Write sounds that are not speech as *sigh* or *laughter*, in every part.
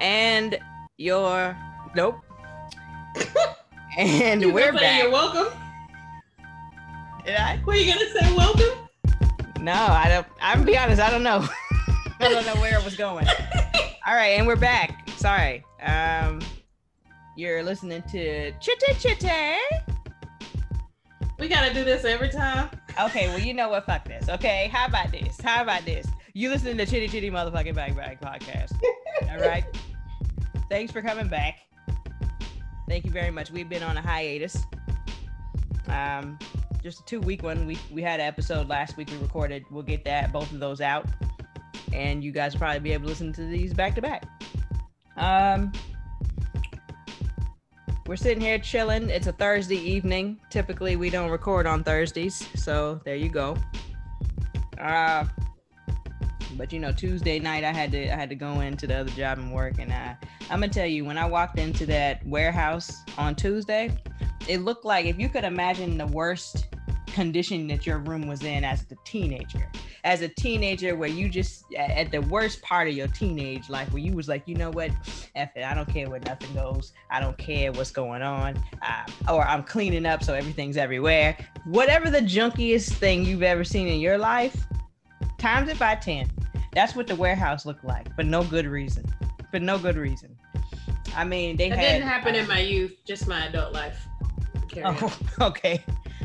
and your nope. *laughs* and You we're gonna You're welcome. Did I? Were you gonna say welcome? No, I don't. I'm gonna be honest. I don't know. *laughs* I don't know where it was going. *laughs* All right, and we're back. Sorry. Um, you're listening to Chitty Chitty. We gotta do this every time. Okay, well, you know what? Fuck this. Okay, how about this? How about this? You listening to the Chitty Chitty Motherfucking Bang Bang podcast. *laughs* All right. Thanks for coming back. Thank you very much. We've been on a hiatus. Um, just a two week one. We we had an episode last week we recorded. We'll get that both of those out, and you guys will probably be able to listen to these back to back. Um, we're sitting here chilling. It's a Thursday evening. Typically, we don't record on Thursdays, so there you go. Uh, but you know, Tuesday night I had to I had to go into the other job and work, and I I'm gonna tell you when I walked into that warehouse on Tuesday, it looked like if you could imagine the worst condition that your room was in as a teenager as a teenager where you just at the worst part of your teenage life where you was like you know what F it, I don't care where nothing goes. I don't care what's going on. Uh, or I'm cleaning up so everything's everywhere. Whatever the junkiest thing you've ever seen in your life, times it by 10. That's what the warehouse looked like, but no good reason. For no good reason. I mean, they That had. didn't happen uh, in my youth, just my adult life. Carry on. Oh, *laughs* okay.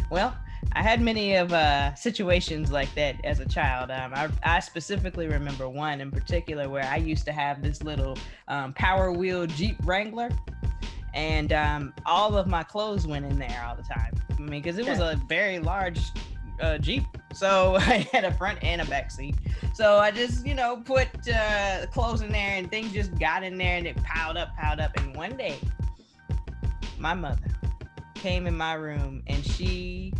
Well, I had many of uh, situations like that as a child. Um, I, I specifically remember one in particular where I used to have this little um, Power Wheel Jeep Wrangler, and um, all of my clothes went in there all the time. I mean, because it was a very large uh, Jeep, so *laughs* I had a front and a back seat. So I just, you know, put uh, clothes in there, and things just got in there, and it piled up, piled up. And one day, my mother came in my room and she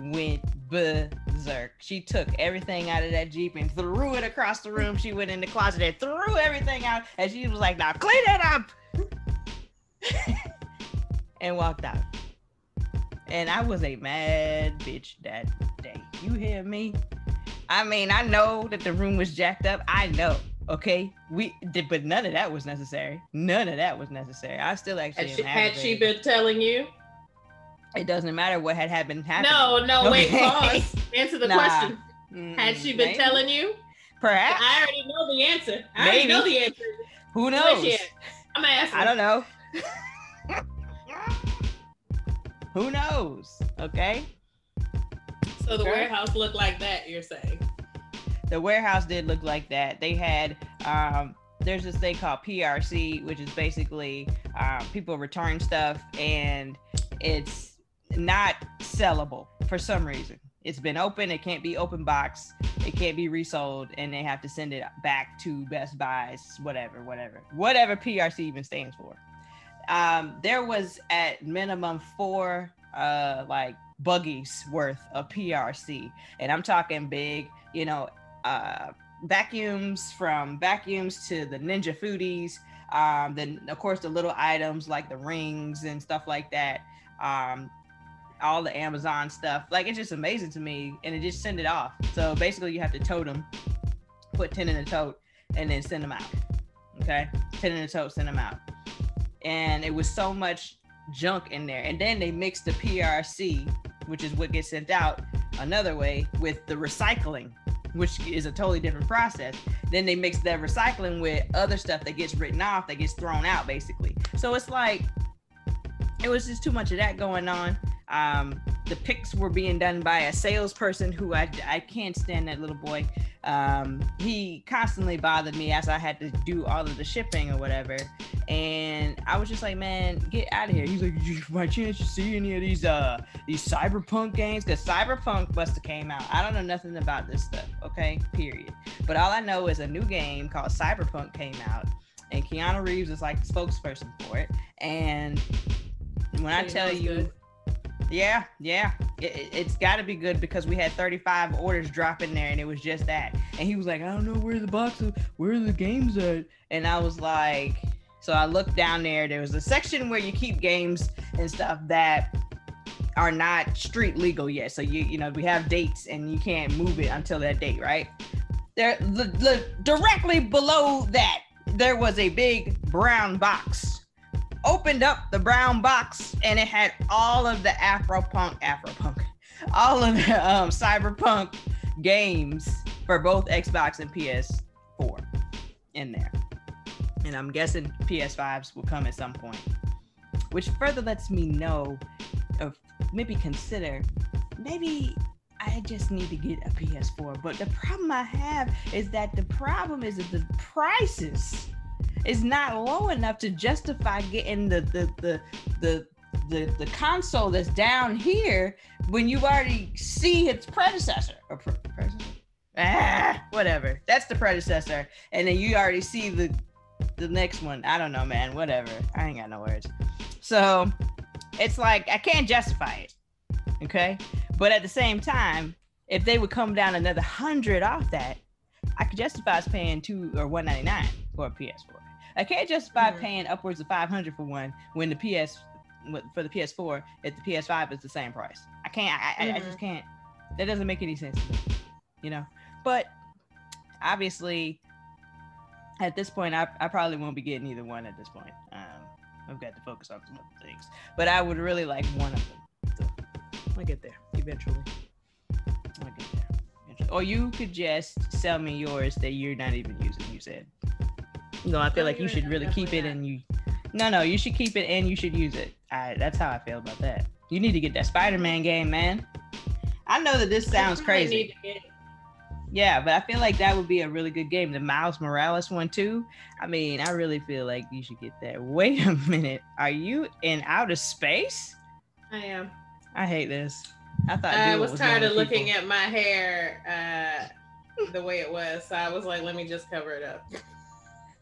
went berserk. She took everything out of that Jeep and threw it across the room. She went in the closet and threw everything out. And she was like, now clean it up. *laughs* and walked out. And I was a mad bitch that day. You hear me? I mean, I know that the room was jacked up. I know. Okay, we did, but none of that was necessary. None of that was necessary. I still actually Had she, had she been telling you? It doesn't matter what had happened. happening. No, no, *laughs* wait, pause. Answer the Nah. question. Mm, Had she been maybe. telling you? Perhaps. I already know the answer. I already know the answer. Who knows? I'm asking. I don't know. Who knows? Okay. So the Okay. warehouse looked like that. You're saying? The warehouse did look like that. They had um there's this thing called PRC, which is basically um, people return stuff and it's not sellable for some reason. It's been open, it can't be open box, it can't be resold, and they have to send it back to Best Buys, whatever, whatever, whatever PRC even stands for. Um, there was at minimum four uh like buggies worth of PRC, and I'm talking big, you know, uh vacuums from vacuums to the ninja foodies. Um then of course the little items like the rings and stuff like that. Um all the amazon stuff. Like it's just amazing to me and it just send it off. So basically you have to tote them put 10 in a tote and then send them out. Okay? 10 in the tote send them out and it was so much junk in there and then they mixed the prc which is what gets sent out another way with the recycling which is a totally different process. Then they mix that recycling with other stuff that gets written off, that gets thrown out, basically. So it's like it was just too much of that going on. Um, the picks were being done by a salesperson who I, I can't stand that little boy. Um, he constantly bothered me as I had to do all of the shipping or whatever. And I was just like, man, get out of here. He's like, "You- by chance you see any of these uh these cyberpunk games? Because cyberpunk must have came out. I don't know nothing about this stuff, okay? Period. But all I know is a new game called Cyberpunk came out, and Keanu Reeves is like the spokesperson for it. And when I tell you, good. Yeah, yeah, it, it's got to be good because we had 35 orders drop in there, and it was just that. And he was like, I don't know where the box, of, where the games at? And I was like, so I looked down there. There was a section where you keep games and stuff that are not street legal yet. So you you know we have dates and you can't move it until that date, right? There, the, the directly below that, there was a big brown box. Opened up the brown box and it had all of the Afropunk, Afropunk, all of the um, Cyberpunk games for both Xbox and PS4 in there. And I'm guessing PS5s will come at some point, which further lets me know or maybe consider maybe I just need to get a PS4. But the problem I have is that the problem is that the prices is not low enough to justify getting the the the the the, the console that's down here when you already see its predecessor. Or pre- predecessor? Ah whatever. That's the predecessor. And then you already see the the next one. I don't know man. Whatever. I ain't got no words. So it's like i can't justify it. Okay? But at the same time if they would come down another hundred off that i could justify us paying two or 199 for a ps4 i can't justify Mhm. paying upwards of 500 for one when the ps for the ps4 if the ps5 is the same price. I can't i, I, I just can't that doesn't make any sense to me you know? But obviously at this point I, I probably won't be getting either one at this point. Um i've got to focus on some other things. But i would really like one of them. So i'll get there eventually. I'll get there eventually. or you could just sell me yours that you're not even using you said no i feel Oh, like you should really keep it and you no no you should keep it and you should use it I, that's how i feel about that you need to get that spider-man game man i know that this sounds crazy need to get- yeah, but I feel like that would be a really good game. The Miles Morales one too. I mean, I really feel like you should get that. *laughs* Wait a minute. Are you in outer space? I am. I hate this. I thought I Duo was tired of looking people. at my hair uh, the way it was, so I was like, let me just cover it up. *laughs*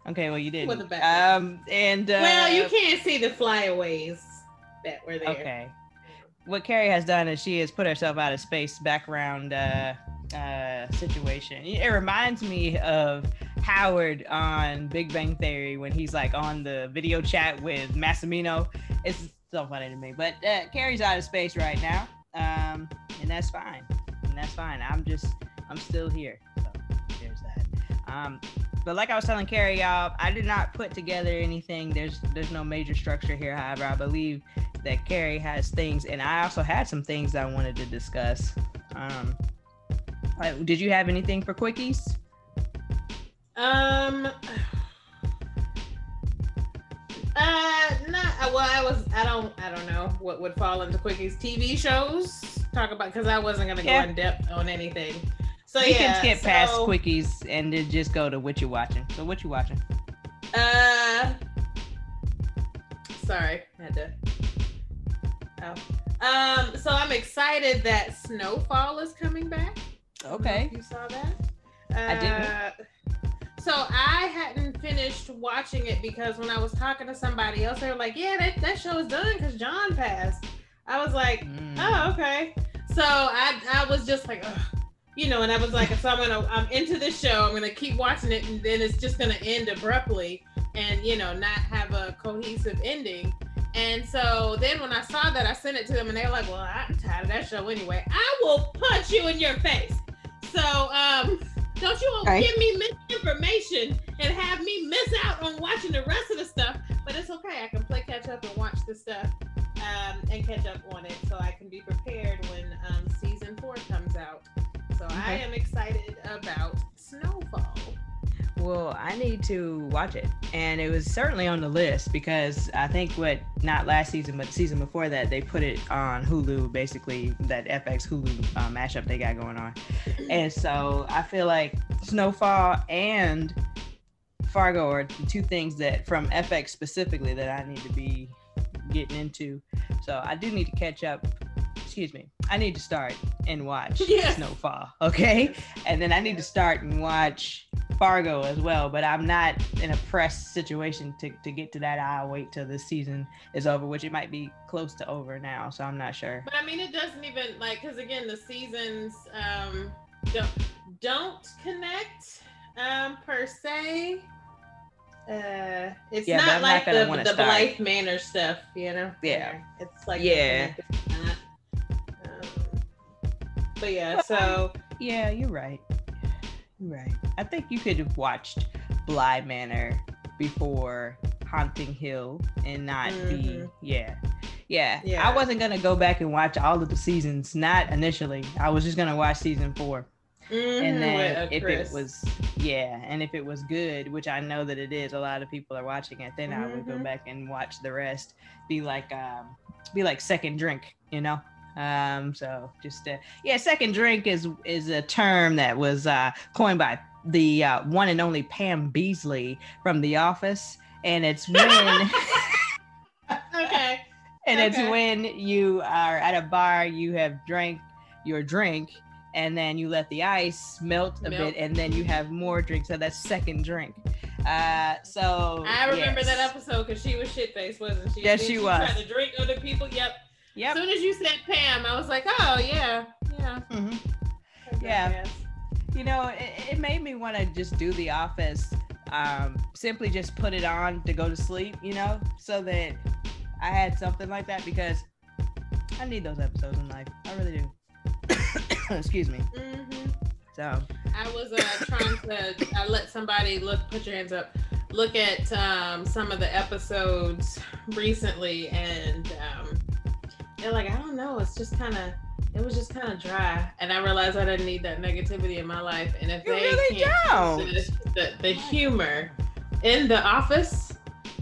Okay, well you did. With the. Um and uh, well, you can't see the flyaways that were there. Okay. What Carrie has done is she has put herself out of space background uh, uh, situation. It reminds me of Howard on Big Bang Theory when he's like on the video chat with Massimino. It's so funny to me. But uh, Carrie's out of space right now, um, and that's fine. And that's fine. I'm just, I'm still here. So there's that. Um, but like I was telling Carrie, y'all, I did not put together anything. There's, there's no major structure here. However, I believe that Carrie has things, and I also had some things I wanted to discuss. Um, like, did you have anything for quickies? Um. *sighs* Uh, not uh, well. I was. I don't. I don't know what would fall into quickies. TV shows. Talk about because I wasn't gonna Yeah. go in depth on anything. So we yeah. can skip past quickies and then just go to what you're watching. So what you watching? Uh. Sorry, I had to. Oh. Um. So I'm excited that Snowfall is coming back. I don't know Okay. You saw that? I didn't. Uh, So I hadn't finished watching it because when I was talking to somebody else, they were like, "Yeah, that, that show is done because John passed." I was like, Mm. "Oh, okay." So I I was just like, Ugh. You know, and I was like, "So I'm gonna I'm into this show. I'm gonna keep watching it, and then it's just gonna end abruptly, and you know, not have a cohesive ending." And so then when I saw that, I sent it to them, and they were like, "Well, I'm tired of that show anyway. I will punch you in your face." So um. Don't you Okay. give me misinformation and have me miss out on watching the rest of the stuff. But it's okay. I can play catch up and watch the stuff um, and catch up on it so I can be prepared when um, season four comes out. So I am excited about Snowfall. Well, I need to watch it, and it was certainly on the list because I think what not last season, but the season before that, they put it on Hulu, basically that FX Hulu uh, mashup they got going on, and so I feel like Snowfall and Fargo are the two things that from FX specifically that I need to be getting into. So I do need to catch up. Excuse me. I need to start and watch *laughs* Yes. Snowfall. Okay, and then I need to start and watch Fargo as well, but I'm not in a press situation to, to get to that. I'll wait till this season is over, which it might be close to over now, so I'm not sure. But I mean, it doesn't even like because again, the seasons um, don't don't connect um, per se. Uh, it's Yeah, not I'm not like the the. Blythe Manor stuff, you know. Yeah. it's like Yeah. But yeah, so Yeah, you're right. You're right. I think you could have watched Bly Manor before Haunting Hill and not be Mhm. yeah. yeah. Yeah. I wasn't gonna go back and watch all of the seasons, not initially. I was just gonna watch season four. And Mhm, then uh, if Chris. it was yeah, and if it was good, which I know that it is, a lot of people are watching it, then I would go Mhm. back and watch the rest. Be like um be like second drink, you know? Um so just uh, yeah, second drink is is a term that was uh coined by the uh, one and only Pam Beesly from The Office. And it's when *laughs* *laughs* okay. and it's when you are at a bar, you have drank your drink, and then you let the ice melt a Melt. bit, and then you have more drink. So that's second drink. Uh, so I remember yes. that episode because she was shit faced, wasn't she? Yes, Then she was. Trying to drink other people. Yep. Yep. As soon as you said Pam, I was like, oh yeah, yeah. Mhm. Yeah. badass. You know, it, it made me want to just do The Office. Um, simply just put it on to go to sleep. You know, so that I had something like that because I need those episodes in life. I really do. *coughs* Excuse me. Mhm. So I was uh, trying to. I let somebody look. Put your hands up. Look at um, some of the episodes recently, and um, they're like, I don't know. It's just kind of. It was just kind of dry, and I realized I didn't need that negativity in my life. And if You they really can't the, the, the humor in the office,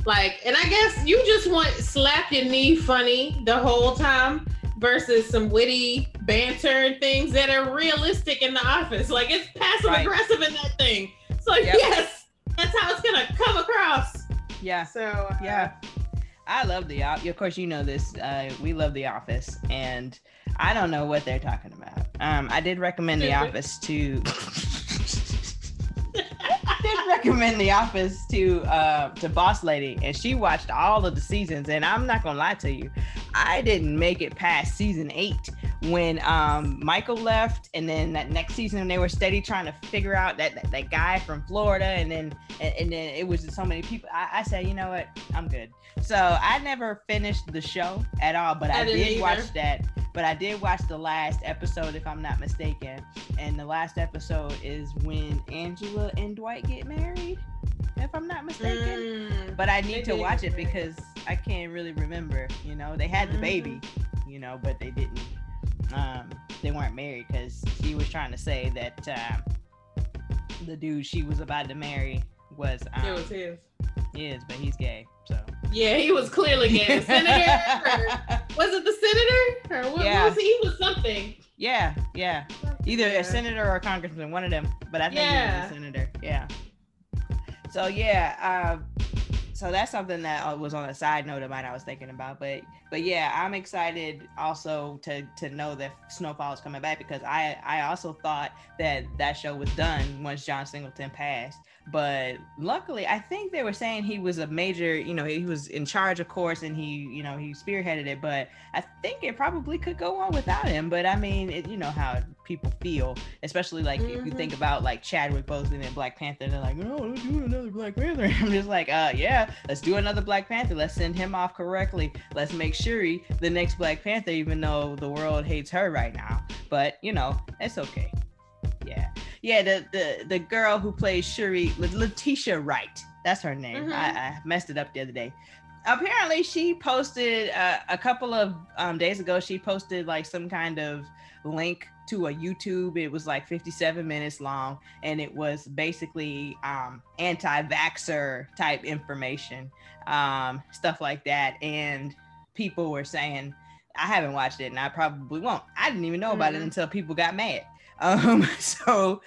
like, and I guess you just want slap your knee funny the whole time versus some witty banter and things that are realistic in the office. Like it's passive Right. aggressive in that thing. So Yep. yes, that's how it's gonna come across. yeah. So uh, Yeah. I love the Office. Of course, you know this. Uh, we love The Office, and I don't know what they're talking about. Um, I did recommend The Office to. *laughs* *laughs* I did recommend The Office to uh, to Boss Lady, and she watched all of the seasons. And I'm not gonna lie to you, I didn't make it past season eight when um, Michael left, and then that next season they were steady trying to figure out that that, that guy from Florida, and then and, and then it was so many people. I, I said, you know what, I'm good. So I never finished the show at all, but I, I did either. watch that. But I did watch the last episode, if I'm not mistaken. And the last episode is when Angela and Dwight get married, if I'm not mistaken. mm, But I need They to watch it married. because I can't really remember. You know, they had the baby, you know, but they didn't. Um, they weren't married because she was trying to say that um, the dude she was about to marry was um, it was his. is, but he's gay. So Yeah, he was clearly gay. The senator, or, *laughs* was it the senator, or what, Yeah. what was he? He was something. yeah, yeah, either Yeah. a senator or a congressman, one of them. But I think Yeah. he was a senator. Yeah. So yeah, um, so that's something that uh, was on a side note of mine I was thinking about. But but yeah, I'm excited also to to know that Snowfall is coming back because I I also thought that that show was done once John Singleton passed. But luckily, I think they were saying he was a major, you know, he was in charge, of course, and he, you know, he spearheaded it. But I think it probably could go on without him. But I mean, it, you know how people feel, especially like if you think about like Chadwick Boseman and Black Panther, they're like, oh, let's do another Black Panther. *laughs* I'm just like, uh, yeah, let's do another Black Panther. Let's send him off correctly. Let's make Shuri the next Black Panther, even though the world hates her right now. But you know, it's okay. Yeah, yeah. The the the girl who plays Shuri, Letitia Wright. That's her name. Mhm. I, I messed it up the other day. Apparently, she posted uh, a couple of um, days ago. She posted like some kind of link to a YouTube. It was like 57 minutes long, and it was basically um, anti-vaxxer type information, um, stuff like that. And people were saying, I haven't watched it, and I probably won't. I didn't even know about it Mhm. until people got mad. Um, *laughs* so,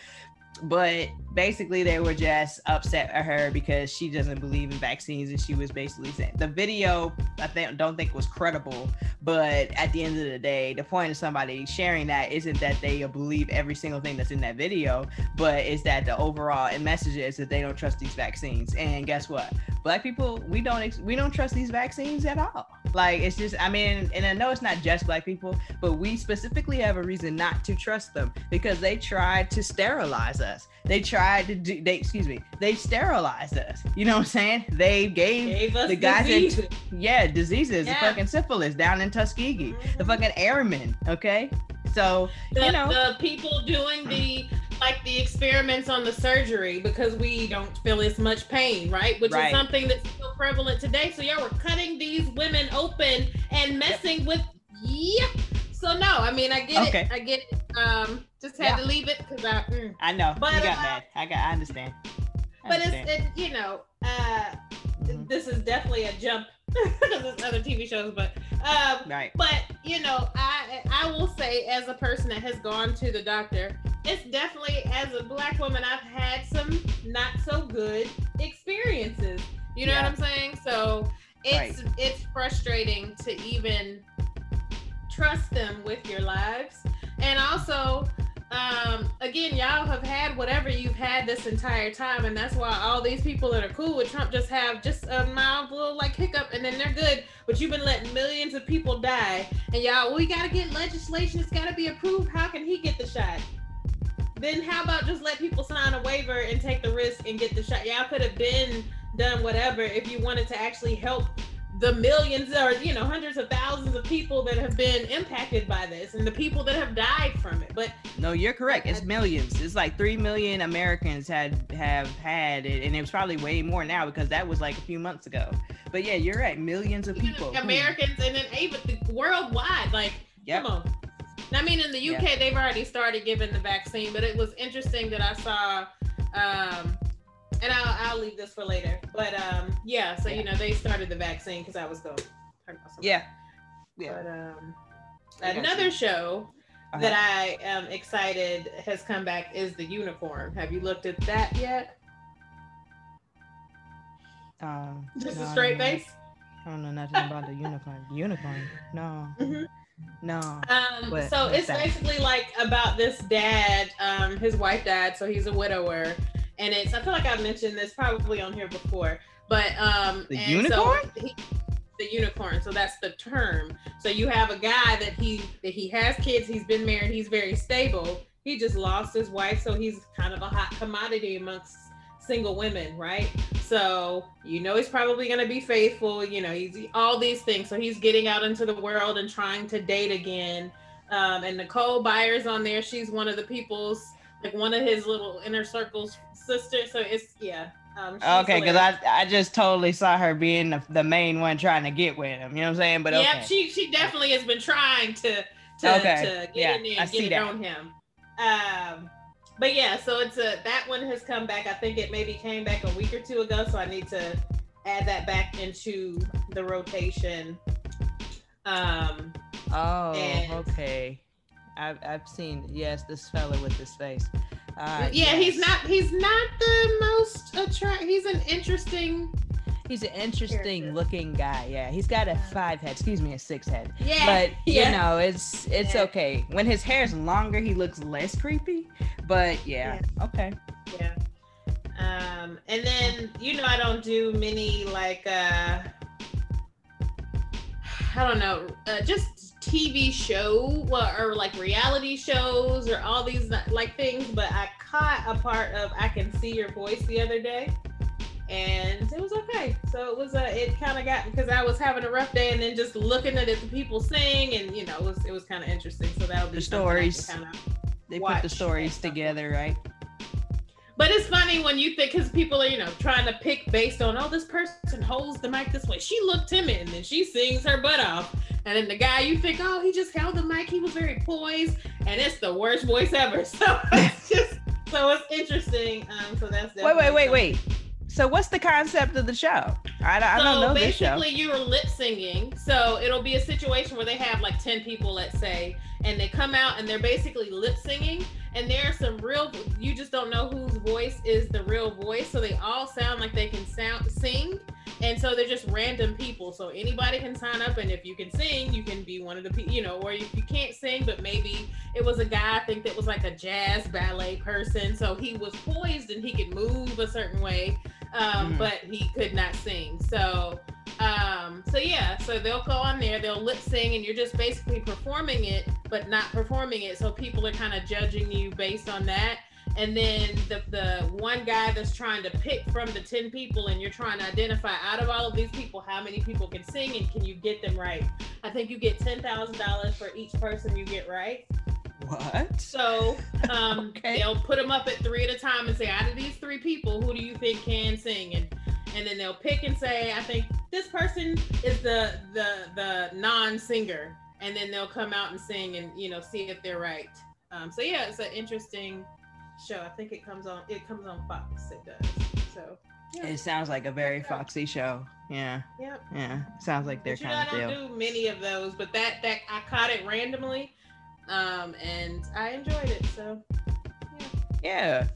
but basically, they were just upset at her because she doesn't believe in vaccines, and she was basically saying the video. I think don't think was credible, but at the end of the day, the point of somebody sharing that isn't that they believe every single thing that's in that video, but is that the overall message is that they don't trust these vaccines. And guess what? Black people, we don't we don't trust these vaccines at all. Like it's just, I mean, and I know it's not just black people, but we specifically have a reason not to trust them because they tried to sterilize us. They tried to do, they excuse me, they sterilized us. You know what I'm saying? They gave Gave us the guys diseases. yeah, diseases, the fucking syphilis down in Tuskegee, the Mhm. fucking airmen, okay? So, the, you know, the people doing the like the experiments on the surgery because we don't feel as much pain, right? Which Right. is something that's still prevalent today. So y'all were cutting these women open and messing with yeah. So no, I mean I get Okay. it. I get it. Um, just had Yeah. to leave it because I. mm. I know. But, you got uh, mad. I got. I understand. I But it's it, you know uh, Mhm. this is definitely a jump *laughs* because it's other TV shows, but um, Right. but you know, I I will say as a person that has gone to the doctor, it's definitely as a black woman I've had some not so good experiences. You know Yeah. what I'm saying? So it's it's frustrating to even trust them with your lives. And also, um, again, y'all have had whatever you've had this entire time, and that's why all these people that are cool with Trump just have just a mild little like hiccup, and then they're good. But you've been letting millions of people die, and y'all, we gotta get legislation. It's gotta be approved. How can he get the shot? Then how about just let people sign a waiver and take the risk and get the shot? Y'all could have been done whatever if you wanted to actually help the millions or you know hundreds of thousands of people that have been impacted by this and the people that have died from it. But No, you're correct. It's millions. It's like three million Americans had have had it, and it was probably way more now because that was like a few months ago. But yeah, you're right. Millions of people. Americans and then even the worldwide, like Yep. come on. I mean, in the UK, Yeah. they've already started giving the vaccine, but it was interesting that I saw, um, and I'll, I'll leave this for later. But um, yeah, so Yeah. you know, they started the vaccine because I was going. to talk about something. Yeah. Yeah. But um, another show Uh-huh. that I am excited has come back is the Unicorn. Have you looked at that yet? Um, Just no, a I straight don't face. I don't know nothing about the unicorn. Unicorn? No. Mhm. No. Um, so it's that? basically like about this dad. Um, his wife died, so he's a widower, and it's. I feel like I've mentioned this probably on here before, but um, The and unicorn? So he, the unicorn. So that's the term. So you have a guy that he that he has kids. He's been married. He's very stable. He just lost his wife, so he's kind of a hot commodity amongst single women, right? So you know he's probably going to be faithful. You know he's all these things. So he's getting out into the world and trying to date again. Um, and Nicole Byer's on there. She's one of the people's like one of his little inner circles sister. So it's yeah. Um, Okay, because. I I just totally saw her being the, the main one trying to get with him. You know what I'm saying? But okay. She she definitely has been trying to to, Okay, to get yeah, in there I and see get it that. on him. Um, but yeah, so it's a that one has come back. I think it maybe came back a week or two ago, so I need to add that back into the rotation. Um, Oh, And- okay. I've I've seen yes, this fella with this face. Uh, yeah, he's not he's not the most attract. He's an interesting. He's an interesting character. looking guy. Yeah, he's got a five head. Excuse me, a six head. Yeah, But *laughs* yeah. you know, it's it's Yeah. okay. When his hair's longer, he looks less creepy. But yeah, okay. Yeah. Um, and then you know I don't do many like uh I don't know, uh, just TV show well, or like reality shows or all these like things. But I caught a part of I Can See Your Voice the other day, and it was okay. So it was a, it kind of got because I was having a rough day, and then just looking at it, the people sing, and you know it was it was kind of interesting. So that'll be The something I can stories. They put the stories together, right? But it's funny when you think because people are, you know, trying to pick based on, oh, this person holds the mic this way. She looked timid and then she sings her butt off. And then the guy you think, oh, he just held the mic, he was very poised, and it's the worst voice ever. *laughs* So it's just so it's interesting. Um, so that's Wait, wait, wait, wait. So what's the concept of the show? I, I so don't know this show. basically you're lip singing so it'll be a situation where they have like 10 people let's say and they come out and they're basically lip singing. And there's some real you just don't know whose voice is the real voice. So they all sound like they can sound sing. And so they're just random people. So anybody can sign up. And if you can sing you can be one of the people you know or if you can't sing but maybe it was a guy i think that was like a jazz ballet person. So he was poised and he could move a certain way um, Mhm. but he could not sing. So, um, so yeah, so they'll go on there, they'll lip sing, and you're just basically performing it, but not performing it. So people are kind of judging you based on that. And then the the one guy that's trying to pick from the ten people, and you're trying to identify out of all of these people how many people can sing and can you get them right. I think you get ten thousand dollars for each person you get right. What? So um, *laughs* Okay. they'll put them up at three at a time and say, out of these three people, who do you think can sing? And and then they'll pick and say, I think this person is the the the non-singer, and then they'll come out and sing and you know see if they're right. Um, so yeah, it's an interesting show. I think it comes on it comes on Fox. It does. So yeah, It sounds like a very foxy show. Yeah, yeah. yeah. Sounds like they're kind I of don't deal. do many of those, but that that I caught it randomly, um, and I enjoyed it. So Yeah.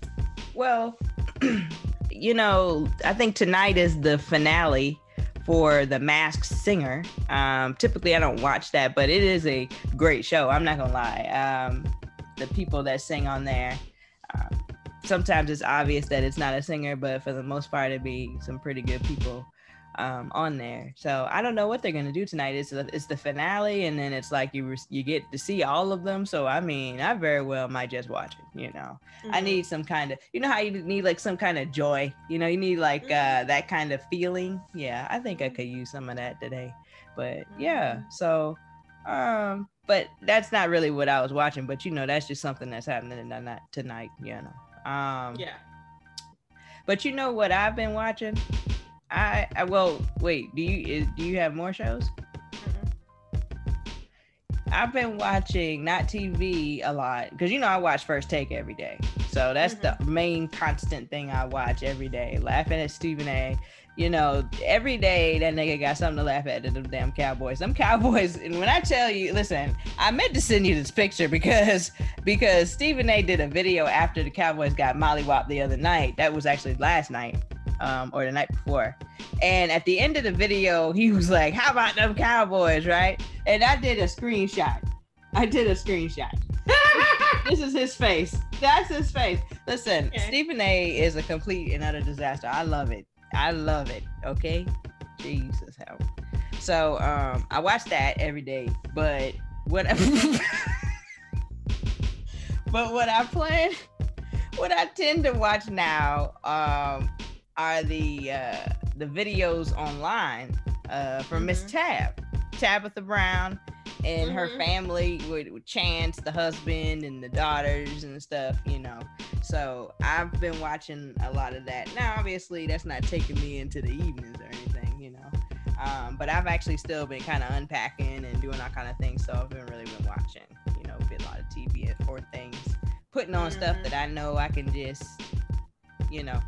Well, *clears throat* you know, I think tonight is the finale for The Masked Singer. Um, typically, I don't watch that, but it is a great show. I'm not gonna lie. Um, the people that sing on there. Um, sometimes it's obvious that it's not a singer, but for the most part, it'd be some pretty good people um, on there. So I don't know what they're gonna do tonight. It's the, it's the finale, and then it's like you re- you get to see all of them. So I mean, I very well might just watch it. You know. I Mhm. need some kind of, you know how you need like some kind of joy. You know, you need like uh that kind of feeling. Yeah, I think I could use some of that today. But yeah, so um, but that's not really what I was watching. But you know, that's just something that's happening tonight. Tonight, you know. Um, yeah. But you know what I've been watching? I, I well, wait. Do you is, do you have more shows? Mhm. I've been watching not TV a lot because you know I watch First Take every day, so that's the main constant thing I watch every day. Laughing at Stephen A. You know, every day that nigga got something to laugh at. The damn Cowboys. Them Cowboys. *laughs* And when I tell you, listen, I meant to send you this picture because *laughs* because Stephen A. did a video after the Cowboys got mollywopped the other night. That was actually last night, um, or the night before. And at the end of the video, he was like, "How about them Cowboys, right?" And I did a screenshot. I did a screenshot. *laughs* this is his face. That's his face. Listen, Okay. Stephen A. is a complete and utter disaster. I love it. I love it. Okay, Jesus help. So um, I watch that every day, but what? *laughs* but what I plan, what I tend to watch now, um, are the uh, the videos online uh, from Miss Mhm. Tab, Tabitha Brown, and her Mhm. family with, with Chance, the husband, and the daughters and stuff. You know, so I've been watching a lot of that. Now, obviously, that's not taking me into the evenings or anything. You know. Um, but I've actually still been kind of unpacking and doing all kind of things, so I've been really been watching, you know, a lot of TV or things, putting on stuff Mhm. that I know I can just, you know,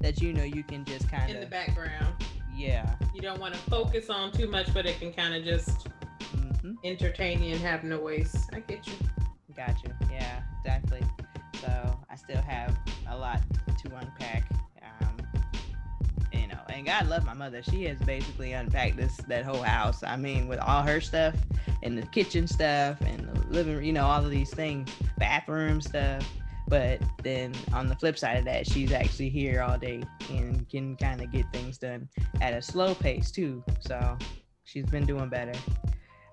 that you know you can just kind of In the background, yeah, you don't want to focus on too much, but it can kind of just hmm entertain you and have noise. I get you. gotcha, yeah, exactly. So I still have a lot to unpack. Um, you know, and God love my mother. She has basically unpacked this that whole house. I mean, with all her stuff and the kitchen stuff and the living, you know, all of these things, bathroom stuff. But then on the flip side of that, she's actually here all day and can kind of get things done at a slow pace too. So she's been doing better.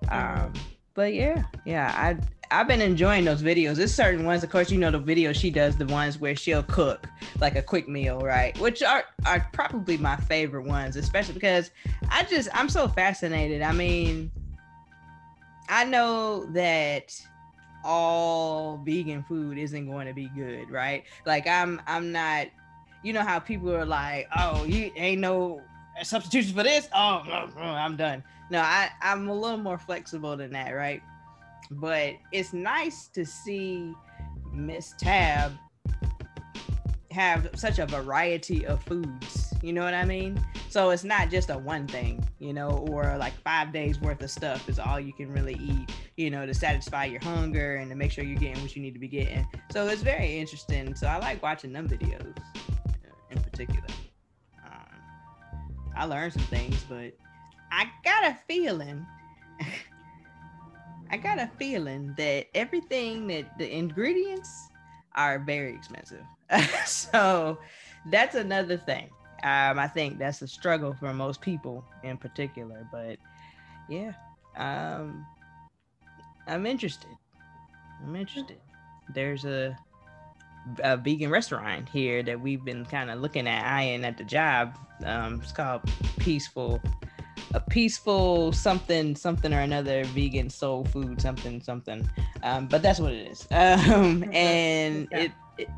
Um, but yeah, yeah, I I've been enjoying those videos. There's certain ones, of course, you know the videos she does, the ones where she'll cook like a quick meal, right? Which are are probably my favorite ones, especially because I just I'm so fascinated. I mean, I know that all vegan food isn't going to be good, right? Like I'm I'm not you know how people are like, "Oh, you ain't no substitution for this." Oh, no, no, I'm done. No, I I'm a little more flexible than that, right? But it's nice to see Miss Tab have such a variety of foods. You know what I mean? So it's not just a one thing, you know, or like five days worth of stuff is all you can really eat, you know, to satisfy your hunger and to make sure you're getting what you need to be getting. So it's very interesting. So I like watching them videos in particular. Um, I learned some things, but I got a feeling. *laughs* I got a feeling that everything that the ingredients are very expensive. *laughs* so that's another thing. Um, I think that's a struggle for most people in particular. But yeah, um, I'm interested. I'm interested. There's a, a vegan restaurant here that we've been kind of looking at, eyeing at the job. Um, it's called Peaceful a peaceful something something or another vegan soul food something something um, but that's what it is *laughs* um, and it,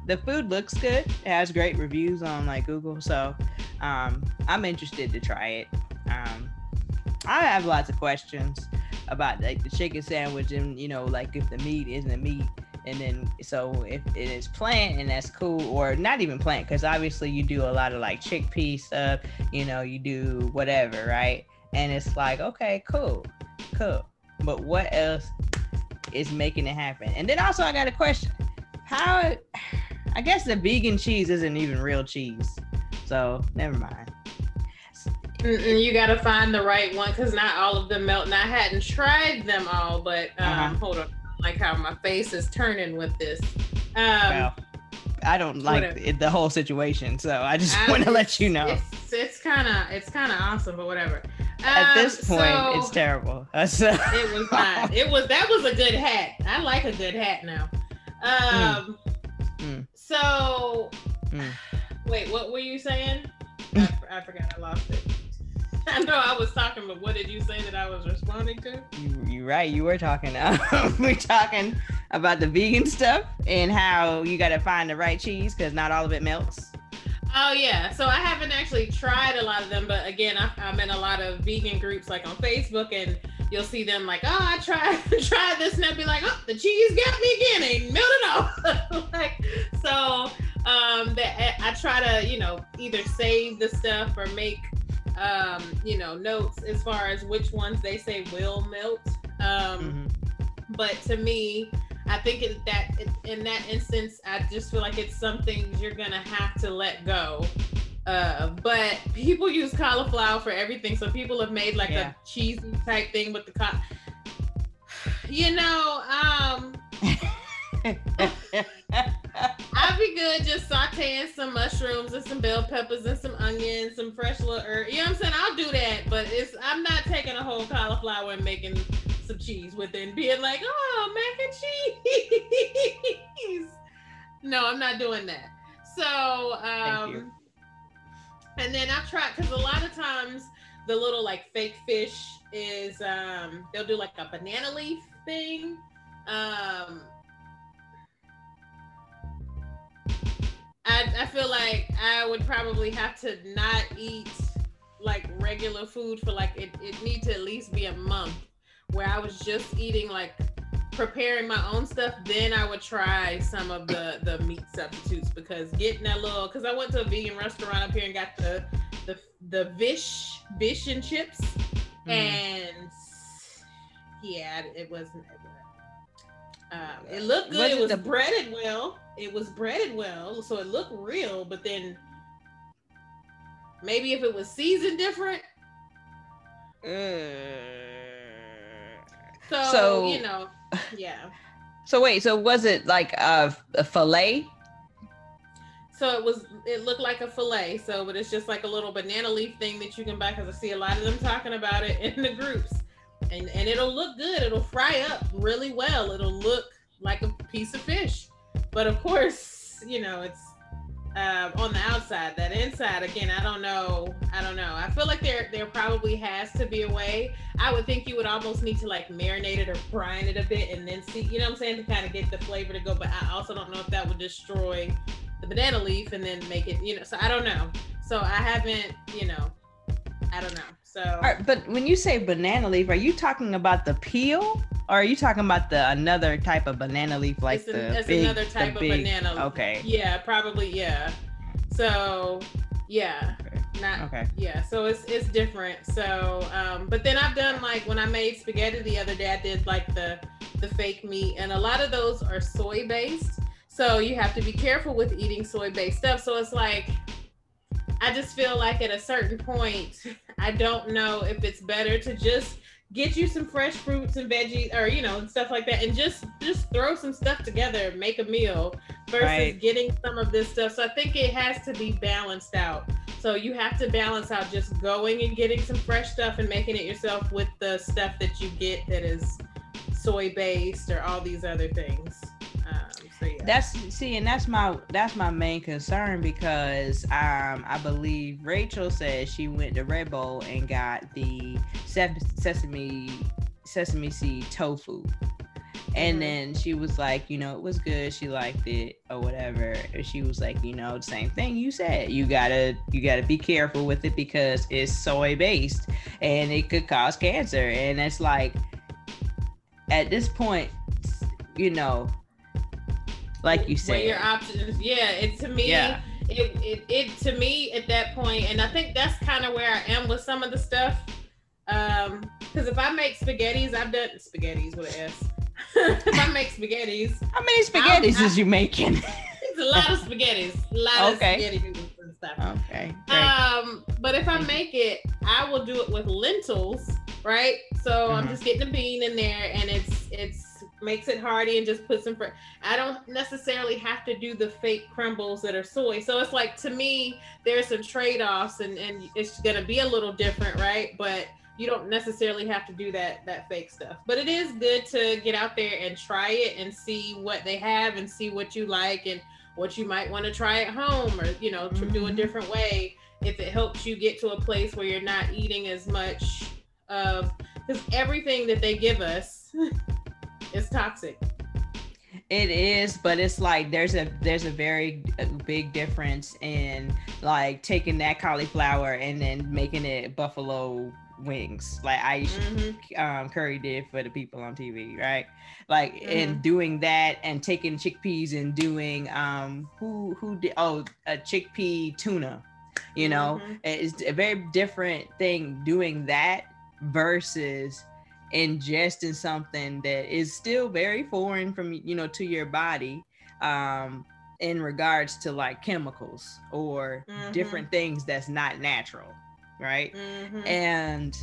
the food looks good. It has great reviews on like google so um, i'm interested to try it. Um, i have lots of questions about like the chicken sandwich and you know like if the meat isn't meat and then so if it is plant and that's cool or not even plant because obviously you do a lot of like chickpea stuff you know you do whatever right? And it's like okay cool cool. But what else is making it happen? And then also i got a question. How i guess the vegan cheese isn't even real cheese so never mind Mm-mm, you got to find the right one because not all of them melt. And I hadn't tried them all, but um, uh-huh. hold on like how my face is turning with this. Um, well, I don't like it, the whole situation, so I just *laughs* want to let you know. It's kind of it's kind of awesome, but whatever. At this um, point, so it's terrible. *laughs* It was not. It was that was a good hat. I like a good hat now. Um. Mm. Mm. So, mm. wait, what were you saying? I, I forgot. I lost it. *laughs* I know I was talking, but what did you say that I was responding to? You, you right. You were talking. *laughs* we're talking about the vegan stuff and how you got to find the right cheese because not all of it melts. Oh yeah. So I haven't actually tried a lot of them, but again, I, am in a lot of vegan groups like on Facebook, and you'll see them like, oh, I tried *laughs* tried this, and I'll be like, oh, the cheese got me again, ain't melted off. *laughs* like so. Um, that I try to, you know, either save the stuff or make um, you know, notes as far as which ones they say will melt. Um, mm-hmm. But to me, I think it, that it, in that instance, I just feel like it's something you're gonna have to let go. Uh, but people use cauliflower for everything, so people have made like yeah. a cheesy type thing with the co- You know, um. *laughs* I'd be good just sauteing some mushrooms and some bell peppers and some onions, some fresh little herb. You know what I'm saying? I'll do that, but it's I'm not taking a whole cauliflower and making some cheese with it and being like, oh, mac and cheese. *laughs* no, I'm not doing that. So, um, and then I've tried because a lot of times the little like fake fish is um they'll do like a banana leaf thing. Um, I, I feel like I would probably have to not eat like regular food for like it, it needs to at least be a month where I was just eating like preparing my own stuff, then I would try some of the the meat substitutes because getting that little because I went to a vegan restaurant up here and got the the the fish fish and chips mm. and yeah it wasn't um, it looked good. it was the- breaded well. It was breaded well, so it looked real. But then maybe if it was seasoned different. Uh, so, so you know, yeah. *laughs* So wait, so was it like a, a fillet? So it was. It looked like a fillet. So, but it's just like a little banana leaf thing that you can buy because I see a lot of them talking about it in the groups and and it'll look good. It'll fry up really well. It'll look like a piece of fish, but of course, you know it's uh, on the outside. That inside, again, I don't know. I don't know. I feel like there there probably has to be a way. I would think you would almost need to like marinate it or brine it a bit, and then see. You know what I'm saying to kind of get the flavor to go. But I also don't know if that would destroy the banana leaf and then make it. You know. So I don't know. So I haven't. You know. I don't know. So, right, but when you say banana leaf, are you talking about the peel, or are you talking about the another type of banana leaf, like it's an, the it's big, another type of big, banana? Leaf. Okay. Yeah, probably. Yeah. So, yeah. Okay. Not okay. Yeah, so it's it's different. So, um, but then I've done like when I made spaghetti the other day, I did like the the fake meat, and a lot of those are soy based. So you have to be careful with eating soy based stuff. So it's like I just feel like at a certain point, I don't know if it's better to just get you some fresh fruits and veggies or you know stuff like that and just just throw some stuff together make a meal versus right. getting some of this stuff. So i think it has to be balanced out. So you have to balance out just going and getting some fresh stuff and making it yourself with the stuff that you get that is soy based or all these other things um, So yeah. That's see, and that's my that's my main concern because um I believe Rachel said she went to Red Bull and got the sesame sesame seed tofu. And mm-hmm. then she was like, you know, it was good. She liked it or whatever. And she was like, you know, the same thing you said. You gotta you gotta be careful with it because it's soy based and it could cause cancer. And it's like at this point, you know, like you said, your options. Yeah, it to me. Yeah. It, it, it to me at that point, and I think that's kind of where I am with some of the stuff. Um, because if I make spaghettis, I've done spaghettis with an S. *laughs* if I make spaghettis, how many spaghettis is you making? it's a lot of spaghettis, a lot okay. of spaghetti and stuff. Okay. Great. Um, but if I make it, I will do it with lentils, right? So mm-hmm. I'm just getting the bean in there, and it's it's makes it hearty and just put some. Fr- I don't necessarily have to do the fake crumbles that are soy. So it's like to me, there's some trade offs, and and it's gonna be a little different, right? But you don't necessarily have to do that that fake stuff but it is good to get out there and try it and see what they have and see what you like and what you might want to try at home or you know mm-hmm. do a mm-hmm. different way if it helps you get to a place where you're not eating as much of because everything that they give us *laughs* is toxic it is but it's like there's a there's a very big difference in like taking that cauliflower and then making it buffalo wings like I mm-hmm. um, Curry did for the people on TV, right? Like mm-hmm. and doing that and taking chickpeas and doing um who who did oh a chickpea tuna, you know, mm-hmm. it's a very different thing doing that versus ingesting something that is still very foreign from you know to your body um in regards to like chemicals or mm-hmm. different things that's not natural right? Mm-hmm. And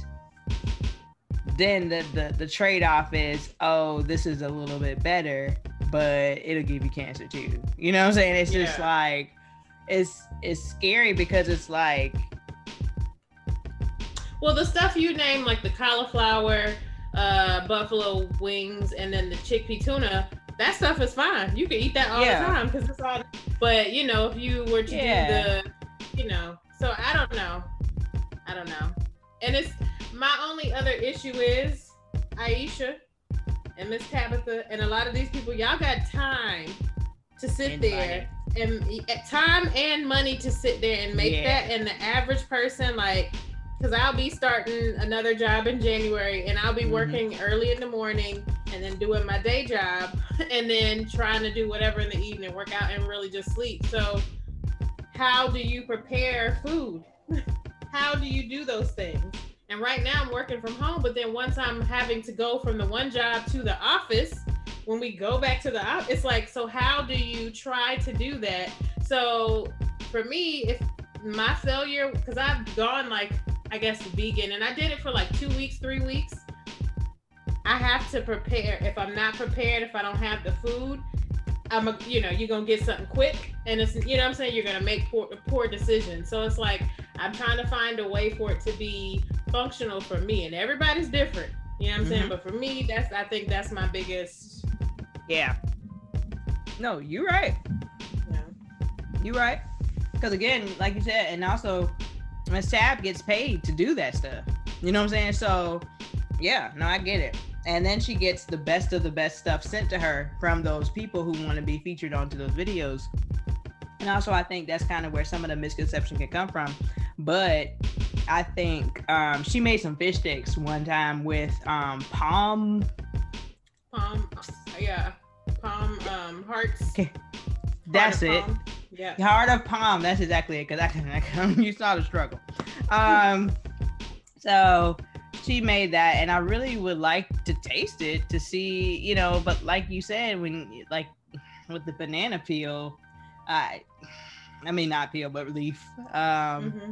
then the, the the trade-off is, oh, this is a little bit better, but it'll give you cancer too. You know what I'm saying? It's yeah. just like it's it's scary because it's like well the stuff you name like the cauliflower uh buffalo wings and then the chickpea tuna that stuff is fine you can eat that all yeah. the time because it's all but you know if you were to yeah. do the you know so i don't know I don't know. And it's my only other issue is Aisha and Miss Tabitha and a lot of these people, y'all got time to sit and there and time and money to sit there and make yeah. that. And the average person, like, because I'll be starting another job in January and I'll be mm-hmm. working early in the morning and then doing my day job *laughs* and then trying to do whatever in the evening, work out and really just sleep. So, how do you prepare food? *laughs* how do you do those things? And right now I'm working from home, but then once I'm having to go from the one job to the office, when we go back to the office, it's like, so how do you try to do that? So for me, if my failure, because I've gone like, I guess vegan, and I did it for like two weeks, three weeks. I have to prepare. If I'm not prepared, if I don't have the food, I'm a, you know, you're gonna get something quick, and it's, you know, I'm saying you're gonna make poor, poor decisions. So it's like I'm trying to find a way for it to be functional for me, and everybody's different. You know what I'm mm-hmm. saying? But for me, that's I think that's my biggest. Yeah. No, you're right. Yeah. You're right. Because again, like you said, and also, Miss Tab gets paid to do that stuff. You know what I'm saying? So, yeah, no, I get it and then she gets the best of the best stuff sent to her from those people who want to be featured onto those videos and also i think that's kind of where some of the misconception can come from but i think um, she made some fish sticks one time with um, palm palm yeah palm um, hearts okay. that's it palm. Yeah heart of palm that's exactly it because I, can I, *laughs* you saw the struggle um so she made that and i really would like to taste it to see you know but like you said when like with the banana peel i i mean not peel but leaf um mm-hmm.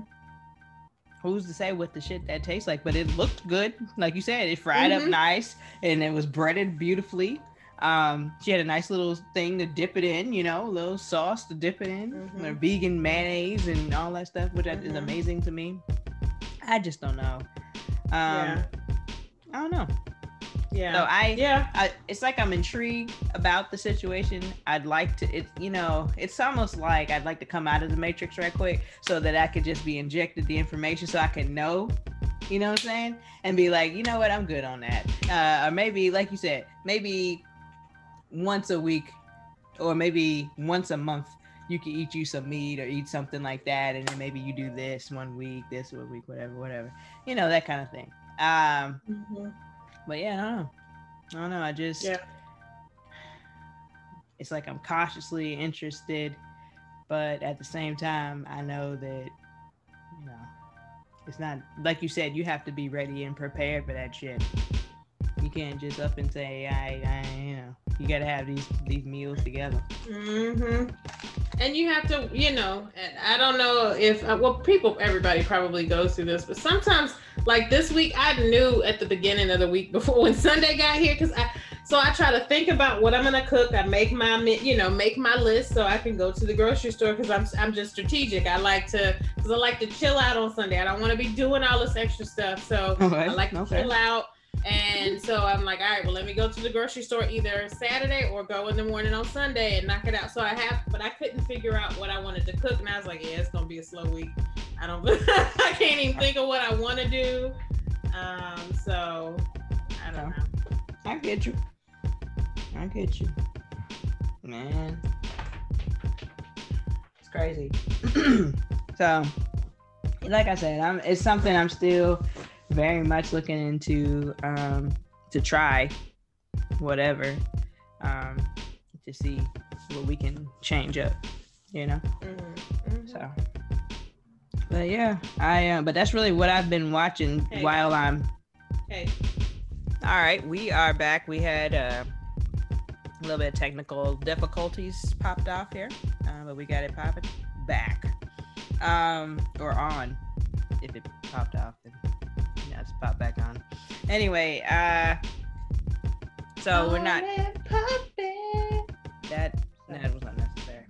who's to say what the shit that tastes like but it looked good like you said it fried mm-hmm. up nice and it was breaded beautifully um, she had a nice little thing to dip it in, you know, a little sauce to dip it in, mm-hmm. vegan mayonnaise and all that stuff, which is mm-hmm. amazing to me. I just don't know. Um, yeah. I don't know. Yeah. So I yeah, I, it's like I'm intrigued about the situation. I'd like to it you know, it's almost like I'd like to come out of the matrix right quick so that I could just be injected the information so I can know, you know what I'm saying? And be like, you know what, I'm good on that. Uh or maybe like you said, maybe once a week or maybe once a month you can eat you some meat or eat something like that and then maybe you do this one week, this one week, whatever, whatever. You know, that kind of thing. Um mm-hmm but yeah, I don't know. I don't know. I just yeah. It's like I'm cautiously interested, but at the same time, I know that you know it's not like you said. You have to be ready and prepared for that shit. You can't just up and say, I, I you know, you got to have these these meals together. Mm-hmm. And you have to, you know, I don't know if uh, well, people, everybody probably goes through this, but sometimes, like this week, I knew at the beginning of the week before when Sunday got here, because I, so I try to think about what I'm gonna cook. I make my, you know, make my list so I can go to the grocery store because I'm, I'm just strategic. I like to, because I like to chill out on Sunday. I don't want to be doing all this extra stuff, so okay. I like to okay. chill out and so I'm like, all right, well, let me go to the grocery store either Saturday or go in the morning on Sunday and knock it out. So I have, but I couldn't figure out what I wanted to cook. And I was like, yeah, it's going to be a slow week. I don't, *laughs* I can't even think of what I want to do. Um, so I don't know. I get you. I get you. Man. It's crazy. *clears throat* so, like I said, I'm, it's something I'm still very much looking into um, to try whatever um, to see what we can change up, you know. Mm-hmm. Mm-hmm. So, but yeah, I uh, but that's really what I've been watching hey. while I'm. Hey. All right, we are back. We had uh, a little bit of technical difficulties popped off here, uh, but we got it popping back um, or on if it popped off. Then just pop back on. Anyway, uh, so we're not. That that was unnecessary.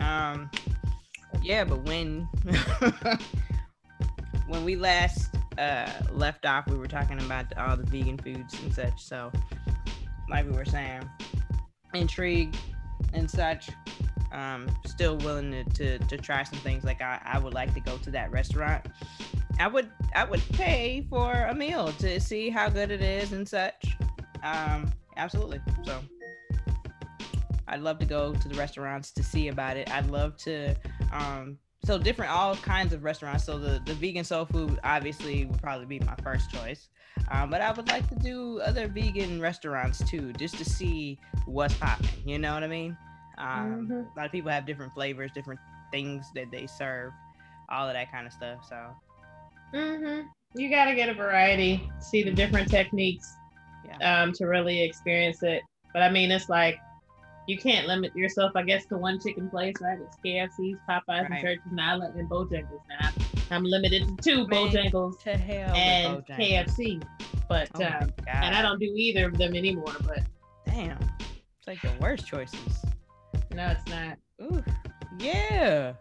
Um, yeah, but when *laughs* when we last uh left off, we were talking about all the vegan foods and such. So, like we were saying, intrigue and such. Um, still willing to, to, to try some things. Like I, I would like to go to that restaurant I would I would pay for a meal to see how good it is and such. Um, absolutely. So I'd love to go to the restaurants to see about it. I'd love to um so different all kinds of restaurants. So the, the vegan soul food obviously would probably be my first choice. Um, but I would like to do other vegan restaurants too, just to see what's popping. You know what I mean? Um, mm-hmm. A lot of people have different flavors, different things that they serve, all of that kind of stuff. So Mm-hmm. You got to get a variety, see the different techniques yeah. um, to really experience it. But I mean, it's like you can't limit yourself, I guess, to one chicken place, right? It's KFC's, Popeyes, right. and Church's now, and Bojangles. Now I'm limited to two Bojangles to and Bojangles. KFC, but oh um, and I don't do either of them anymore. But damn, it's like the worst choices. No, it's not. Ooh, yeah.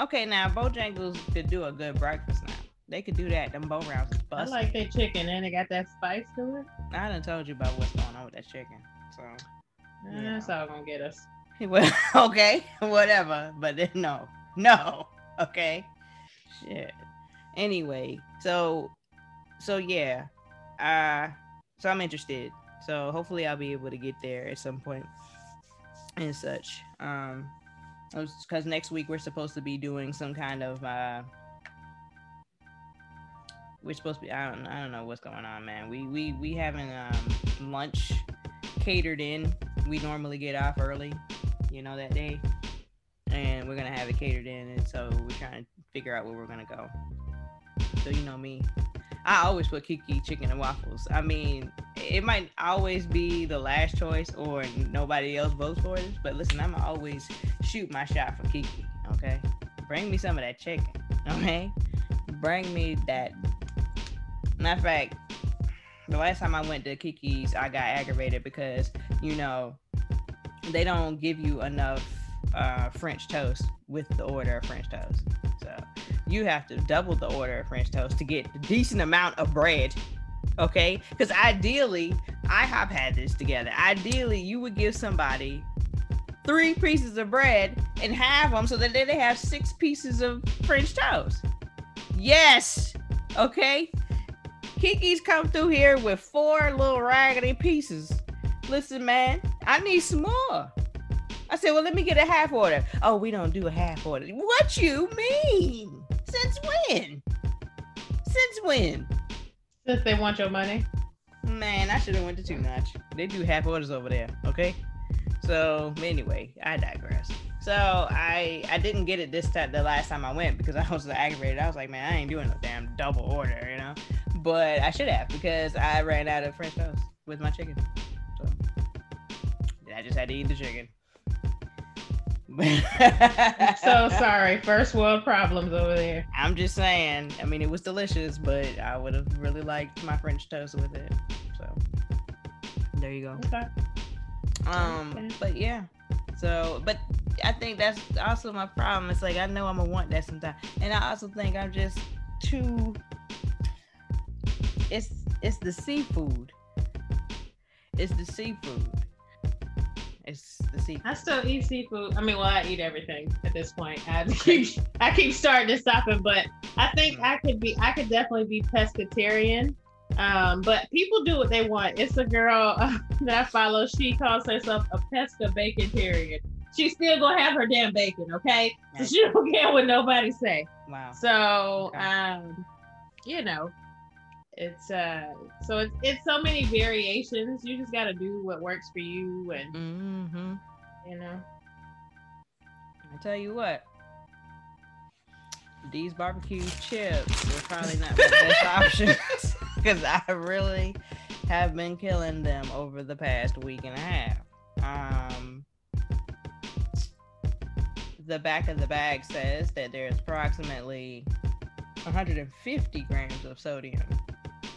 Okay, now Bojangles could do a good breakfast now. They could do that. Them Bo-Rounds is busted. I like their chicken and they got that spice to it. I done told you about what's going on with that chicken. So that's all gonna get us. *laughs* Well, okay, *laughs* whatever. But then no, *laughs* no, okay, shit. Anyway, so so yeah, uh, so I'm interested. So hopefully I'll be able to get there at some point and such. Um, because next week we're supposed to be doing some kind of uh we're supposed to be. I don't. I don't know what's going on, man. We we we having um, lunch catered in. We normally get off early, you know, that day, and we're gonna have it catered in, and so we're trying to figure out where we're gonna go. So you know me, I always put Kiki chicken and waffles. I mean, it might always be the last choice, or nobody else votes for it. But listen, I'm always shoot my shot for Kiki. Okay, bring me some of that chicken. Okay, bring me that Matter of fact, the last time I went to Kiki's, I got aggravated because you know they don't give you enough uh, French toast with the order of French toast. You have to double the order of French toast to get a decent amount of bread. Okay, because ideally, IHOP had this together. Ideally, you would give somebody three pieces of bread and have them so that they have six pieces of French toast. Yes. Okay. Kiki's come through here with four little raggedy pieces. Listen, man, I need some more. I said, well, let me get a half order. Oh, we don't do a half order. What you mean? Since when? Since when? Since they want your money. Man, I should have went to Two Notch. They do half orders over there. Okay. So anyway, I digress. So I I didn't get it this time the last time I went because *laughs* I was aggravated. I was like, man, I ain't doing no damn double order, you know. But I should have because I ran out of French toast with my chicken. So I just had to eat the chicken. *laughs* so sorry. First world problems over there. I'm just saying. I mean, it was delicious, but I would have really liked my French toast with it. So there you go. Okay. Um, okay. but yeah. So, but I think that's also my problem. It's like I know I'm gonna want that sometimes, and I also think I'm just too. It's it's the seafood. It's the seafood it's the seafood. I still eat seafood. I mean, well, I eat everything at this point. I *laughs* keep I keep starting to stopping, but I think. I could be I could definitely be pescatarian. Um, but people do what they want. It's a girl uh, *laughs* that I follow. She calls herself a pesca bacon She's still gonna have her damn bacon, okay? So she don't care what nobody say. Wow. So, okay. um, you know, it's uh so it's it's so many variations. You just got to do what works for you and mm-hmm. you know. I tell you what these barbecue chips are probably not the best *laughs* options because i really have been killing them over the past week and a half. Um the back of the bag says that there's approximately 150 grams of sodium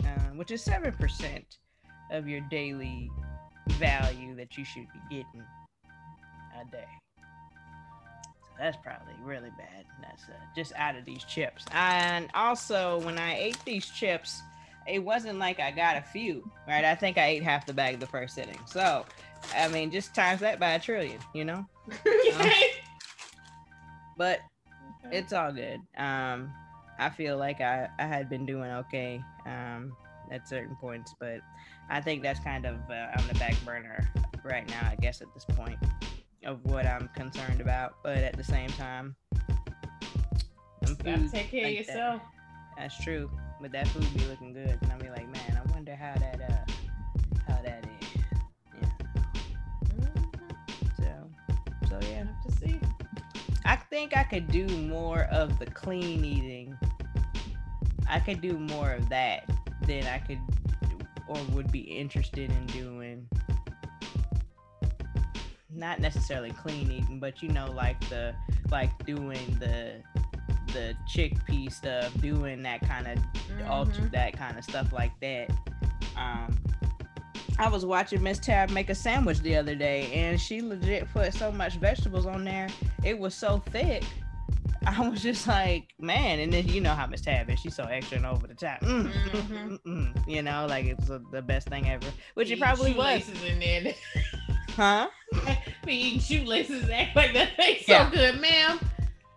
um, which is 7% of your daily value that you should be getting a day. So that's probably really bad. That's uh, just out of these chips. And also, when I ate these chips, it wasn't like I got a few, right? I think I ate half the bag the first sitting. So, I mean, just times that by a trillion, you know? *laughs* um, but it's all good. Um, I feel like I, I had been doing okay um, at certain points, but I think that's kind of uh, on the back burner right now, I guess, at this point of what I'm concerned about. But at the same time, gotta take care like of yourself. That, that's true. But that food be looking good, and I'll be like, man, I wonder how that uh I think I could do more of the clean eating I could do more of that than I could or would be interested in doing. Not necessarily clean eating, but you know, like the like doing the the chickpea stuff, doing that kind of mm-hmm. alter that kind of stuff like that. Um, I was watching Miss Tab make a sandwich the other day, and she legit put so much vegetables on there. It was so thick *laughs* I was just like, man, and then you know how Miss Tab is. She's so extra and over the top. Mm, mm-hmm. you know, like it was a, the best thing ever, which it probably was. in there. *laughs* huh? Be eating shoelaces act like that tastes yeah. so good, ma'am.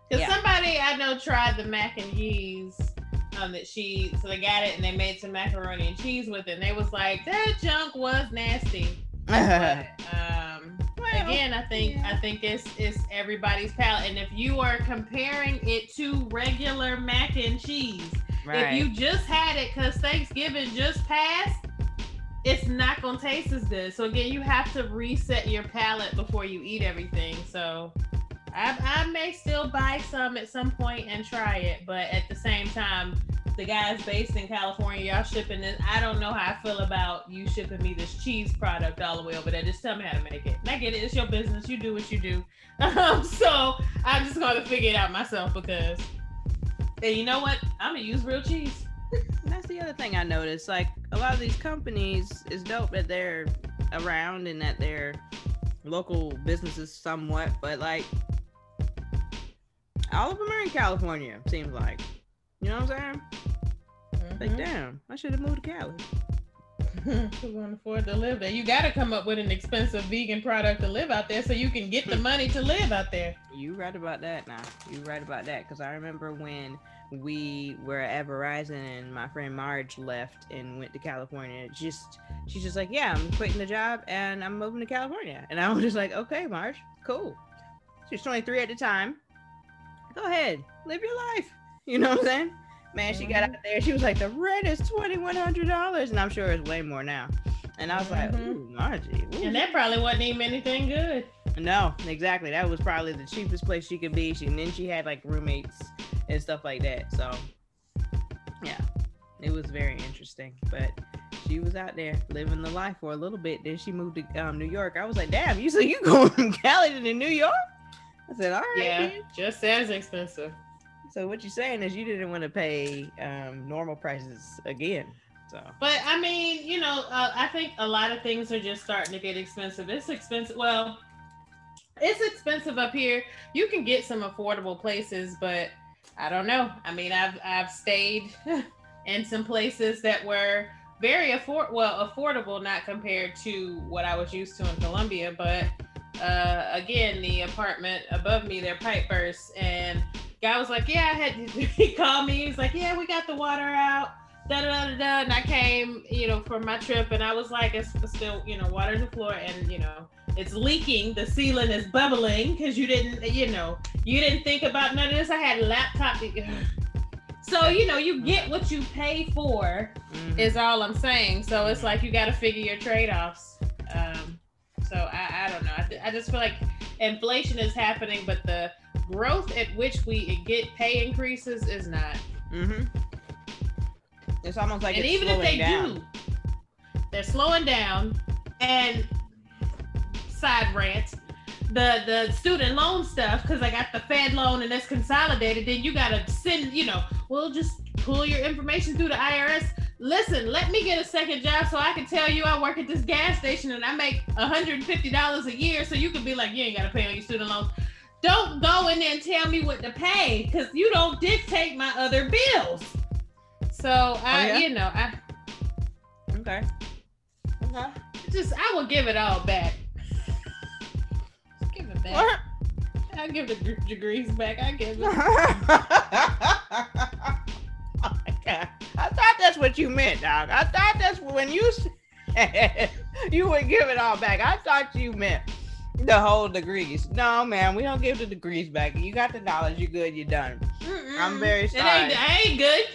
Because yeah. somebody I know tried the mac and cheese um, that she, so they got it and they made some macaroni and cheese with it, and they was like, that junk was nasty. *laughs* but, um, well, again, I think yeah. I think it's it's everybody's palate. And if you are comparing it to regular mac and cheese, right. if you just had it because Thanksgiving just passed, it's not gonna taste as good. So again, you have to reset your palate before you eat everything. So I, I may still buy some at some point and try it, but at the same time, the guys based in California, y'all shipping this. I don't know how I feel about you shipping me this cheese product all the way over there. Just tell me how to make it. And I get it. It's your business. You do what you do. *laughs* Um, so I'm just going to figure it out myself because, and you know what? I'm going to use real cheese. *laughs* That's the other thing I noticed. Like a lot of these companies, it's dope that they're around and that they're local businesses somewhat, but like all of them are in California, seems like. You know what I'm saying? Mm-hmm. Like, damn, I should have moved to Cali. *laughs* Who afford to live there? You got to come up with an expensive vegan product to live out there so you can get the *laughs* money to live out there. You right about that now. You right about that because I remember when we were at Verizon and my friend Marge left and went to California. Just she's just like, yeah, I'm quitting the job and I'm moving to California. And I was just like, okay, Marge, cool. She's 23 at the time. Go ahead, live your life. *laughs* You know what I'm saying? Man, she got out there. She was like, the rent is twenty one hundred dollars, and I'm sure it's way more now. And I was like, Mhm. ooh, Margie. ooh. And that probably wasn't even anything good. No, exactly. That was probably the cheapest place she could be. She and then she had like roommates and stuff like that. So yeah, it was very interesting. But she was out there living the life for a little bit. Then she moved to um, New York. I was like, damn, you so you *laughs* going from Cali to New York? I said, all right. Yeah, then." just as expensive. So what you're saying is you didn't want to pay um, normal prices again. So But I mean, you know, uh, I think a lot of things are just starting to get expensive. It's expensive. Well, it's expensive up here. You can get some affordable places, but I don't know. I mean, I've I've stayed *laughs* in some places that were very afford well affordable, not compared to what I was used to in Columbia. But uh, again, the apartment above me, their pipe burst, and guy was like, "Yeah, I had." *laughs* He called me. He's like, "Yeah, we got the water out." Da, da, da, da. And I came, you know, for my trip, and I was like, "It's still, you know, water in the floor, and you know, it's leaking. The ceiling is bubbling because you didn't, you know, you didn't think about none of this. I had a laptop." *sighs* So you know, you get what you pay for mhm. is all I'm saying. So it's like you got to figure your trade offs. Um, so I, I don't know. I, th- I just feel like inflation is happening, but the growth at which we get pay increases is not. Mhm. It's almost like and even if they down. do, they're slowing down. And side rant, the the student loan stuff because I got the Fed loan and it's consolidated. Then you gotta send, you know, we'll just pull your information through the IRS. Listen, let me get a second job so I can tell you I work at this gas station and I make $150 a year. So you can be like, you ain't gotta pay on your student loans. Don't go in there and tell me what to pay because you don't dictate my other bills. So I, oh, yeah? you know, I Okay. Okay. just I will give it all back. It back. I give the gr- degrees back. I give it. oh my god! I thought that's what you meant, dog. I thought that's when you said *laughs* you would give it all back. I thought you meant the whole degrees. No, man, we don't give the degrees back. You got the knowledge. You're good. You're done. I'm Mm-mm. very It sorry. ain't, I ain't good.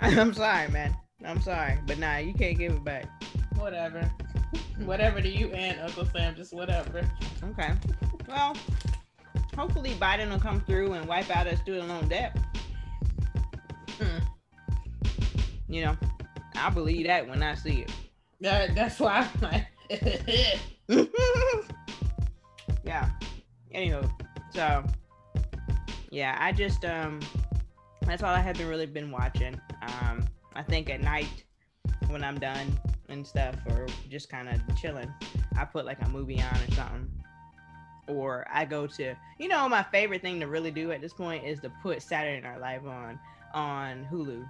*laughs* I'm sorry, man. I'm sorry, but nah, you can't give it back. Whatever. *laughs* Whatever to you and Uncle Sam, just whatever. Okay. Well, hopefully Biden will come through and wipe out our student loan debt. Hmm. You know, I'll believe that when I see it. That, that's why I'm like, *laughs* yeah. Anywho, so yeah, I just um that's all I have been really been watching. Um I think at night when I'm done and stuff or just kind of chilling, I put like a movie on or something. Or I go to you know my favorite thing to really do at this point is to put Saturday Night Live on on Hulu.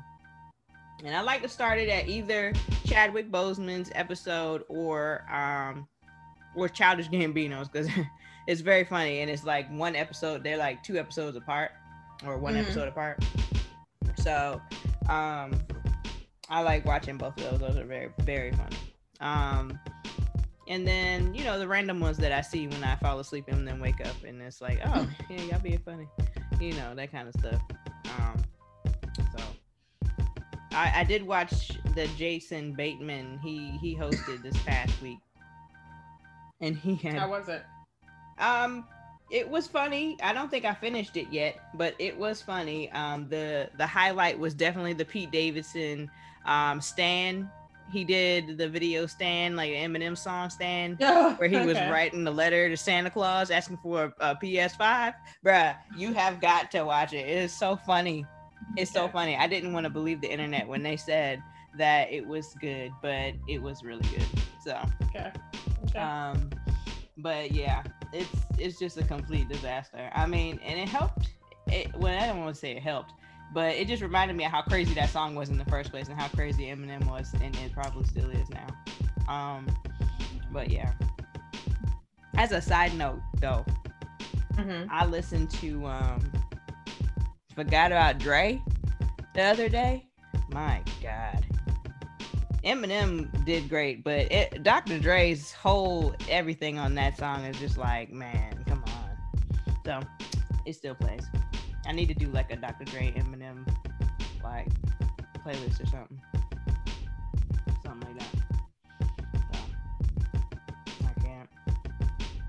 And I like to start it at either Chadwick Boseman's episode or um or Childish Gambino's because *laughs* it's very funny and it's like one episode they're like two episodes apart or one Mhm. episode apart so um i like watching both of those those are very very funny um and then you know the random ones that i see when i fall asleep and then wake up and it's like oh *laughs* yeah y'all being funny you know that kind of stuff um so I, I did watch the Jason Bateman. He he hosted this past week, and he had how was it? um, it was funny. I don't think I finished it yet, but it was funny. Um, the the highlight was definitely the Pete Davidson um Stan. He did the video Stan, like Eminem song Stan, *laughs* where he was writing the letter to Santa Claus asking for a, a PS5. Bruh, you have got to watch it. It is so funny. It's so funny. I didn't want to believe the internet when they said that it was good, but it was really good. So Okay. Okay. um but yeah it's it's just a complete disaster i mean and it helped it well i don't want to say it helped but it just reminded me of how crazy that song was in the first place and how crazy Eminem was, and it probably still is now. Um, but yeah. As a side note, though, mm-hmm. I listened to um, forgot about Dre the other day. My God. Eminem did great, but it, Dr. Dre's whole everything on that song is just like, man, come on. So it still plays. I need to do like a Dr. Dre Eminem like playlist or something. Something like that. So I can't.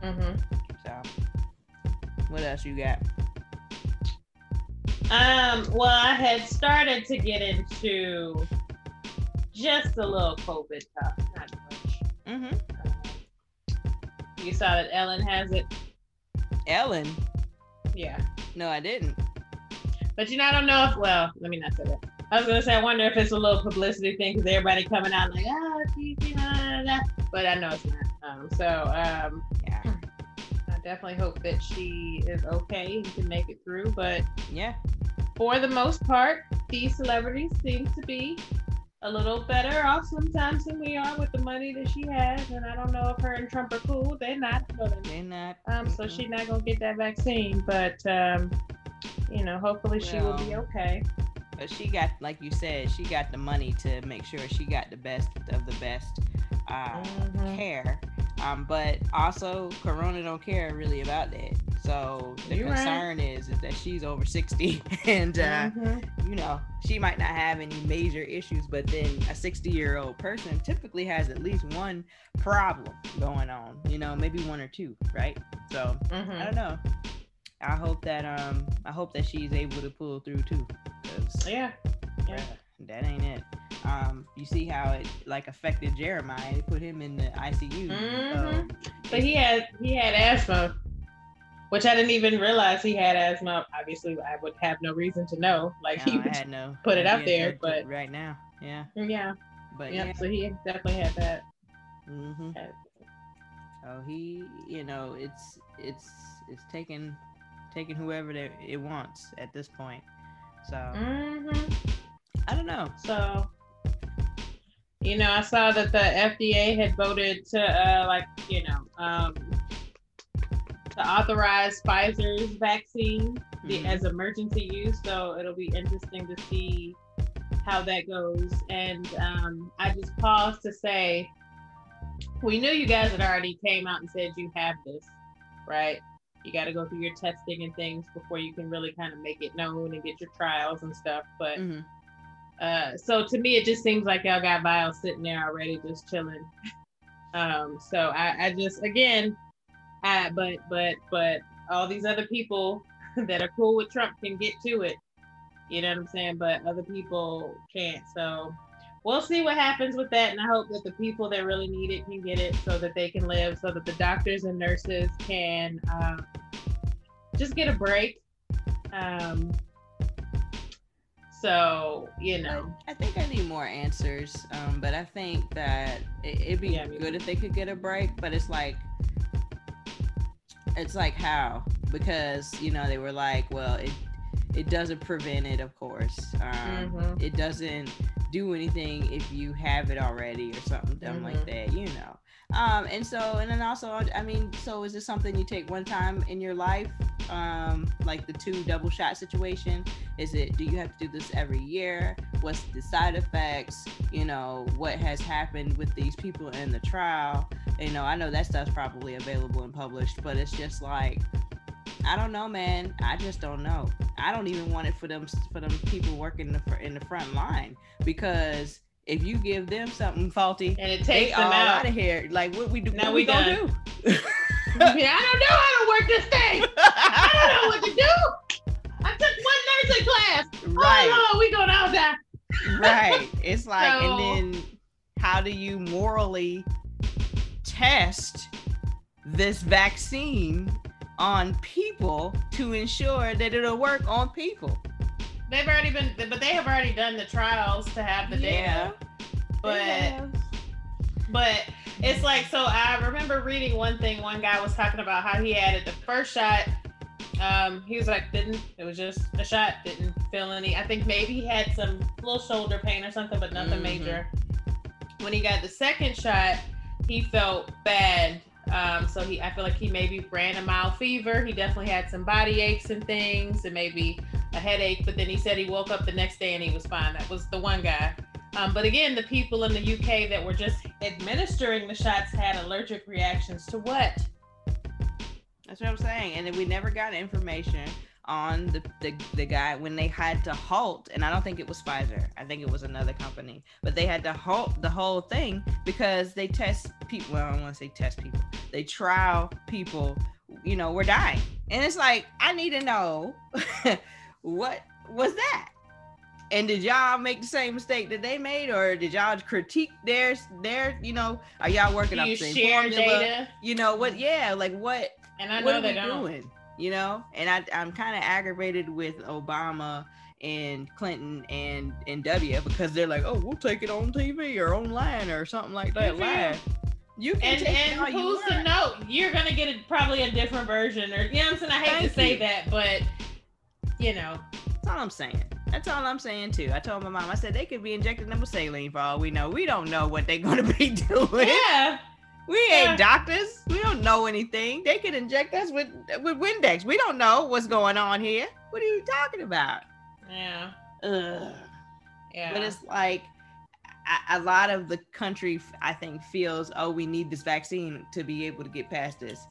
Mm-hmm. So what else you got? Um, well, I had started to get into just a little COVID stuff, not much. Mm-hmm. you saw that Ellen has it. Ellen. Yeah. No, I didn't. But you know, I don't know if. Well, let me not say that. I was gonna say I wonder if it's a little publicity thing because everybody coming out like, oh, geez, blah, blah, but I know it's not. Um, so um, yeah, I definitely hope that she is okay and can make it through. But yeah, for the most part, these celebrities seem to be a little better off sometimes than we are with the money that she has. And I don't know if her and Trump are cool. They're not. They're not. Um, so she's not gonna get that vaccine. But um, you know, hopefully she will be okay. But she got, like you said, she got the money to make sure she got the best of the best uh, mm-hmm. care. Um, but also, Corona don't care really about that. So the You're concern right. is is that she's over sixty, *laughs* and uh, mm-hmm. you know she might not have any major issues, but then a sixty-year-old person typically has at least one problem going on. You know, maybe one or two, right? So mm-hmm. I don't know. I hope that um I hope that she's able to pull through too. yeah, yeah, that ain't it. Um, you see how it like affected Jeremiah. It put him in the ICU. Mm-hmm. So, but he had he had asthma which I didn't even realize he had asthma. Obviously, I would have no reason to know. Like no, he would had no put it out there, but right now, yeah, yeah, but yeah, yeah. So he definitely had that. Mm-hmm. So he, you know, it's it's it's taking taking whoever it, it wants at this point. So mm-hmm. I don't know. So you know, I saw that the FDA had voted to uh, like you know um, to authorize Pfizer's vaccine mm-hmm. as emergency use. So it'll be interesting to see how that goes. And um, I just paused to say, we knew you guys had already came out and said you have this, right? You got to go through your testing and things before you can really kind of make it known and get your trials and stuff. But mm-hmm. uh, so to me, it just seems like y'all got vials sitting there already, just chilling. *laughs* um, so I, I just again, I, but but but all these other people *laughs* that are cool with Trump can get to it. You know what I'm saying? But other people can't. So we'll see what happens with that. And I hope that the people that really need it can get it so that they can live, so that the doctors and nurses can um, just get a break. Um, so you know, I, I, think I need more answers. Um, but I think that it, would be yeah, good if they could get a break. But it's like it's like how because you know they were like well it it doesn't prevent it of course um, mm-hmm. it doesn't do anything if you have it already or something dumb mm-hmm. like that you know um, and so and then also i mean so is this something you take one time in your life? Um, like the two double shot situation? Is it do you have to do this every year? What's the side effects? You know what has happened with these people in the trial? You know i know that stuff's probably available and published but it's just like I don't know, man. I just don't know. I don't even want it for them for them people working in the, in the front line because if you give them something faulty and it takes them out. out. of here, like what we do? Now we, we gonna do? *laughs* yeah, I don't know how to work this thing. *laughs* I don't know what to do. I took one nursing class. Oh, right. Oh no, we going out there. right. It's like, so, and then how do you morally test this vaccine on people to ensure that it'll work on people? They've already been, but they have already done the trials to have the yeah, data. But, but it's like so. I remember reading one thing. One guy was talking about how he added the first shot. Um, he was like, didn't it was just a shot, didn't feel any. I think maybe he had some little shoulder pain or something, but nothing mm-hmm. major. When he got the second shot, he felt bad. Um, so he, I feel like he maybe ran a mild fever. He definitely had some body aches and things, and maybe a headache. But then he said he woke up the next day and he was fine. That was the one guy. Um, but again, the people in the UK that were just administering the shots had allergic reactions to what? That's what I'm saying. And then we never got information on the, the, the guy when they had to halt, and I don't think it was Pfizer. I think it was another company, but they had to halt the whole thing because they test people. Well, I don't want to say test people. They trial people. You know, we're dying, and it's like I need to know *laughs* what was that. And did y'all make the same mistake that they made, or did y'all critique theirs? their? You know, are y'all working up the same share formula? data? You know what? Yeah, like what? And I know what are they don't. doing? You know and I, i'm kind of aggravated with obama and clinton and and w because they're like oh we'll take it on tv or online or something like that mm-hmm. live you can and, and who's to know you're gonna get a, probably a different version or you know i'm saying i hate Thank to say you. that but you know that's all i'm saying that's all I'm saying too. I told my mom, I said they could be injecting them with saline for all we know. We don't know what they're gonna be *laughs* doing. Yeah. We ain't doctors. We don't know anything. They could inject us with with Windex. We don't know what's going on here. What are you talking about? Yeah. Ugh. Yeah. But it's like a, a lot of the country, I think, feels, oh, we need this vaccine to be able to get past this.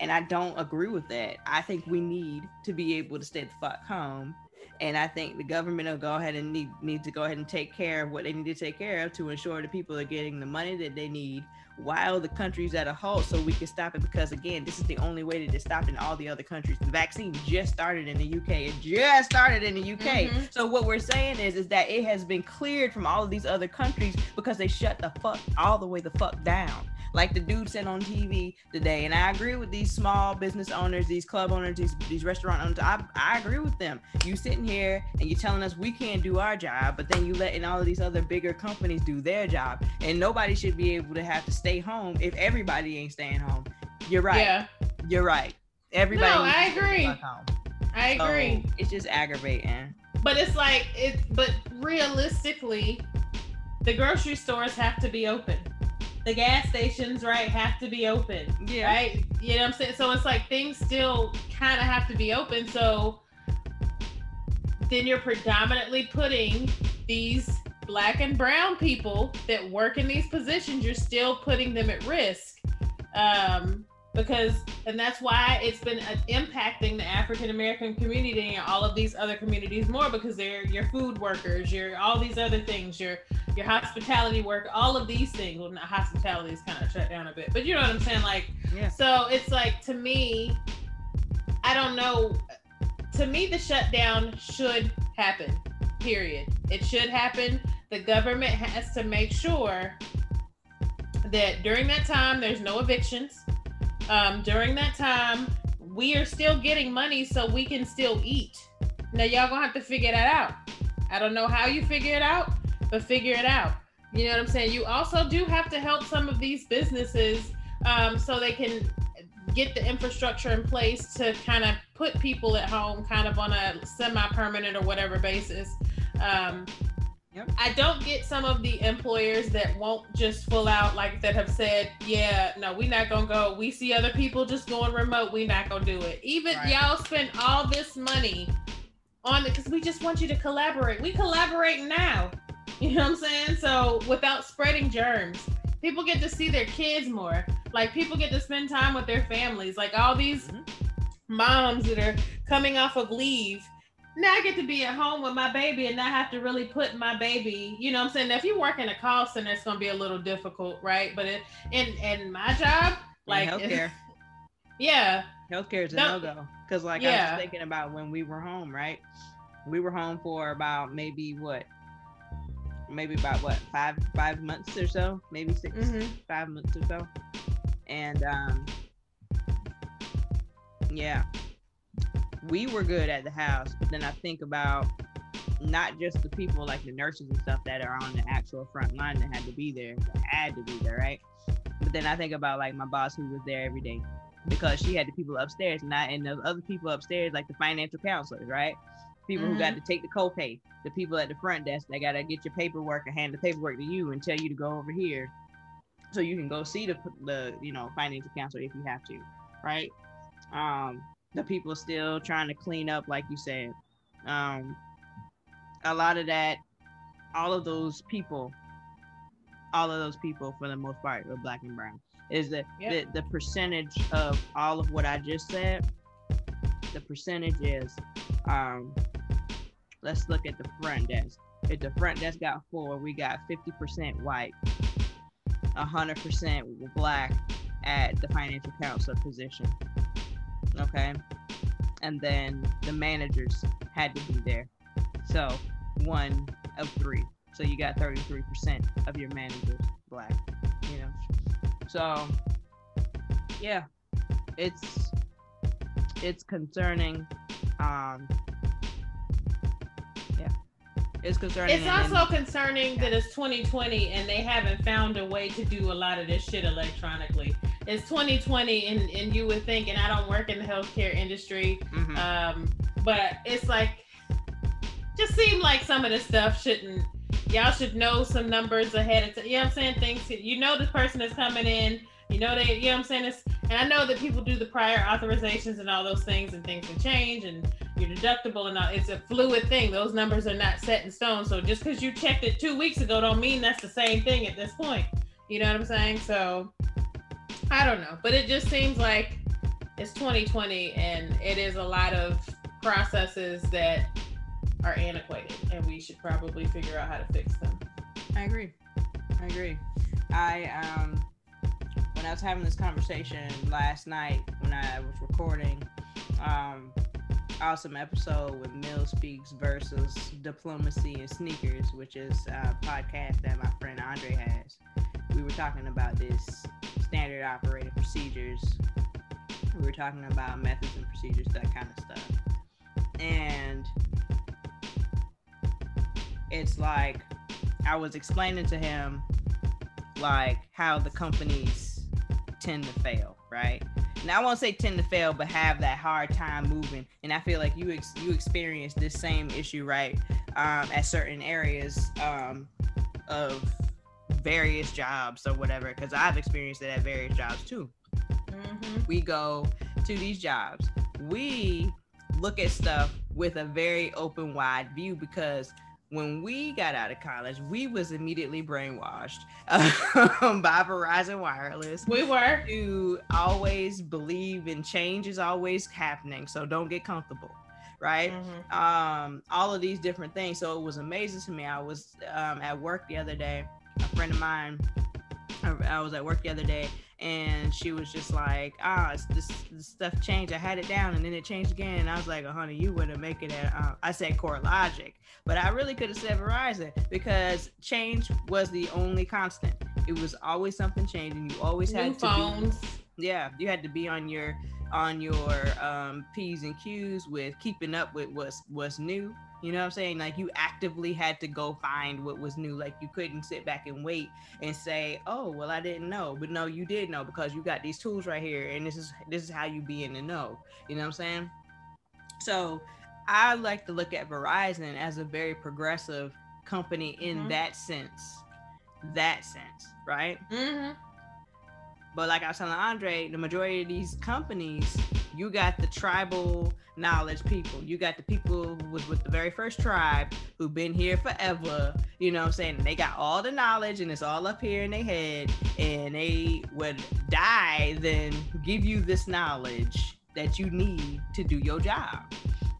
And I don't agree with that. I think we need to be able to stay the fuck home. And I think the government will go ahead and need need to go ahead and take care of what they need to take care of to ensure the people are getting the money that they need while the country's at a halt so we can stop it because again this is the only way that it's stopped in all the other countries the vaccine just started in the uk it just started in the uk mm-hmm. so what we're saying is is that it has been cleared from all of these other countries because they shut the fuck all the way the fuck down like the dude said on TV today. And I agree with these small business owners, these club owners, these, these restaurant owners. I, I agree with them. You sitting here and you're telling us we can't do our job, but then you letting all of these other bigger companies do their job. And nobody should be able to have to stay home if everybody ain't staying home. You're right. Yeah. You're right. Everybody. No, I agree. I agree. So it's just aggravating. But it's like it. But realistically, the grocery stores have to be open the gas stations, right, have to be open. Yeah. Right? You know what I'm saying? So it's like things still kind of have to be open. So then you're predominantly putting these black and brown people that work in these positions, you're still putting them at risk. Um, because and that's why it's been uh, impacting the African American community and all of these other communities more because they're your food workers, your all these other things, your your hospitality work, all of these things. Well, not hospitality is kind of shut down a bit, but you know what I'm saying. Like, yeah. so it's like to me, I don't know. To me, the shutdown should happen. Period. It should happen. The government has to make sure that during that time there's no evictions um, during that time, we are still getting money so we can still eat. Now, y'all gonna have to figure that out. I don't know how you figure it out, but figure it out. You know what I'm saying? You also do have to help some of these businesses um, so they can get the infrastructure in place to kind of put people at home kind of on a semi-permanent or whatever basis um, Yep. I don't get some of the employers that won't just full out like that have said, yeah, no, we're not gonna go. We see other people just going remote, we're not gonna do it. Even right. y'all spend all this money on it because we just want you to collaborate. We collaborate now. You know what I'm saying? So without spreading germs. People get to see their kids more. Like people get to spend time with their families. Like all these mm-hmm. moms that are coming off of leave now I get to be at home with my baby and not have to really put my baby, you know what I'm saying? Now, if you work in a call center, it's gonna be a little difficult, right? But it, in in my job, like *laughs* healthcare. yeah. Healthcare is a no go. Cause like yeah. I was thinking about when we were home, right? We were home for about maybe what? Maybe about what five five months or so, maybe 6 mm-hmm. five months or so. And um yeah, we were good at the house, but then I think about not just the people like the nurses and stuff that are on the actual front line that had to be there, that had to be there, right? But then I think about like my boss who was there every day because she had the people upstairs and I and the other people upstairs, like the financial counselors, right? people mm-hmm. who got mm-hmm. to take the copay, the people at the front desk that got to get your paperwork and hand the paperwork to you and tell you to go over here so you can go see the, the you know financial counselor if you have to right? Um the people still trying to clean up like you said. Um a lot of that all of those people all of those people for the most part are black and brown. Is that yep. the, the percentage of all of what i just said the percentage is um let's look at the front desk. If the front desk got four we got 50% white 100% black at the financial counselor position okay? And then the managers had to be there. So one of three. So you got 33% of your managers black you know? So yeah it's it's concerning. Um, it's concerning. It's also concerning that it's 2020 and they haven't found a way to do a lot of this shit electronically. It's 2020 and, and you would think, and I don't work in the healthcare industry, mm-hmm. um, but it's like, just seem like some of the stuff shouldn't y'all should know some numbers ahead of time. You know what I'm saying? Things you know this person is coming in. You know they you know what I'm saying? It's and I know that people do the prior authorizations and all those things, and things can change, and your deductible and all. It's a fluid thing. Those numbers are not set in stone. So just because you checked it two weeks ago, don't mean that's the same thing at this point. You know what I'm saying? So I don't know, but it just seems like it's 2020, and it is a lot of processes that are antiquated, and we should probably figure out how to fix them. I agree. I agree. I um when I was having this conversation last night when I was recording um awesome episode with Mill Speaks versus Diplomacy and Sneakers, which is a podcast that my friend Andre has. We were talking about this standard operating procedures. We were talking about methods and procedures, that kind of stuff. And it's like I was explaining to him like how the companies tend to fail, right? Now I won't say tend to fail, but have that hard time moving. And I feel like you ex- you experience this same issue, right? Um, at certain areas um, of various jobs or whatever, because I've experienced it at various jobs too. Mm-hmm. We go to these jobs. We look at stuff with a very open, wide view because when we got out of college, we was immediately brainwashed um, *laughs* by Verizon Wireless. We were to always believe in change is always happening, so don't get comfortable, right? Mm-hmm. Um, all of these different things. So it was amazing to me. I was um, at work the other day. A friend of mine, I was at work the other day, and she was just like, ah, this, this, stuff changed. I had it down and then it changed again. And I was like, oh, honey, you wouldn't make it at, uh, I said CoreLogic, but I really could have said Verizon because change was the only constant. It was always something changing. You always New had to phones. Be, yeah, you had to be on your on your um, P's and Q's with keeping up with what's what's new. You know what I'm saying? Like you actively had to go find what was new. Like you couldn't sit back and wait and say, "Oh, well, I didn't know," but no, you did know because you got these tools right here, and this is this is how you be in the know. You know what I'm saying? So I like to look at Verizon as a very progressive company in mm-hmm. that sense. That sense, right? Mm-hmm. But like I was telling Andre, the majority of these companies, you got the tribal knowledge people. You got the people was with the very first tribe who've been here forever. You know what I'm saying? They got all the knowledge and it's all up here in their head. And they would die then give you this knowledge that you need to do your job.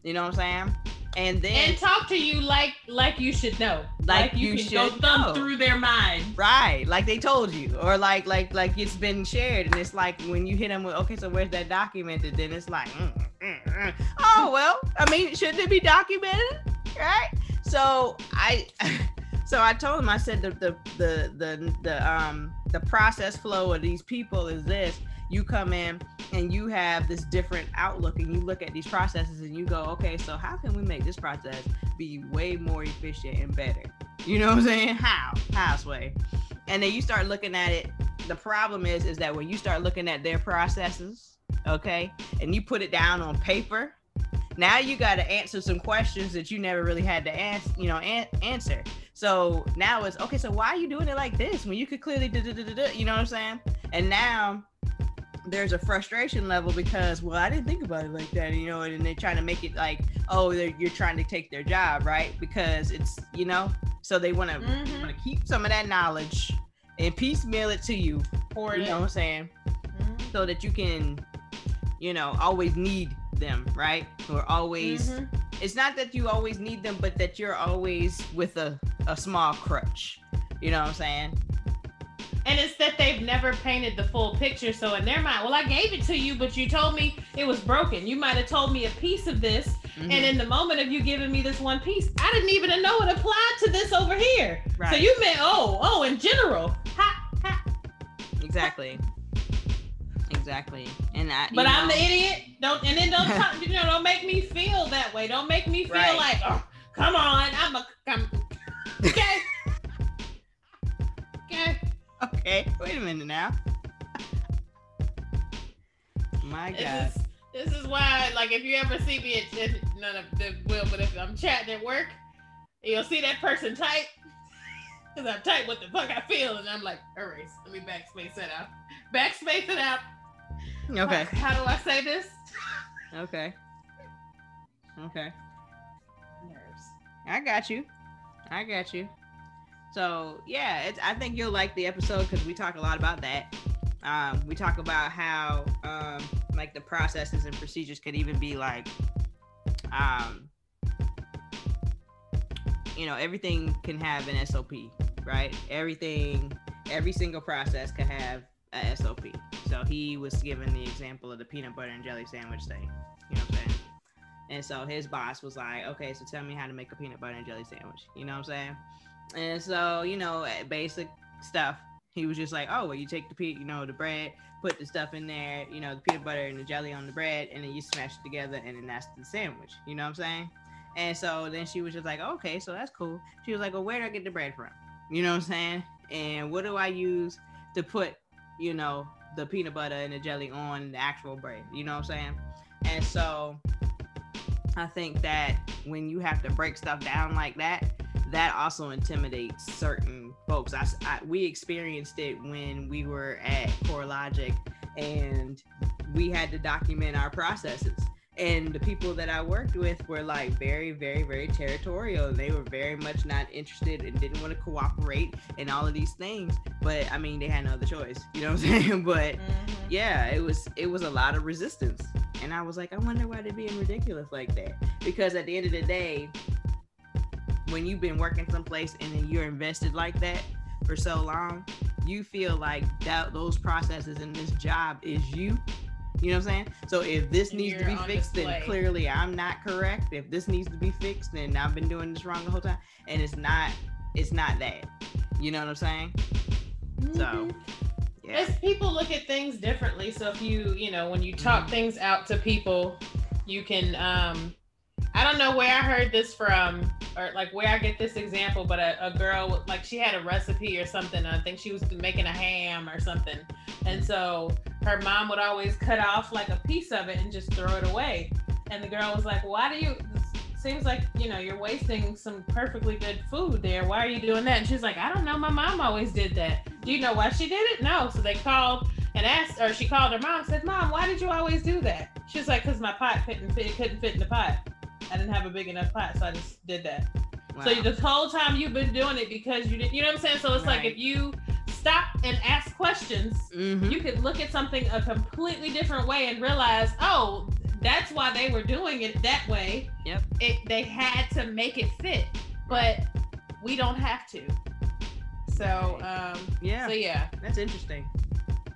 You know what I'm saying? And then and talk to you like like you should know. Like, like you, you, can go thumb know. through their mind. Right like they told you or like like like it's been shared and it's like when you hit them with okay so where's that documented? Then it's like mm, mm, mm. oh well i mean shouldn't it be documented? Right? So i *laughs* so i told him i said the the the the, the um the process flow of these people is this you come in and you have this different outlook and you look at these processes and you go, okay, so how can we make this process be way more efficient and better? You know what I'm saying? How? How's way? And then you start looking at it. The problem is, is that when you start looking at their processes, okay, and you put it down on paper, now you got to answer some questions that you never really had to answer, you know, an- answer. So now it's okay. So why are you doing it like this when you could clearly, you know what I'm saying? And now there's a frustration level because well i didn't think about it like that you know and they're trying to make it like oh you're trying to take their job right because it's you know so they want to mm-hmm. keep some of that knowledge and piecemeal it to you For you it. know what i'm saying mm-hmm. so that you can you know always need them right or always mm-hmm. it's not that you always need them but that you're always with a, a small crutch you know what i'm saying and it's that they've never painted the full picture. So in their mind, well, I gave it to you, but you told me it was broken. You might have told me a piece of this, mm-hmm. and in the moment of you giving me this one piece, I didn't even know it applied to this over here. Right. So you meant oh oh in general. Ha, ha. Exactly. Exactly. And I But I'm the idiot. Don't and then don't talk, *laughs* you know, don't make me feel that way. Don't make me feel right. like, oh, come on, I'm a come *laughs* okay. okay. Okay, wait a minute now. My God. This is, this is why, like, if you ever see me at, none of the will, but if I'm chatting at work, you'll see that person type. *laughs* Because I type what the fuck I feel, and I'm like, erase. Let me backspace it out. Backspace it out. Okay. how do I say this? Okay. Okay. Nerves. I got you. I got you. So yeah, I think you'll like the episode because we talk a lot about that. Um, we talk about how um, like the processes and procedures could even be like, um, you know, everything can have an SOP, right? Everything, every single process can have a SOP. So he was given the example of the peanut butter and jelly sandwich thing. You know what I'm saying? And so his boss was like, okay, so tell me how to make a peanut butter and jelly sandwich. You know what I'm saying? And so, you know, eh, basic stuff. He was just like, oh, well, you take the pe- you know, the bread, put the stuff in there, you know, the peanut butter and the jelly on the bread, and then you smash it together, and then that's the sandwich. You know what I'm saying? And so then she was just like, okay, so that's cool. She was like, well, where do I get the bread from? You know what I'm saying? And what do I use to put, you know, the peanut butter and the jelly on the actual bread? You know what I'm saying? And so I think that when you have to break stuff down like that, that also intimidates certain folks. I, I, we experienced it when we were at CoreLogic and we had to document our processes. And the people that I worked with were like very, very, very territorial. And they were very much not interested and didn't want to cooperate and all of these things. But I mean, they had no other choice. You know what I'm *laughs* saying? But mm-hmm. yeah, it was it was a lot of resistance. And I was like, I wonder why they're being ridiculous like that. Because at the end of the day, when you've been working someplace and then you're invested like that for so long, you feel like that those processes in this job is you. You know what I'm saying? So if this and needs to be fixed, display. then clearly I'm not correct. If this needs to be fixed, then I've been doing this wrong the whole time. And it's not it's not that. You know what I'm saying? Mm-hmm. So yeah. As people look at things differently. So if you, you know, when you talk mm-hmm. things out to people, you can um I don't know where I heard this from or like where I get this example, but a, a girl like she had a recipe or something. I think she was making a ham or something, and so her mom would always cut off like a piece of it and just throw it away. And the girl was like, "Why do you?" Seems like you know you're wasting some perfectly good food there. Why are you doing that? And she's like, "I don't know. My mom always did that. Do you know why she did it? No." So they called and asked, or she called her mom. Said, "Mom, why did you always do that?" She's like, "Cause my pot couldn't fit, couldn't fit in the pot." I didn't have a big enough pot, so I just did that. Wow. So this whole time you've been doing it because you didn't. you know what I'm saying? So it's right. like if you stop and ask questions, mm-hmm. you could look at something a completely different way and realize, oh, that's why they were doing it that way. Yep. It they had to make it fit, but we don't have to. So um, yeah. So yeah, that's interesting.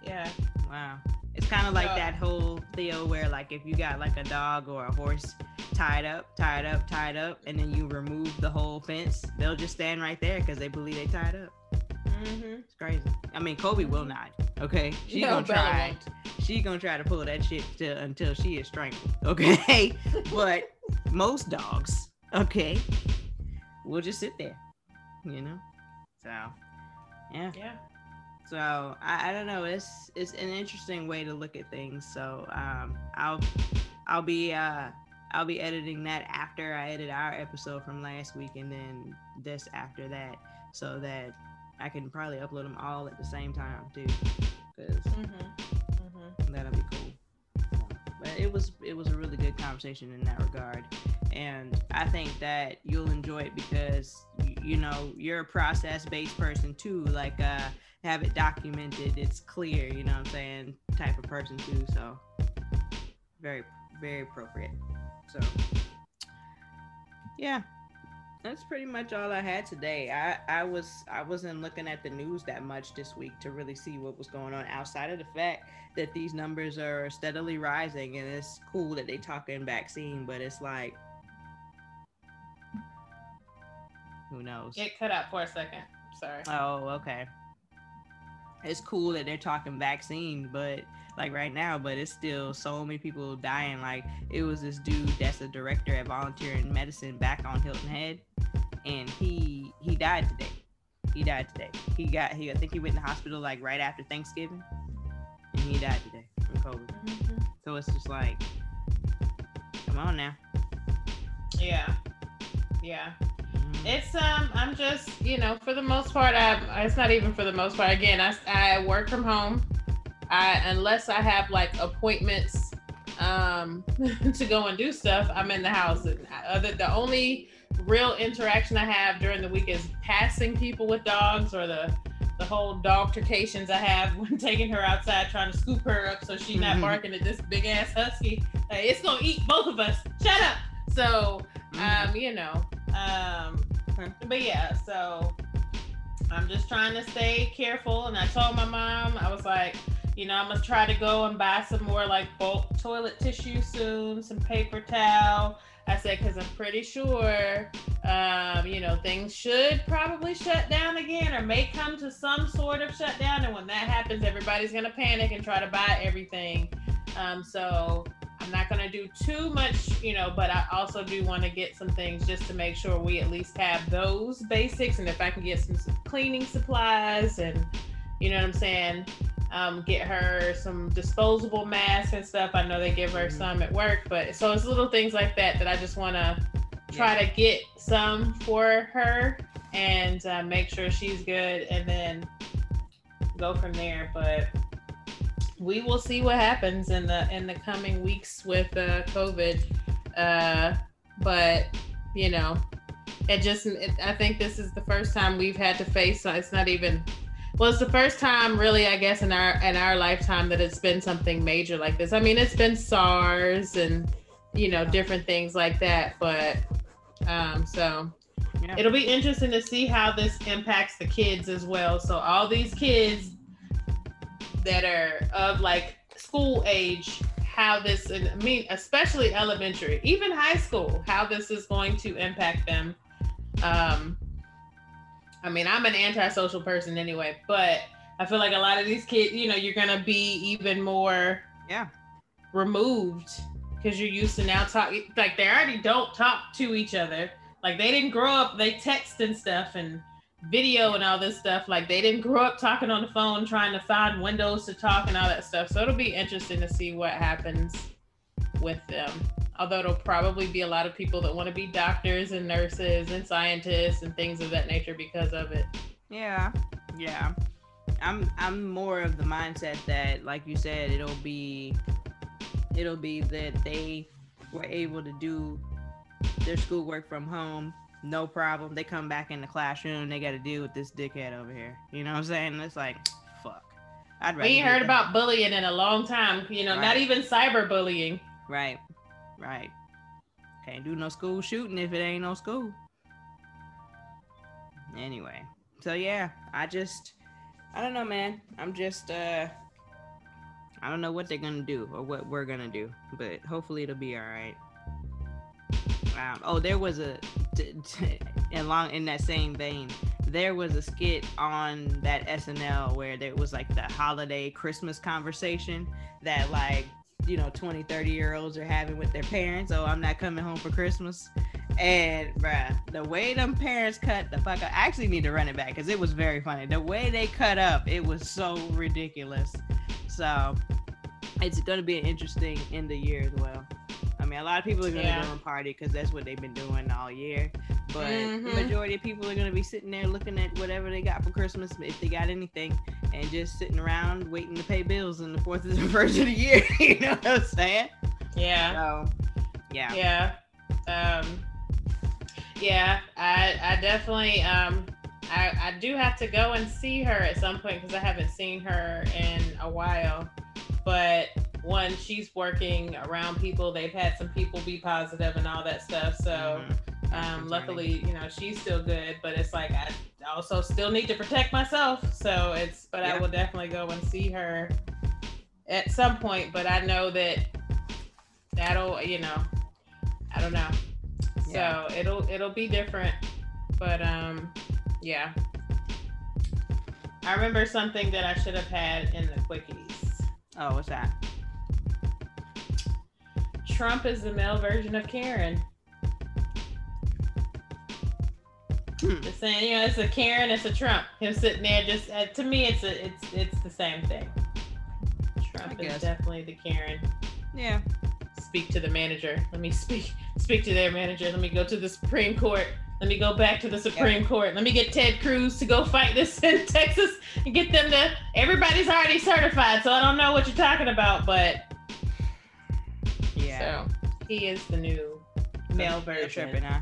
Yeah. Wow. It's kind of like that whole deal where like if you got like a dog or a horse tied up, tied up, tied up, and then you remove the whole fence, they'll just stand right there because they believe they tied up. Mm-hmm. It's crazy. I mean, Kobe will not. Okay, she no, gonna try. She gonna try to pull that shit to, until she is strangled. *laughs* Okay, but most dogs, okay, will just sit there. You know, so yeah, yeah. So I, I don't know. It's it's an interesting way to look at things. So um, I'll I'll be uh, I'll be editing that after I edit our episode from last week, and then this after that, so that I can probably upload them all at the same time too, because mm-hmm. mm-hmm. that'll be cool. It was it was a really good conversation in that regard, and I think that you'll enjoy it because you know you're a process based person too. Like uh, have it documented, it's clear. You know what I'm saying? Type of person too. So very very appropriate. So yeah, that's pretty much all I had today. I I was I wasn't looking at the news that much this week to really see what was going on outside of the fact that these numbers are steadily rising and it's cool that they talking vaccine, but it's like who knows? Get cut out for a second. Sorry. Oh, okay. It's cool that they're talking vaccine, but like right now, but it's still so many people dying. Like it was this dude that's a director at Volunteer in Medicine back on Hilton Head, and he he died today. He died today. He got he I think he went in the hospital like right after Thanksgiving, and he died today from COVID. Mm-hmm. So it's just like, come on now. Yeah, yeah. It's um, I'm just you know for the most part, I it's not even for the most part. Again, I I work from home. I unless I have like appointments um *laughs* to go and do stuff, I'm in the house. And other the only real interaction I have during the week is passing people with dogs or the the whole dog altercations I have *laughs* when taking her outside trying to scoop her up so she's not mm-hmm. barking at this big ass husky. Like, it's gonna eat both of us. Shut up. So mm-hmm. um, you know, um, but yeah, so I'm just trying to stay careful. And I told my mom, I was like, you know, I'm gonna try to go and buy some more like bulk toilet tissue soon, some paper towel. I said, because I'm pretty sure, um, you know, things should probably shut down again or may come to some sort of shutdown. And when that happens, everybody's going to panic and try to buy everything. Um, so I'm not going to do too much, you know, but I also do want to get some things just to make sure we at least have those basics. And if I can get some, cleaning supplies and, you know what I'm saying, um, get her some disposable masks and stuff. I know they give her mm-hmm. some at work, but so it's little things like that that I just want to try yeah. to get some for her and uh, make sure she's good, and then go from there. But we will see what happens in the in the coming weeks with uh, COVID. Uh, but you know, it just it, I think this is the first time we've had to face. It's not even well, it's the first time really, I guess, in our in our lifetime that it's been something major like this. I mean, it's been SARS and you know different things like that, but um, so yeah. it'll be interesting to see how this impacts the kids as well. So all these kids that are of like school age, how this, I mean, especially elementary, even high school, how this is going to impact them. Um, I mean, I'm an antisocial person anyway, but I feel like a lot of these kids, you know, you're gonna be even more yeah removed because you're used to now talk like they already don't talk to each other. Like they didn't grow up, they text and stuff and video and all this stuff. Like they didn't grow up talking on the phone, trying to find windows to talk and all that stuff. So it'll be interesting to see what happens with them although it'll probably be a lot of people that want to be doctors and nurses and scientists and things of that nature because of it. Yeah. Yeah. I'm I'm more of the mindset that like you said it'll be it'll be that they were able to do their schoolwork from home no problem they come back in the classroom they got to deal with this dickhead over here you know what i'm saying it's like fuck i'd we ain't heard that. about bullying in a long time you know right. not even cyberbullying. right Right. Can't do no school shooting if it ain't no school. Anyway, so yeah, I just, I don't know, man. I'm just, uh, I don't know what they're gonna do or what we're gonna do, but hopefully it'll be all right. Oh, there was a, *laughs* t- t- along in that same vein, there was a skit on that SNL where there was like the holiday Christmas conversation that like you know 20 30 year olds are having with their parents. Oh i'm not coming home for christmas. And bruh the way them parents cut the fuck up i actually need to run it back because it was very funny. The way they cut up it was so ridiculous. So it's going to be an interesting end of year as well i mean, a lot of people are gonna Yeah. go and party because that's what they've been doing all year. But Mhm. the majority of people are gonna be sitting there looking at whatever they got for Christmas, if they got anything, and just sitting around waiting to pay bills on the fourth and the *laughs* first of the year. *laughs* you know what I'm saying? Yeah. So, yeah. Yeah. Um yeah, I I definitely um I, I do have to go and see her at some point because I haven't seen her in a while. But one, she's working around people. They've had some people be positive and all that stuff. So Mhm. um, luckily, you know, she's still good. But it's like I also still need to protect myself. So it's but I will definitely go and see her at some point. But I know that that'll you know I don't know. Yeah. So it'll it'll be different. But um yeah. I remember something that I should have had in the quickies. Oh, what's that? Trump is the male version of Karen. Hmm. Just saying, you know, it's a Karen, it's a Trump. Him sitting there, just uh, to me, it's a, it's, it's the same thing. Trump I is guess. definitely the Karen. Yeah. Speak to the manager. Let me speak, *laughs* speak to their manager. Let me go to the Supreme Court. Let me go back to the Supreme Court. Let me get Ted Cruz to go fight this *laughs* in Texas and get them to. Everybody's already certified, so I don't know what you're talking about, but Yeah. so he is the new male version. tripping, huh?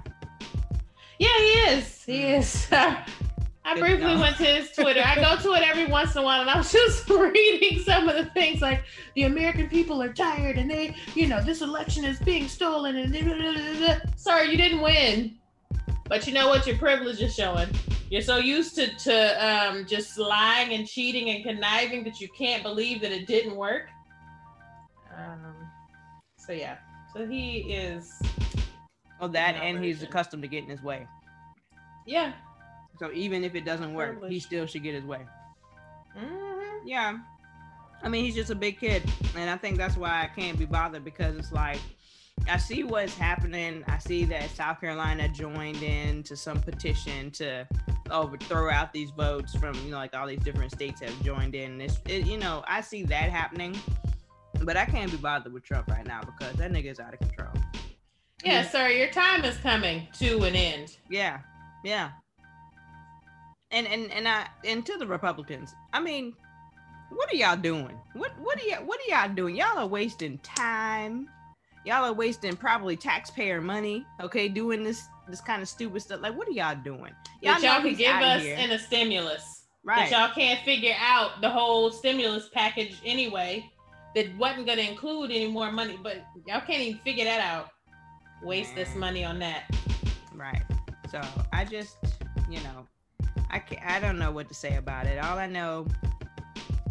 Yeah, he is. He is. *laughs* I briefly went to his Twitter. I go to it every once in a while, and I was *laughs* just reading some of the things like the American people are tired, and they, you know, this election is being stolen, and blah, blah, blah. sorry, you didn't win, but you know what? Your privilege is showing. You're so used to to um, just lying and cheating and conniving that you can't believe that it didn't work. Um, so yeah, so he is. Oh, that and he's accustomed to getting his way. Yeah. So even if it doesn't work, he still should get his way. hmm Yeah. I mean, he's just a big kid. And I think that's why I can't be bothered because it's like, I see what's happening. I see that South Carolina joined in to some petition to overthrow out these votes from, you know, like all these different states have joined in. It's, it, you know, I see that happening. But I can't be bothered with Trump right now because that nigga's out of control. Yeah, sir, your time is coming to an end. Yeah, yeah. And and and I and to the Republicans, I mean, what are y'all doing? What what are y'all what are y'all doing? Y'all are wasting time. Y'all are wasting probably taxpayer money. Okay, doing this this kind of stupid stuff. Like, what are y'all doing? Y'all he's give us here. in a stimulus. right. That y'all can't figure out the whole stimulus package anyway. That wasn't gonna include any more money, but y'all can't even figure that out. Waste this money on that. Right. So I just, you know, I can't. I don't know what to say about it. All I know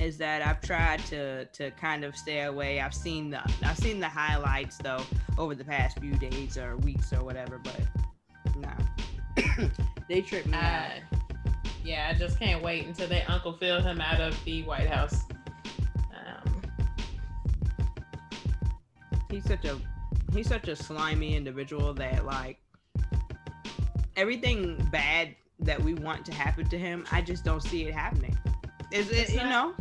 is that I've tried to to kind of stay away. I've seen the I've seen the highlights though over the past few days or weeks or whatever, but no. *coughs* they tripped me out. Yeah, I just can't wait until they Uncle Phil him out of the White House. Um, He's such a he's such a slimy individual that like everything bad that we want to happen to him, I just don't see it happening. Is it you know?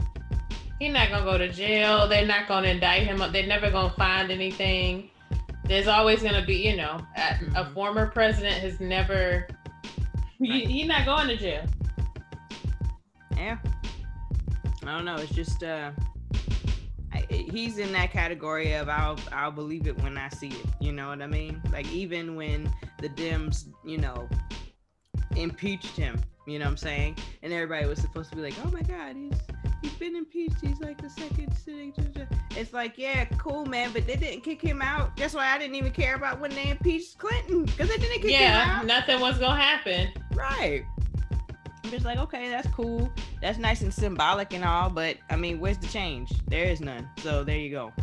He's not gonna go to jail. They're not gonna indict him. They're never gonna find anything. There's always gonna be, you know, a, a Mhm. former president has never. Right. he not going to jail. Yeah. I don't know. It's just uh, I, he's in that category of I'll I'll believe it when I see it. You know what I mean? Like even when the Dems, you know, impeached him. You know what I'm saying? And everybody was supposed to be like, oh my God, he's he's been impeached. He's like the second sitting. judge." It's like, yeah, cool, man, but they didn't kick him out. That's why I didn't even care about when they impeached Clinton because they didn't kick Yeah, him out. Yeah, nothing was gonna happen. Right. I'm just like, okay, that's cool. That's nice and symbolic and all, but I mean, where's the change? There is none. So there you go.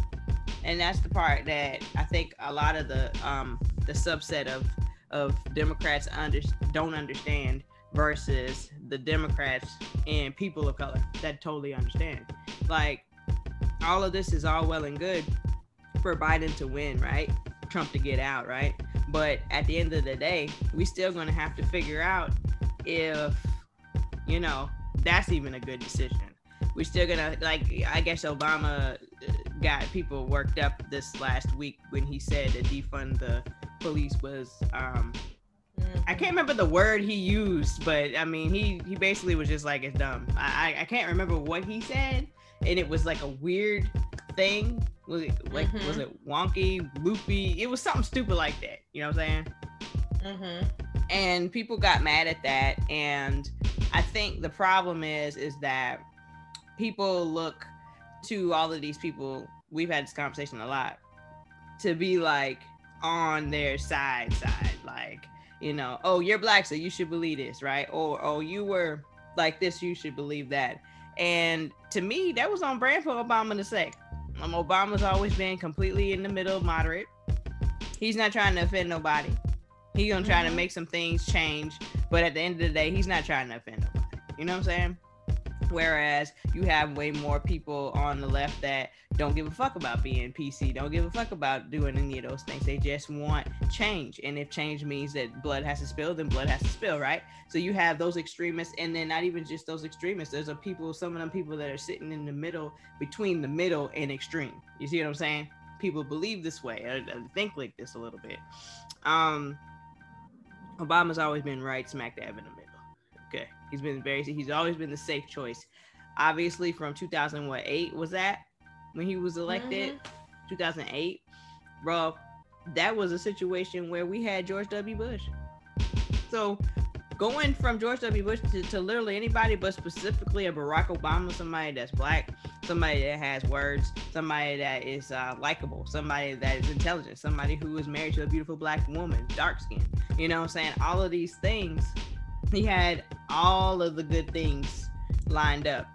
And that's the part that I think a lot of the um the subset of of Democrats under don't understand versus the Democrats and people of color that totally understand. Like all of this is all well and good for Biden to win, right? Trump to get out, right? But at the end of the day, we still gonna have to figure out if you know that's even a good decision. We're still gonna like I guess Obama uh, got people worked up this last week when he said that defund the police was um. I can't remember the word he used, but I mean he he basically was just like it's dumb. I I can't remember what he said, and it was like a weird thing. Was it like mm-hmm. was it wonky, loopy? It was something stupid like that. You know what I'm saying? Mm-hmm. And people got mad at that, and I think the problem is is that people look to all of these people. We've had this conversation a lot to be like on their side side like you know oh you're black so you should believe this right? Or oh you were like this you should believe that. And to me that was on brand for obama to say. Um, obama's always been completely in the middle moderate. He's not trying to offend nobody. He's gonna try mm-hmm. to make some things change but at the end of the day he's not trying to offend nobody. You know what i'm saying Whereas you have way more people on the left that don't give a fuck about being PC, don't give a fuck about doing any of those things. They just want change. And if change means that blood has to spill, then blood has to spill, right? So you have those extremists, and then not even just those extremists. There's a people, some of them people that are sitting in the middle between the middle and extreme. You see what I'm saying? People believe this way, think like this a little bit. Um, Obama's always been right smack dab in the. He's been very he's always been the safe choice. Obviously from 2008 was that when he was elected? Mm-hmm. 2008. Bro, that was a situation where we had George W. Bush. So going from George W. Bush to, to literally anybody, but specifically a Barack Obama, somebody that's black, somebody that has words, somebody that is uh, likable, somebody that is intelligent, somebody who is married to a beautiful black woman, dark skin. You know what I'm saying? All of these things he had all of the good things lined up.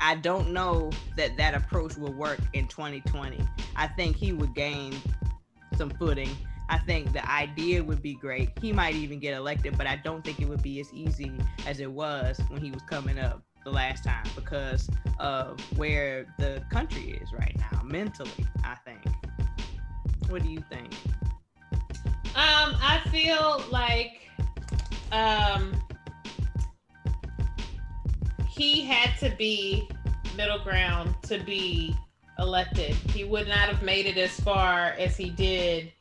I don't know that that approach will work in 2020. I think he would gain some footing. I think the idea would be great. He might even get elected, but I don't think it would be as easy as it was when he was coming up the last time because of where the country is right now mentally, I think. What do you think? Um, I feel like um he had to be middle ground to be elected. He would not have made it as far as he did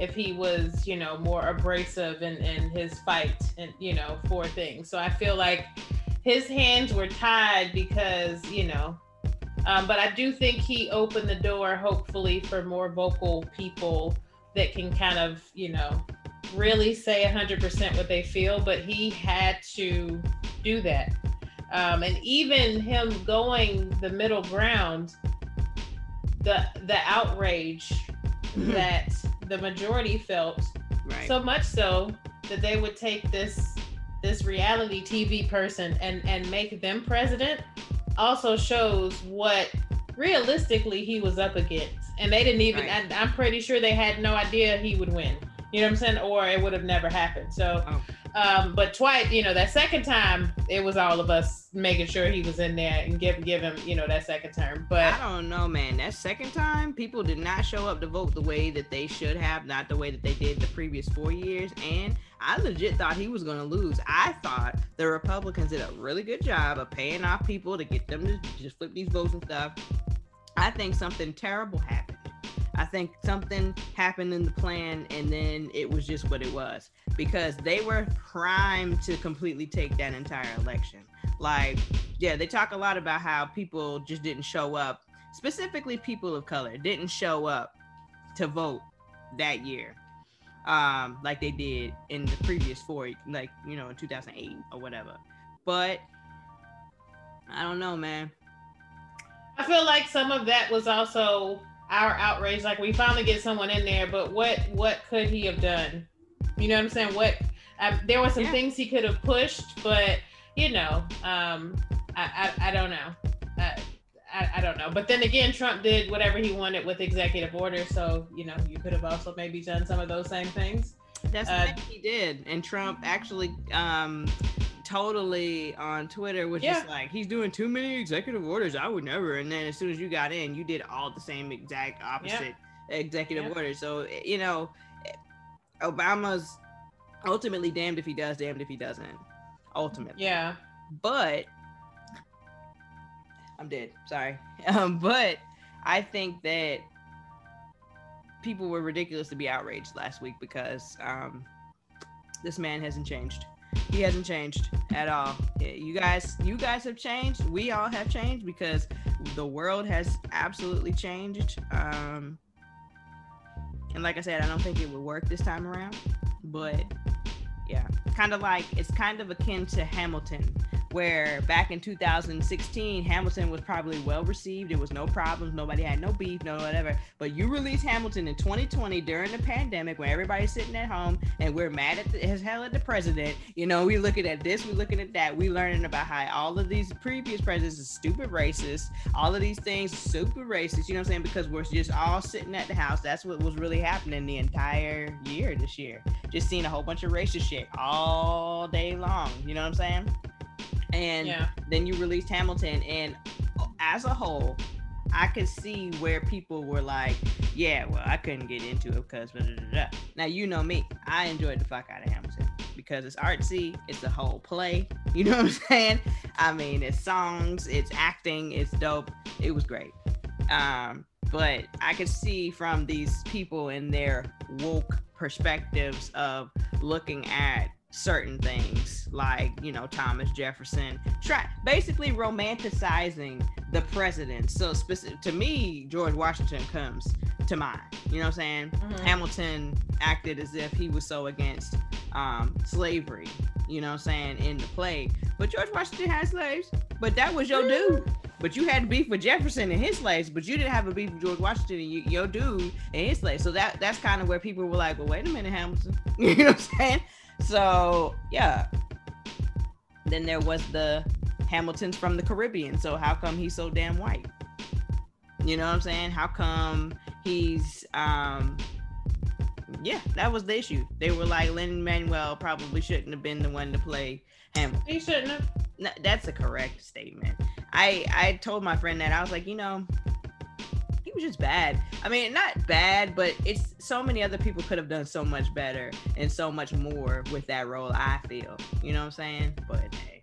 if he was, you know, more abrasive in, in his fight and, you know, for things. So I feel like his hands were tied because, you know, um, but I do think he opened the door, hopefully, for more vocal people that can kind of, you know, really say 100% what they feel. But he had to do that. Um, and even him going the middle ground, the the outrage mm-hmm. that the majority felt, right. so much so that they would take this this reality TV person and and make them president, also shows what realistically he was up against. And they didn't even. Right. I, I'm pretty sure they had no idea he would win. You know what I'm saying? Or it would have never happened. So. Oh um, but twice, you know, that second time, it was all of us making sure he was in there and give give him, you know, that second term. But I don't know, man. That second time, people did not show up to vote the way that they should have, not the way that they did the previous four years. And I legit thought he was going to lose. I thought the Republicans did a really good job of paying off people to get them to just flip these votes and stuff. I think something terrible happened. I think something happened in the plan and then it was just what it was because they were primed to completely take that entire election. Like, yeah, they talk a lot about how people just didn't show up, specifically people of color didn't show up to vote that year. Um, like they did in the previous four, like, you know, in 2008 or whatever. But I don't know, man. I feel like some of that was also our outrage. Like we finally get someone in there, but what what could he have done? You know what I'm saying? What uh, there were some yeah. things he could have pushed, but you know, um, I, I, I don't know. I, I, I, don't know. But then again, Trump did whatever he wanted with executive order. So, you know, you could have also maybe done some of those same things. That's uh, what he did. And Trump actually um, totally on Twitter was yeah. just like, he's doing too many executive orders. I would never. And then as soon as you got in, you did all the same exact opposite executive orders. So, you know, Obama's ultimately damned if he does, damned if he doesn't. Ultimately. Yeah. But I'm dead. Sorry. *laughs* Um, but I think that people were ridiculous to be outraged last week because um, this man hasn't changed. He hasn't changed at all. You guys, you guys have changed. We all have changed because the world has absolutely changed. Um, and like I said, I don't think it would work this time around. But yeah, kind of like it's kind of akin to Hamilton where back in 2016 Hamilton was probably well received. There was no problems, nobody had no beef, no whatever. But you release Hamilton in 2020 during the pandemic when everybody's sitting at home and we're mad at the, as hell at the president. You know, we looking at this, we looking at that, we learning about how all of these previous presidents are stupid racist. All of these things super racist. You know what I'm saying? Because we're just all sitting at the house. That's what was really happening the entire year this year. Just seeing a whole bunch of racist shit all day long. You know what I'm saying? And yeah. then you released Hamilton, and as a whole, I could see where people were like, "Yeah, well, I couldn't get into it because." Now you know me, I enjoyed the fuck out of Hamilton because it's artsy, it's a whole play. *laughs* You know what I'm saying? I mean, it's songs, it's acting, it's dope. It was great. Um, but I could see from these people in their woke perspectives of looking at certain things like you know thomas jefferson try basically romanticizing the president so specific to me george washington comes to mind you know what i'm saying mm-hmm. hamilton acted as if he was so against um, slavery you know what i'm saying in the play but george washington had slaves but that was your dude but you had to beef with Jefferson and his slaves, but you didn't have a beef with George Washington and you, your dude and his slaves. So that that's kind of where people were like, well, wait a minute, Hamilton. *laughs* you know what I'm saying? So yeah. Then there was the Hamilton's from the Caribbean. So how come he's so damn white? You know what I'm saying? How come he's um yeah, that was the issue. They were like Lin Manuel probably shouldn't have been the one to play Hamilton. He shouldn't have. No, that's a correct statement. I I told my friend that I was like, you know, was just bad. I mean, not bad, but it's so many other people could have done so much better and so much more with that role. I feel, you know what I'm saying? But hey,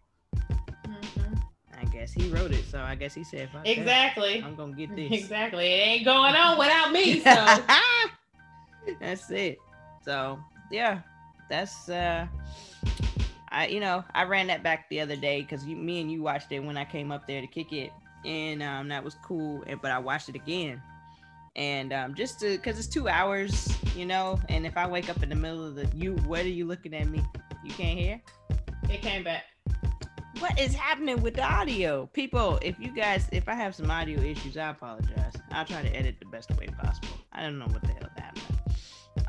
mm-hmm. I guess he wrote it, so I guess he said, "Exactly, that, I'm gonna get this." Exactly, it ain't going on without me. So *laughs* that's it. So yeah, that's uh. I, you know, I ran that back the other day because you me and you watched it when I came up there to kick it, and um, that was cool. And but I watched it again, and um, just to because it's two hours, you know. And if I wake up in the middle of the you, what are you looking at me? You can't hear. It came back. What is happening with the audio, people? If you guys, if I have some audio issues, I apologize. I'll try to edit the best way possible. I don't know what the hell happened.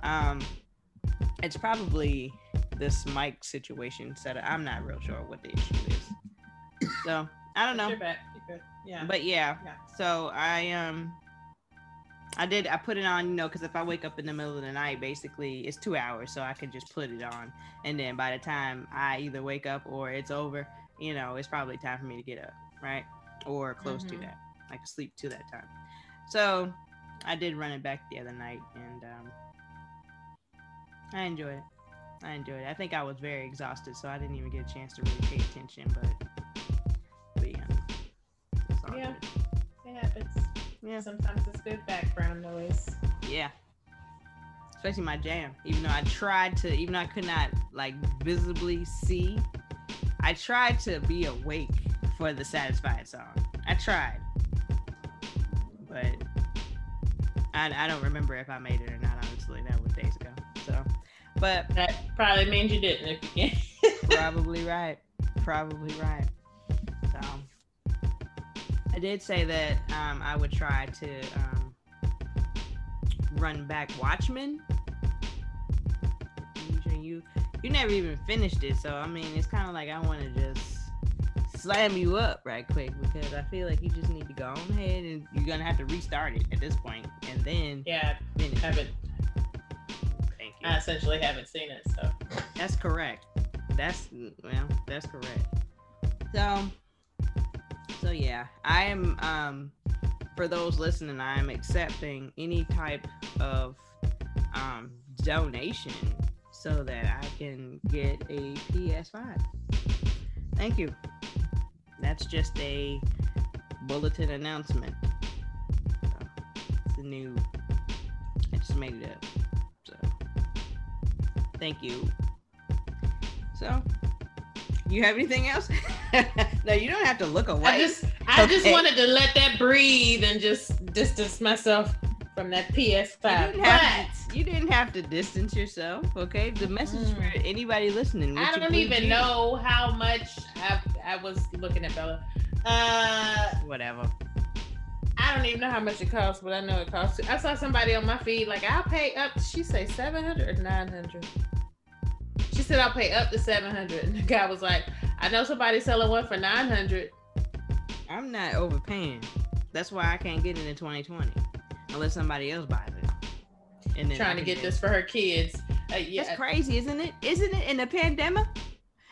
Um, it's probably this mic situation set. I'm not real sure what the issue is. So I don't know. You're back. You're yeah. But yeah, yeah. So I um I did I put it on, you know, because if I wake up in the middle of the night, basically it's two hours, so I can just put it on. And then by the time I either wake up or it's over, you know, it's probably time for me to get up, right? Or close mm-hmm. to that. I can sleep to that time. So I did run it back the other night and um I enjoyed it. I enjoyed it. I think I was very exhausted, so I didn't even get a chance to really pay attention, but yeah, it happens. Yeah. Sometimes it's good background noise. Yeah. Especially my jam. Even though I tried to, even though I could not like visibly see, I tried to be awake for the satisfied song. I tried. But I, I don't remember if I made it or not, honestly. That was days ago. So, but that probably means you didn't if you can. *laughs* probably right. Probably right. I did say that um, I would try to um, run back Watchmen. You you never even finished it, so I mean it's kind of like I want to just slam you up right quick because I feel like you just need to go on ahead and you're gonna have to restart it at this point and then yeah finish. haven't. Thank you. I essentially haven't seen it, so that's correct. That's well, that's correct. So so yeah, I am um for those listening, I am accepting any type of um donation so that I can get a PS5. Thank you. That's just a bulletin announcement. So, the new. I just made it up. So thank you. So you have anything else? *laughs* no, you don't have to look away. I just I Okay. just wanted to let that breathe and just distance myself from that PS5. you, didn't But have to, you didn't have to distance yourself, okay? The message for Mm. anybody listening. I don't even you. know how much I, I was looking at Bella. Uh, Whatever. I don't even know how much it costs, but I know it costs. I saw somebody on my feed like I'll pay up. She say seven hundred or nine hundred. She said I'll pay up to seven hundred, and the guy was like, I know somebody selling one for nine hundred. I'm not overpaying. That's why I can't get it in 2020 unless somebody else buys it. And then Trying to get this for her kids. Uh, yeah. That's crazy, isn't it? Isn't it in a pandemic?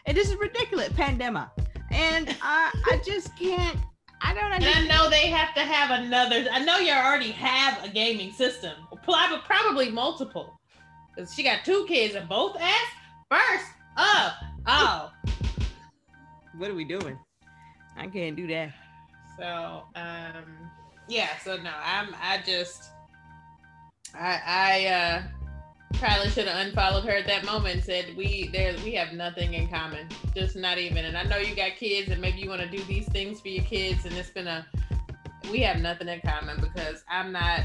And this is ridiculous, pandemic. And I, I just can't. I don't And I know they have to have another. I know you already have a gaming system, probably multiple. Cause she got two kids and both ass first up. Oh, What are we doing? I can't do that. so um, yeah. So no, I'm. I just. I I uh probably should have unfollowed her at that moment and said we there we have nothing in common just not even and i know you got kids and maybe you want to do these things for your kids and it's been a we have nothing in common because i'm not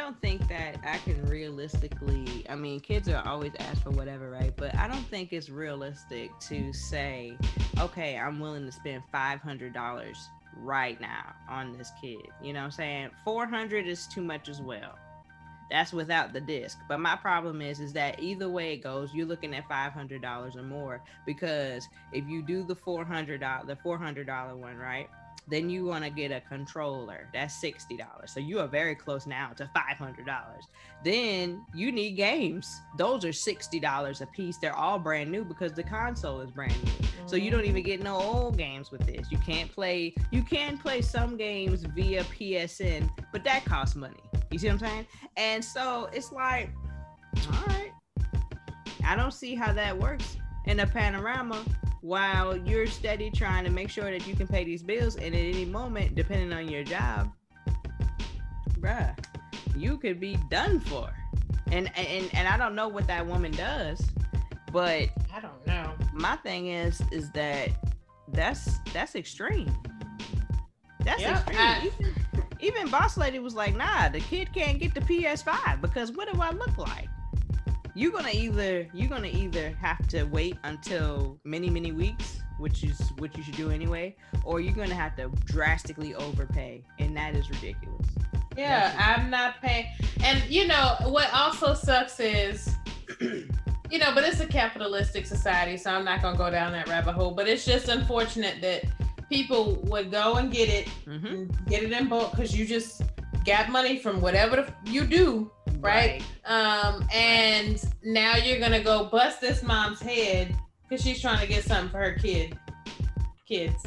don't think that I can realistically. I mean, kids are always asked for whatever, right? But I don't think it's realistic to say, okay, I'm willing to spend five hundred dollars right now on this kid. You know what I'm saying? Four hundred is too much as well. That's without the disc. But my problem is, is that either way it goes, you're looking at five hundred dollars or more because if you do the four hundred dollar, the four hundred dollar one, right? Then you want to get a controller. That's $60. So you are very close now to $500. Then you need games. Those are $60 a piece. They're all brand new because the console is brand new. So you don't even get no old games with this. You can't play, you can play some games via PSN, but that costs money. You see what I'm saying? And so it's like, all right. I don't see how that works in a panorama while you're steady trying to make sure that you can pay these bills and at any moment depending on your job bruh you could be done for. And and and i don't know what that woman does but i don't know. my thing is is that that's that's extreme. That's Yeah, extreme. I- even, even boss lady was like nah the kid can't get the ps5 because what do i look like you're gonna either you're gonna either have to wait until many many weeks which is what you should do anyway or you're gonna have to drastically overpay and that is ridiculous yeah i'm not paying and you know what also sucks is *clears throat* you know but it's a capitalistic society so i'm not gonna go down that rabbit hole but it's just unfortunate that people would go and get it Mhm. and get it in bulk because you just got money from whatever the- you do Right. um and now you're gonna go bust this mom's head because she's trying to get something for her kid kids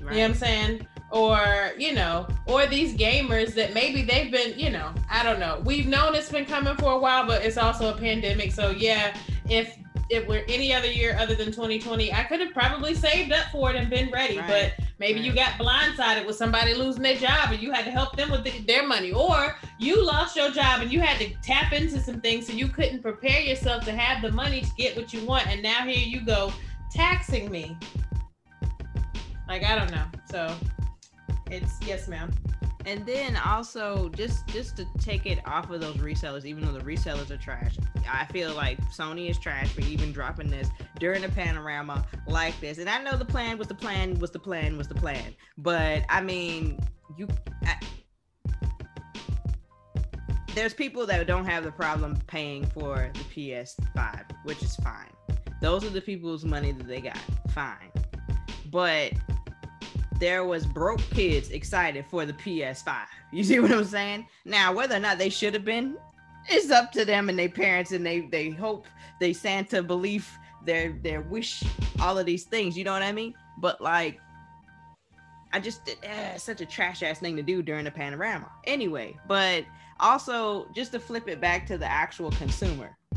right, you know what I'm saying? Or, you know, or these gamers that maybe they've been, you know, I don't know. We've known it's been coming for a while, but it's also a pandemic. So yeah, if it were any other year other than 2020, I could have probably saved up for it and been ready. Right. But maybe you got blindsided with somebody losing their job and you had to help them with the, their money. Or you lost your job and you had to tap into some things so you couldn't prepare yourself to have the money to get what you want. And now here you go taxing me. Like I don't know. So it's yes, ma'am. And then also just just to take it off of those resellers even though the resellers are trash i feel like sony is trash for even dropping this during a panorama like this. And i know the plan was the plan was the plan was the plan. But i mean you I, there's people that don't have the problem paying for the ps5 which is fine. Those are the people's money that they got. Fine. But there was broke kids excited for the PS5. You see what I'm saying? Now, whether or not they should have been, it's up to them and their parents, and they they hope they Santa belief their their wish, all of these things. You know what I mean? But like, I just eh, such a trash ass thing to do during the panorama. Anyway, but also just to flip it back to the actual consumer. *sighs*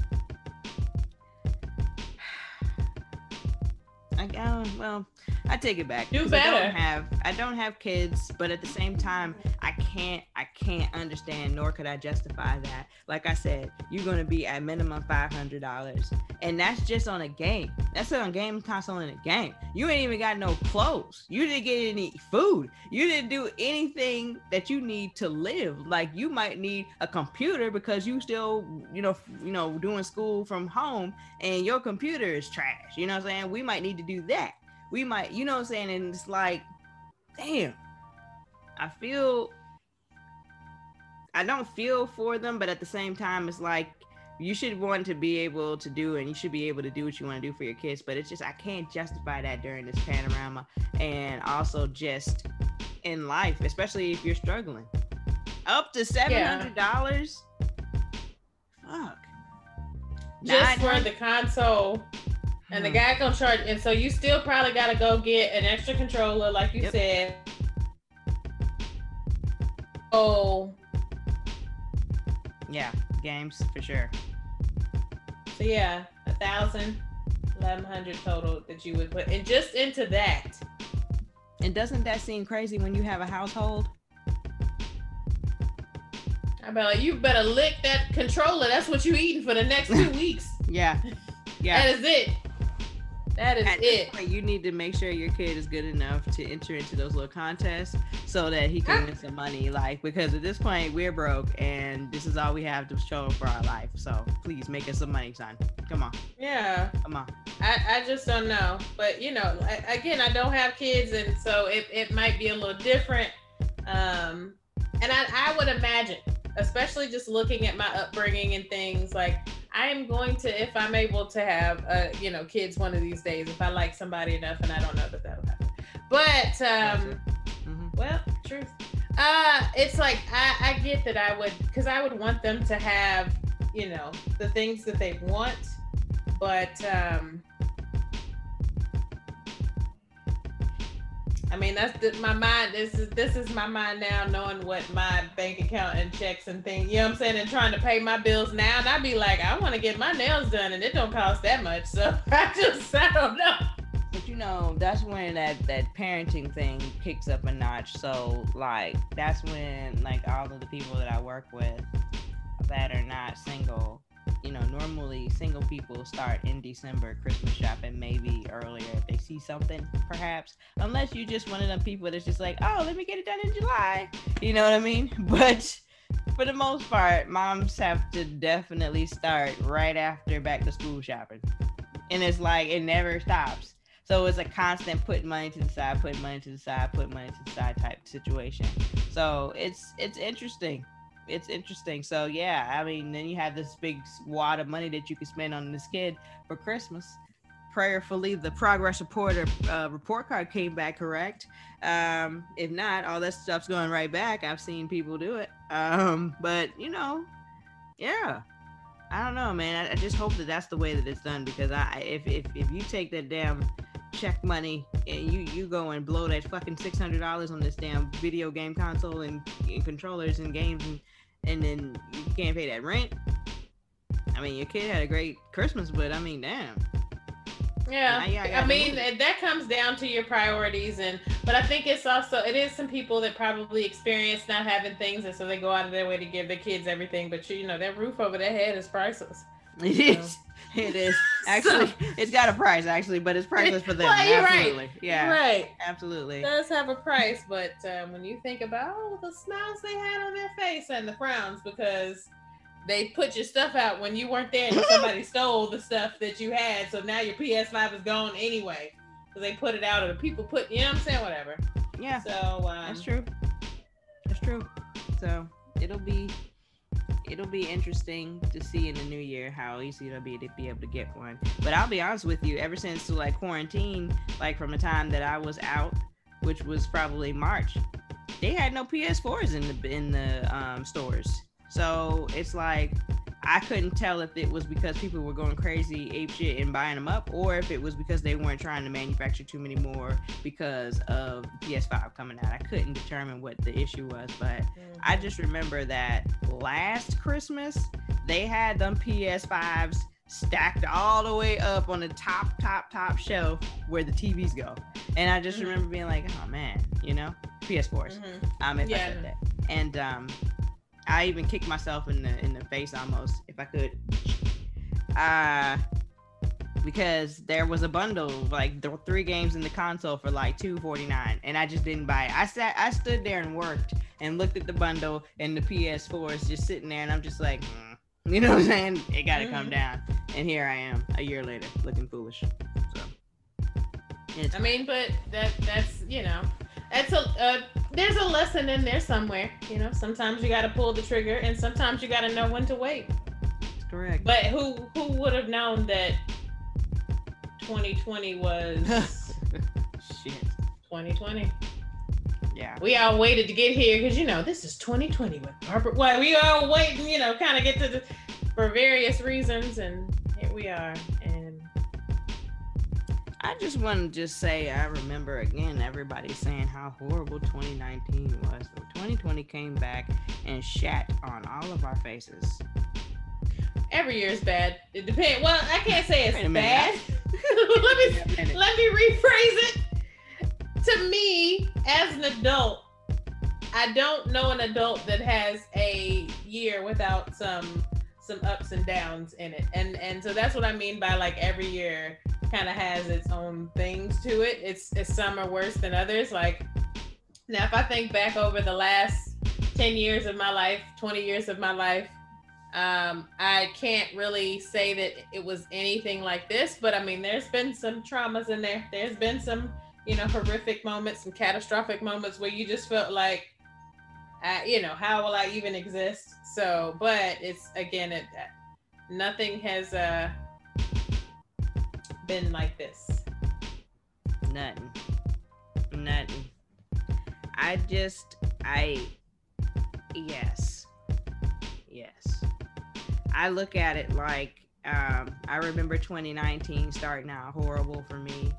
I uh, well, I take it back. Do 'cause I don't have I don't have kids, but at the same time, I can't I can't understand nor could I justify that. Like I said, you're gonna be at minimum five hundred dollars, and that's just on a game. That's on a game console in a game. You ain't even got no clothes. You didn't get any food. You didn't do anything that you need to live. Like you might need a computer because you still you know you know doing school from home, and your computer is trash. You know what I'm saying? We might need to do that we might, you know what I'm saying? And it's like, damn, I feel, I don't feel for them, but at the same time, it's like, you should want to be able to do and you should be able to do what you want to do for your kids but it's just i can't justify that during this panorama and also just in life especially if you're struggling up to $700 fuck Just for the console. And the Hmm. guy gonna charge, and so you still probably gotta go get an extra controller, like you Yep. said. Oh, yeah games for sure so yeah, a thousand, eleven hundred total that you would put, and just into that. And doesn't that seem crazy when you have a household? I bet like you better lick that controller. That's what you eating for the next two *laughs* weeks. Yeah. Yeah. That is it. That is At it. point, you need to make sure your kid is good enough to enter into those little contests so that he can win some money. Like, because at this point, we're broke and this is all we have to show for our life. So please make us some money, son. Come on. Yeah. Come on. I, I just don't know. But you know, I, again, I don't have kids, and so it, it might be a little different. Um, and I, I would imagine, especially just looking at my upbringing and things, like I am going to, if I'm able to have, uh, you know, kids one of these days, if I like somebody enough, and I don't know that that'll happen. But um, Mhm. well, truth. Uh, it's like I, I get that I would, because I would want them to have, you know, the things that they want, but um, I mean that's the, my mind. This is this is my mind now, knowing what my bank account and checks and things. You know what I'm saying, and trying to pay my bills now, and I'd be like, I want to get my nails done, and it don't cost that much. So *laughs* I just I don't know. But you know, that's when that that parenting thing kicks up a notch. So like that's when like all of the people that I work with that are not single, you know, normally single people start in December Christmas shopping, maybe earlier if they see something, perhaps. Unless you're just one of them people that's just like, oh, let me get it done in July. You know what I mean? *laughs* But for the most part, moms have to definitely start right after back to school shopping. And it's like it never stops. So it's a constant putting money to the side, putting money to the side, putting money to the side type situation. So it's it's interesting. It's interesting. So yeah, I mean, then you have this big wad of money that you can spend on this kid for Christmas. Prayerfully, the progress reporter uh, report card came back correct. Um, if not, all that stuff's going right back. I've seen people do it. Um, but you know, yeah, I don't know, man. I, I just hope that that's the way that it's done because I, if if if you take that damn check money and you you go and blow that fucking six hundred dollars on this damn video game console and, and controllers and games and and then you can't pay that rent. I mean, your kid had a great Christmas, but I mean, damn. Yeah, I mean it. that comes down to your priorities, and but I think it's also it is some people that probably experience not having things, and so they go out of their way to give their kids everything. But you know, that roof over their head is priceless. It is. It is *laughs* actually. it's got a price actually, but it's priceless for them. *laughs* Well, you're right. absolutely. Yeah. right. Absolutely. It does have a price, but um, when you think about oh, the smiles they had on their face and the frowns because they put your stuff out when you weren't there and *laughs* somebody stole the stuff that you had, so now your PS5 is gone anyway because they put it out or the people put, you know what I'm saying, whatever. Yeah. So um, That's true. That's true. So it'll be it'll be interesting to see in the new year how easy it'll be to be able to get one. But I'll be honest with you, ever since like quarantine, like from the time that I was out, which was probably March, they had no PS4s in the in the um, stores. So it's like I couldn't tell if it was because people were going crazy ape shit and buying them up, or if it was because they weren't trying to manufacture too many more because of PS5 coming out. I couldn't determine what the issue was, but I just remember that last Christmas they had them PS5s stacked all the way up on the top, top, top shelf where the TVs go. And I just mm-hmm. remember being like, oh man, you know, PS4s. Mm-hmm. Um, if yeah. I said that. And um, I even kicked myself in the in the face almost, if I could. Uh because there was a bundle like the three games in the console for like 249 and i just didn't buy it i sat i stood there and worked and looked at the bundle and the ps4 is just sitting there and i'm just like mm. you know what i'm saying it gotta mm-hmm. come down and here i am a year later looking foolish so i mean but that that's you know that's a uh, there's a lesson in there somewhere you know sometimes you gotta pull the trigger and sometimes you gotta know when to wait that's correct but who who would have known that 2020 was *laughs* shit. 2020. Yeah. We all waited to get here because you know this is 2020 with Barbara. Well, we all waiting, you know, kind of get to the for various reasons, and here we are. I just want to just say I remember again everybody saying how horrible 2019 was. So 2020 came back and shat on all of our faces every year is bad. It depends. Well, I can't say it's bad. *laughs* *laughs* let me let me rephrase it. To me, as an adult, I don't know an adult that has a year without some some ups and downs in it. And and so that's what I mean by like every year kind of has its own things to it. It's, it's some are worse than others. Like now if I think back over the last 10 years of my life, 20 years of my life, um, I can't really say that it was anything like this, but I mean, there's been some traumas in there. There's been some, you know, horrific moments, some catastrophic moments where you just felt like, I, you know, how will I even exist? So, but it's again, it nothing has uh, been like this. Nothing. Nothing. I just, I, yes, yes. I look at it like um, I remember 2019 starting out horrible for me,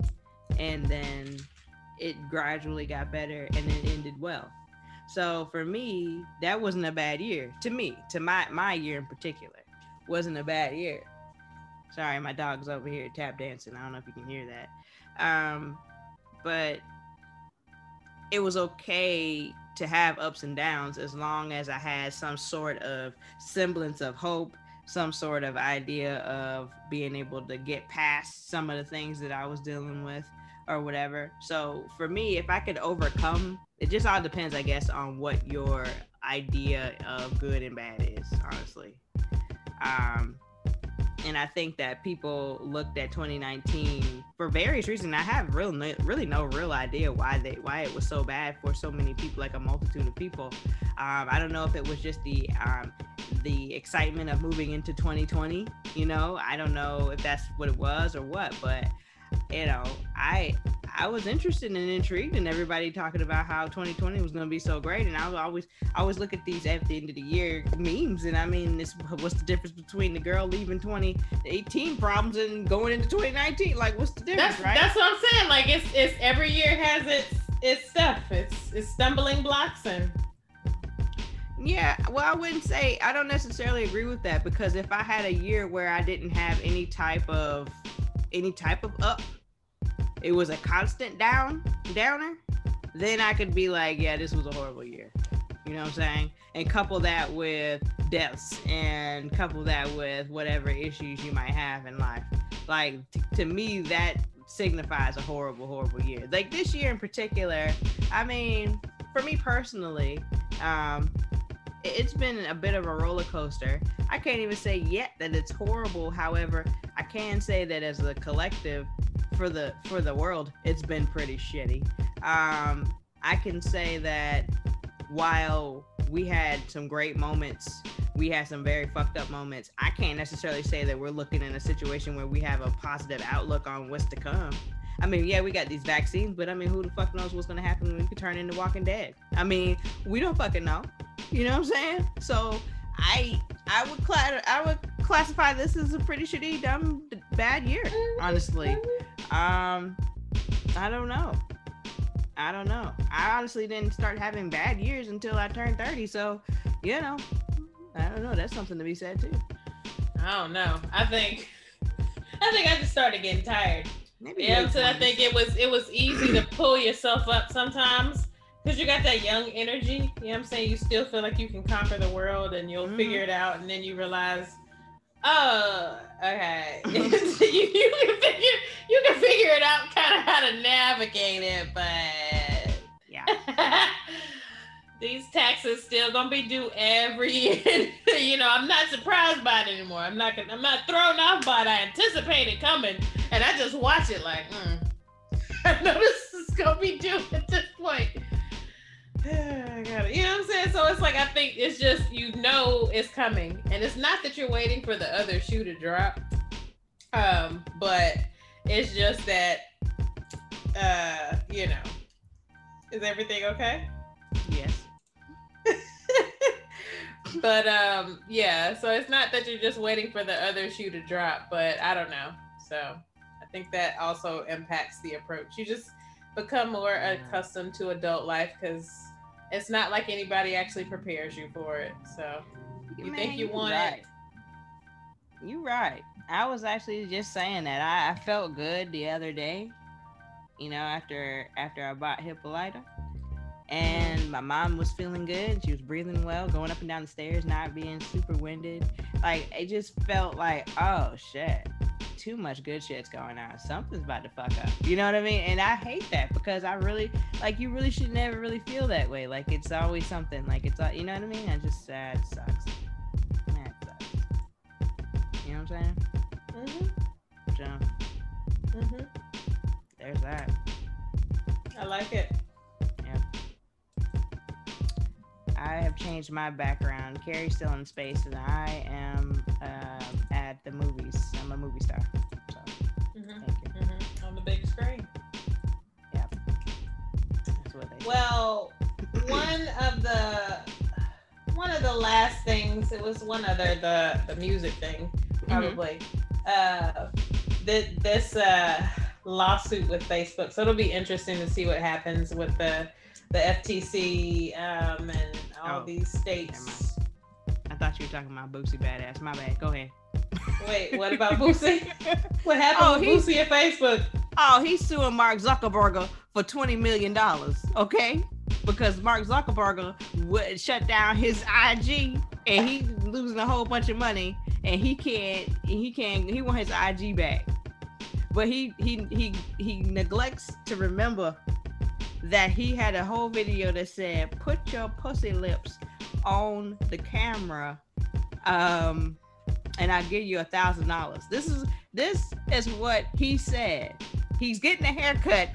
and then it gradually got better and it ended well. So for me, that wasn't a bad year. To me, to my my year in particular, wasn't a bad year. Sorry, my dog's over here tap dancing. I don't know if you can hear that. Um, but it was okay to have ups and downs as long as I had some sort of semblance of hope some sort of idea of being able to get past some of the things that I was dealing with or whatever. So for me, if I could overcome, it just all depends, I guess, on what your idea of good and bad is, honestly. Um, and I think that people looked at 2019 for various reasons. I have real, really no real idea why they why it was so bad for so many people, like a multitude of people. Um, I don't know if it was just the um, the excitement of moving into 2020. You know, I don't know if that's what it was or what, but you know, I I was interested and intrigued and everybody talking about how 2020 was going to be so great, and I was always I always look at these at the end of the year memes, and I mean, this what's the difference between the girl leaving 2018 problems and going into 2019? Like, what's the difference, that's, right? That's what I'm saying. Like, it's it's every year has its its stuff. It's it's stumbling blocks and. Yeah, well, I wouldn't say I don't necessarily agree with that because if I had a year where I didn't have any type of any type of up, it was a constant down downer, then I could be like, yeah, this was a horrible year. You know what I'm saying? And couple that with deaths and couple that with whatever issues you might have in life. Like t- to me, that signifies a horrible, horrible year. Like this year in particular, I mean, for me personally, um, it's been a bit of a roller coaster. I can't even say yet that it's horrible. However, I can say that as a collective for the for the world, it's been pretty shitty. Um, I can say that while we had some great moments, we had some very fucked up moments. I can't necessarily say that we're looking in a situation where we have a positive outlook on what's to come. I mean, yeah, we got these vaccines, but I mean, who the fuck knows what's gonna happen when we can turn into Walking Dead? I mean, we don't fucking know. You know what I'm saying? So I I would cla- I would classify this as a pretty shitty, dumb, bad year. Honestly, um, I don't know. I don't know. I honestly didn't start having bad years until I turned 30. So, you know, I don't know. That's something to be said too. I don't know. I think I think I just started getting tired. Maybe Yeah, so I think it was it was easy to pull yourself up sometimes because you got that young energy. You know what I'm saying? You still feel like you can conquer the world and you'll Mhm. figure it out, and then you realize, oh, okay, you, *laughs* *laughs* you can figure you can figure it out, kind of how to navigate it, but yeah. *laughs* these taxes still gonna be due every year. you know, I'm not surprised by it anymore. I'm not gonna, I'm not thrown off by it. I anticipate it coming, and I just watch it like, mm. I know this is gonna be due at this point. *sighs* I got it. You know what I'm saying? So it's like I think it's just you know it's coming, and it's not that you're waiting for the other shoe to drop, um, but it's just that, uh, you know, is everything okay? Yes. *laughs* but um yeah so it's not that you're just waiting for the other shoe to drop but i don't know so i think that also impacts the approach you just become more accustomed to adult life because it's not like anybody actually prepares you for it so You think you want it? right. You right. I was actually just saying that. I, I felt good the other day, you know, after after I bought Hippolyta. And my mom was feeling good. She was breathing well, going up and down the stairs, not being super winded. Like it just felt like, oh shit, too much good shit's going on. Something's about to fuck up. You know what I mean? And I hate that because I really like you really should never really feel that way. Like it's always something. Like it's all you know what I mean? I just sad sucks. That sucks. You know what I'm saying? mm-hmm, So mm-hmm. there's that. i like it I have changed my background. Carrie's still in space, and I am um, at the movies. I'm a movie star. So mm-hmm, thank you. mm-hmm. on the big screen That's what they. Well, one of the one of the last things it was one other the the music thing probably uh th- this uh lawsuit with Facebook so it'll be interesting to see what happens with the the FTC um and all Oh, these states I thought you were talking about Boosie Badazz. My bad. Go ahead. wait what about Boosie *laughs* what happened Oh, with Boosie at Facebook Oh, he's suing Mark Zuckerberg for twenty million dollars. Okay, because Mark Zuckerberg would shut down his IG, and he losing a whole bunch of money, and he can't. He can't. He want his IG back, but he he he he neglects to remember that he had a whole video that said, "Put your pussy lips on the camera." Um, and I'll give you a thousand dollars. This is this is what he said. He's getting a haircut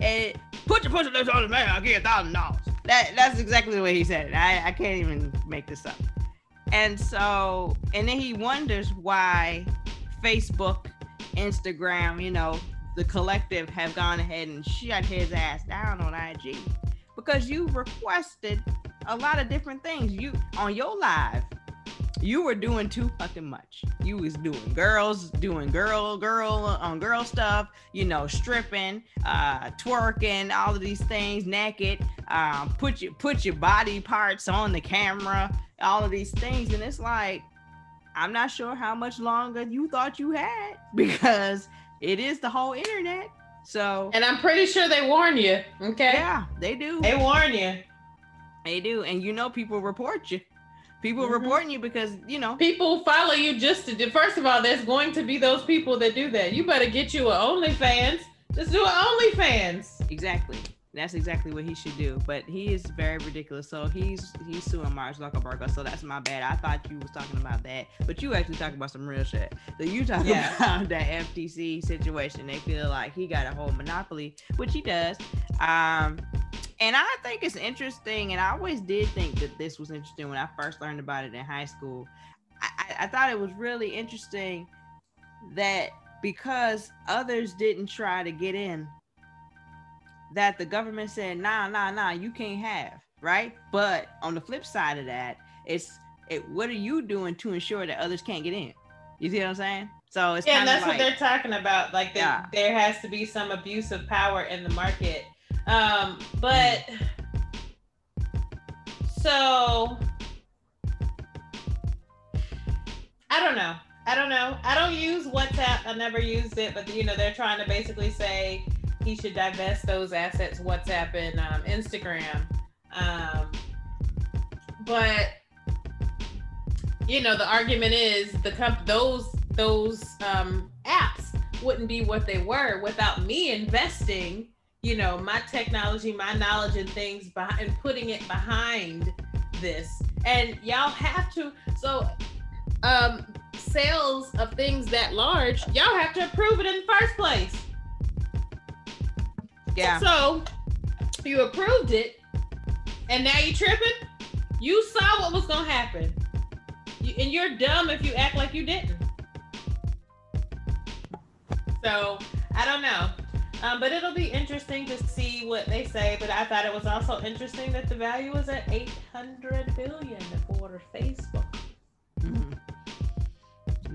and put your pussy lips on the man, I'll give you a thousand dollars. That that's exactly the way he said it. I, I can't even make this up. And so and then he wonders why Facebook, Instagram, you know, the collective have gone ahead and shut his ass down on IG. Because you requested a lot of different things. You on your live you were doing too fucking much. You was doing girls, doing girl, girl on girl stuff, you know, stripping, uh, twerking, all of these things, naked, um, put your put your body parts on the camera, all of these things, and it's like, I'm not sure how much longer you thought you had *laughs* because it is the whole internet. So and I'm pretty sure they warn you okay yeah, they do. they warn you They do, and you know people report you. People Mhm. reporting you because you know people follow you just to do. First of all, there's going to be those people that do that. You better get you a OnlyFans. Just do an OnlyFans. Exactly. That's exactly what he should do. But he is very ridiculous. So he's he's suing Mark Zuckerberg. So that's my bad. I thought you was talking about that, but you actually talking about some real shit. So you talking Yeah. *laughs* about that FTC situation. They feel like he got a whole monopoly, which he does. Um, and I think it's interesting. And I always did think that this was interesting when I first learned about it in high school. I, I, I thought it was really interesting that because others didn't try to get in that the government said, nah, nah, nah, you can't have, right? But on the flip side of that, it's it, what are you doing to ensure that others can't get in? You see what I'm saying? So it's Yeah, and that's like, what they're talking about. Like that Yeah. there has to be some abuse of power in the market. Um, but so I don't know. I don't know. I don't use WhatsApp. I never used it, but you know they're trying to basically say he should divest those assets, WhatsApp and um, Instagram. Um, but you know the argument is the comp- those those um, apps wouldn't be what they were without me investing you know my technology my knowledge and things behind and putting it behind this and y'all have to so um sales of things that large y'all have to approve it in the first place Yeah. so you approved it and now you tripping you saw what was gonna happen you, and you're dumb if you act like you didn't so i don't know um, but it'll be interesting to see what they say. But I thought it was also interesting that the value was at 800 billion for Facebook. Mhm.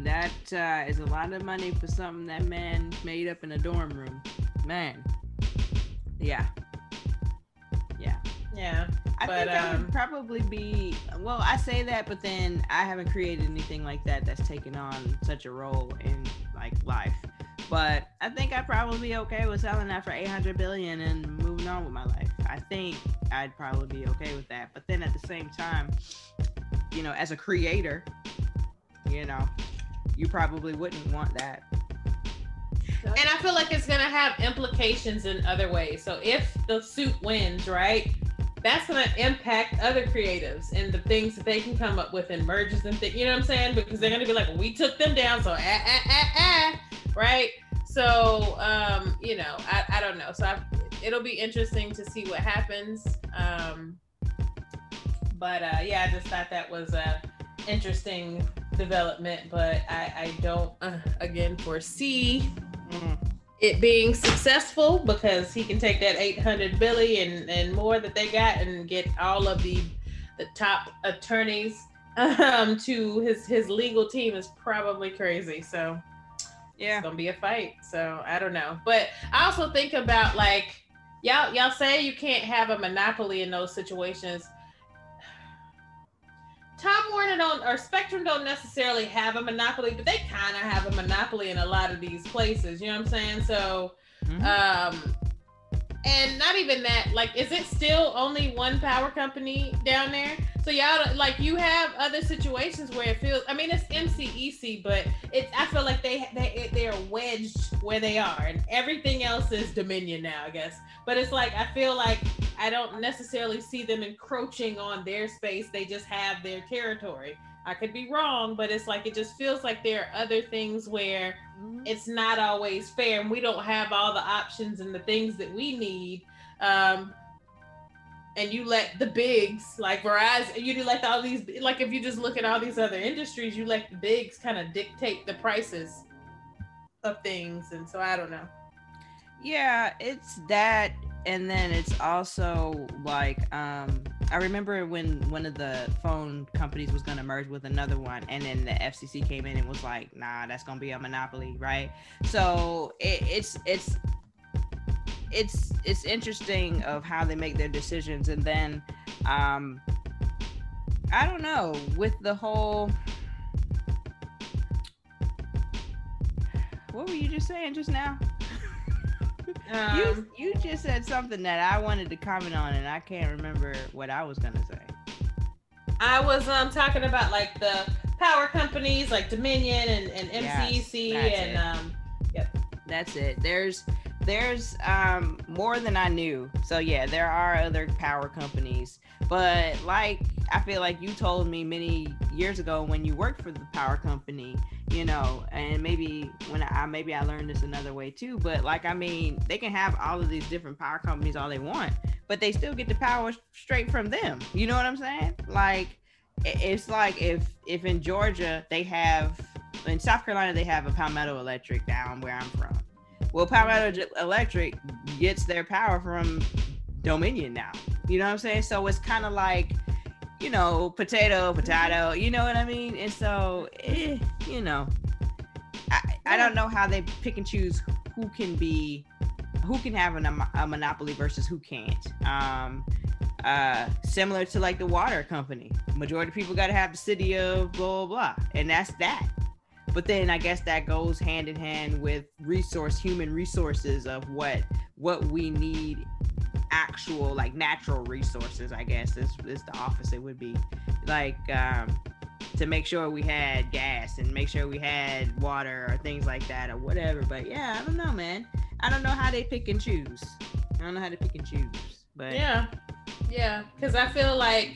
That uh, is a lot of money for something that man made up in a dorm room. Man. Yeah. Yeah. Yeah. I But, think I um, would probably be well, I say that, but then I haven't created anything like that that's taken on such a role in like life. But I think I'd probably be okay with selling that for 800 billion and moving on with my life. I think I'd probably be okay with that. But then at the same time, you know, as a creator, you know, you probably wouldn't want that. And I feel like it's gonna have implications in other ways. So if the suit wins, right, that's gonna impact other creatives and the things that they can come up with and merges and things. You know what I'm saying? Because they're gonna be like, we took them down, so ah ah ah ah, right? So um, you know, I, I don't know. So I, it'll be interesting to see what happens. Um, but uh, yeah, I just thought that was a interesting development, but I, I don't uh, again foresee it being successful because he can take that eight hundred 800 billion and and more that they got and get all of the the top attorneys um to his his legal team is probably crazy. So Yeah. it's gonna be a fight. So i don't know. But i also think about like y'all y'all say you can't have a monopoly in those situations Time Warner don't or Spectrum don't necessarily have a monopoly, but they kind of have a monopoly in a lot of these places. You know what I'm saying? So, Mhm. um, and not even that. Like, is it still only one power company down there? So y'all like you have other situations where it feels. I mean, it's MCEC, but it's. I feel like they they they are wedged where they are, and everything else is Dominion now. I guess, but it's like I feel like I don't necessarily see them encroaching on their space. They just have their territory. I could be wrong, but it's like it just feels like there are other things where it's not always fair and we don't have all the options and the things that we need. Um, and you let the bigs like Verizon, you do let all these like if you just look at all these other industries, you let the bigs kind of dictate the prices of things. And so I don't know. Yeah, it's that and then it's also like um I remember when one of the phone companies was going to merge with another one and then the FCC came in and was like, "Nah, that's going to be a monopoly," right? So it, it's it's it's it's interesting of how they make their decisions and then um I don't know, with the whole What were you just saying just now? Um, you you just said something that I wanted to comment on, and I can't remember what I was gonna say. I was um talking about like the power companies like Dominion and, and Yes, MCEC and it. um yep. That's it. There's there's um more than I knew. So yeah, there are other power companies, but like I feel like you told me many years ago when you worked for the power company, you know, and maybe when I maybe I learned this another way too. But like I mean, they can have all of these different power companies all they want, but they still get the power straight from them. You know what I'm saying? Like it's like if if in Georgia they have in South Carolina they have a Palmetto Electric down where I'm from. Well, Palmetto Electric gets their power from Dominion now. You know what I'm saying? So it's kind of like, you know, potato, potato. You know what I mean? And so, eh, you know, I, I don't know how they pick and choose who can be, who can have a monopoly versus who can't. Um, uh, similar to like the water company. Majority of people got to have the city of blah blah blah, and that's that. But then I guess that goes hand in hand with resource, human resources of what what we need actual like natural resources i guess is, is the opposite would be. Like um to make sure we had gas and make sure we had water or things like that or whatever. But yeah i don't know man. I don't know how they pick and choose. I don't know how to pick and choose but yeah. Yeah because i feel like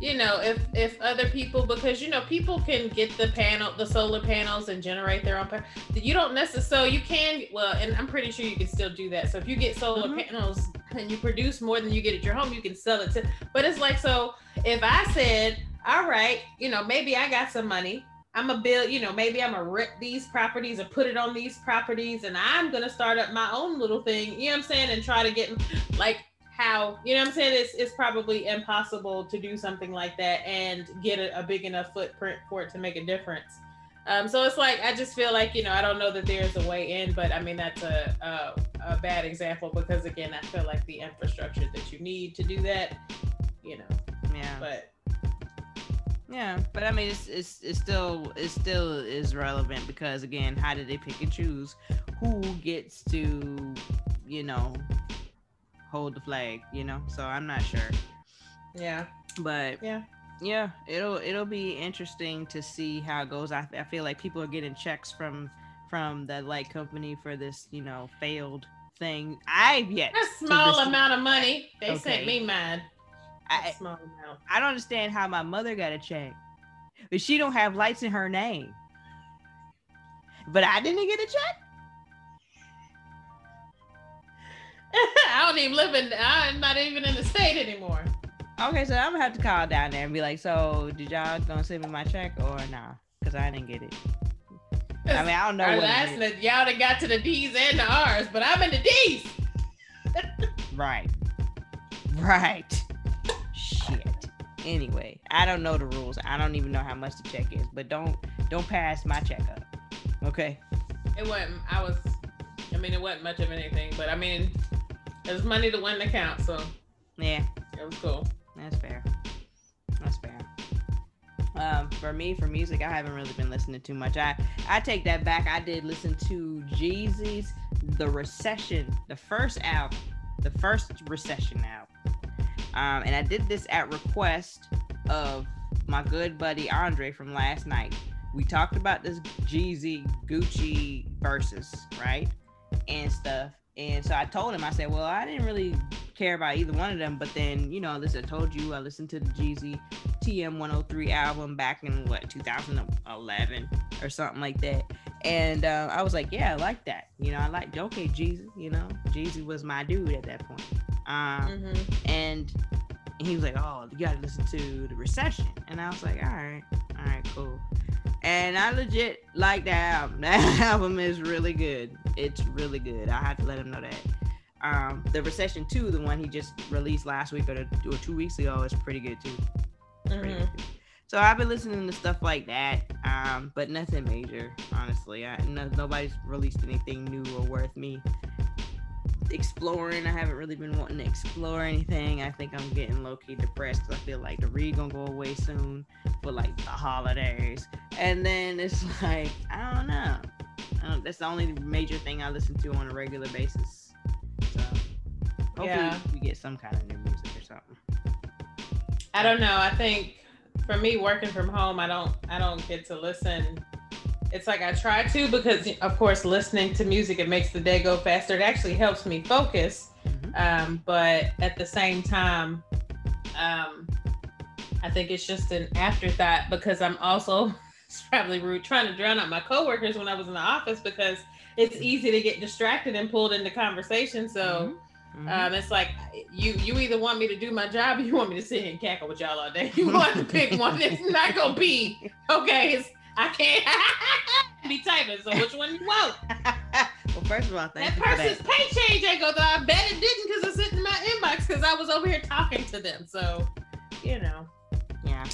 you know if if other people because you know people can get the panel the solar panels and generate their own power you don't necessarily you can well and i'm pretty sure you can still do that. So if you get solar mm-hmm. panels and you produce more than you get at your home you can sell it to but it's like so if i said all right you know maybe i got some money i'm a build you know maybe i'm gonna rent these properties or put it on these properties and i'm gonna start up my own little thing you know what i'm saying? And try to get like how you know what I'm saying it's it's probably impossible to do something like that and get a, a big enough footprint for it to make a difference. Um, so it's like I just feel like you know I don't know that there's a way in, but I mean that's a, a a bad example because again I feel like the infrastructure that you need to do that, you know. Yeah. But yeah, but I mean, it's, it's it's still it still is relevant because again, how do they pick and choose who gets to, you know, hold the flag, you know. So I'm not sure. Yeah. But yeah. Yeah, it'll it'll be interesting to see how it goes. I, I feel like people are getting checks from from the light company for this, you know, failed thing. I've yet a small amount of money. They okay. sent me mine. I, small amount. I don't understand how my mother got a check, but she don't have lights in her name. But I didn't get a check. *laughs* I don't even live in. I'm not even in the state anymore. Okay, so I'm gonna have to call down there and be like, "So, did y'all gonna send me my check or nah? Cause I didn't get it." I mean, I don't know. Our last that y'all done got to the D's and the R's, but I'm in the D's. *laughs* right. Right. Shit. Anyway, I don't know the rules. I don't even know how much the check is, but don't don't pass my check up. Okay. It wasn't. I was. I mean, it wasn't much of anything, but I mean, there's money to win the count, so yeah, it was cool. That's fair. That's fair. Um, for me, for music, I haven't really been listening too much. I I take that back. I did listen to Jeezy's "The Recession," the first album, the first Recession album, um, and I did this at request of my good buddy Andre from last night. We talked about this Jeezy Gucci verses, right, and stuff and so I told him, I said, well, I didn't really care about either one of them. But then, you know, listen, I told you I listened to the Jeezy TM 103 album back in what 2011 or something like that. And uh, I was like, yeah, I like that. You know, I like okay, Jeezy. You know, Jeezy was my dude at that point. Um, mm-hmm. And he was like, oh, you gotta listen to the Recession. And I was like, all right, all right, cool and I legit like that album. *laughs* That album is really good. It's really good. I have to let him know that. Um, the Recession 2, the one he just released last week or, or two weeks ago, is pretty good too. Mm-hmm. Pretty good. So I've been listening to stuff like that, um, but nothing major, honestly. I, no, nobody's released anything new or worth me exploring. I haven't really been wanting to explore anything. I think I'm getting low key depressed because I feel like the read gonna go away soon for like the holidays, and then it's *laughs* like I don't know. I don't, that's the only major thing I listen to on a regular basis. So hopefully yeah. we get some kind of new music or something. I don't know. I think for me working from home, I don't I don't get to listen it's like I try to because, of course, listening to music it makes the day go faster. It actually helps me focus, mm-hmm. um, but at the same time, um, I think it's just an afterthought because I'm also *laughs* it's probably rude trying to drown out my coworkers when I was in the office because it's easy to get distracted and pulled into conversation. So. Mm-hmm. Mm-hmm. Um, it's like you you either want me to do my job or you want me to sit here and cackle with y'all all day. *laughs* You want to pick one. It's not gonna be okay. It's I can't *laughs* be typing. So which one you want? *laughs* well, first of all, thank that person's that. pay change ain't go through. I bet it didn't because it's sitting in my inbox because I was over here talking to them. So, you know. Yeah.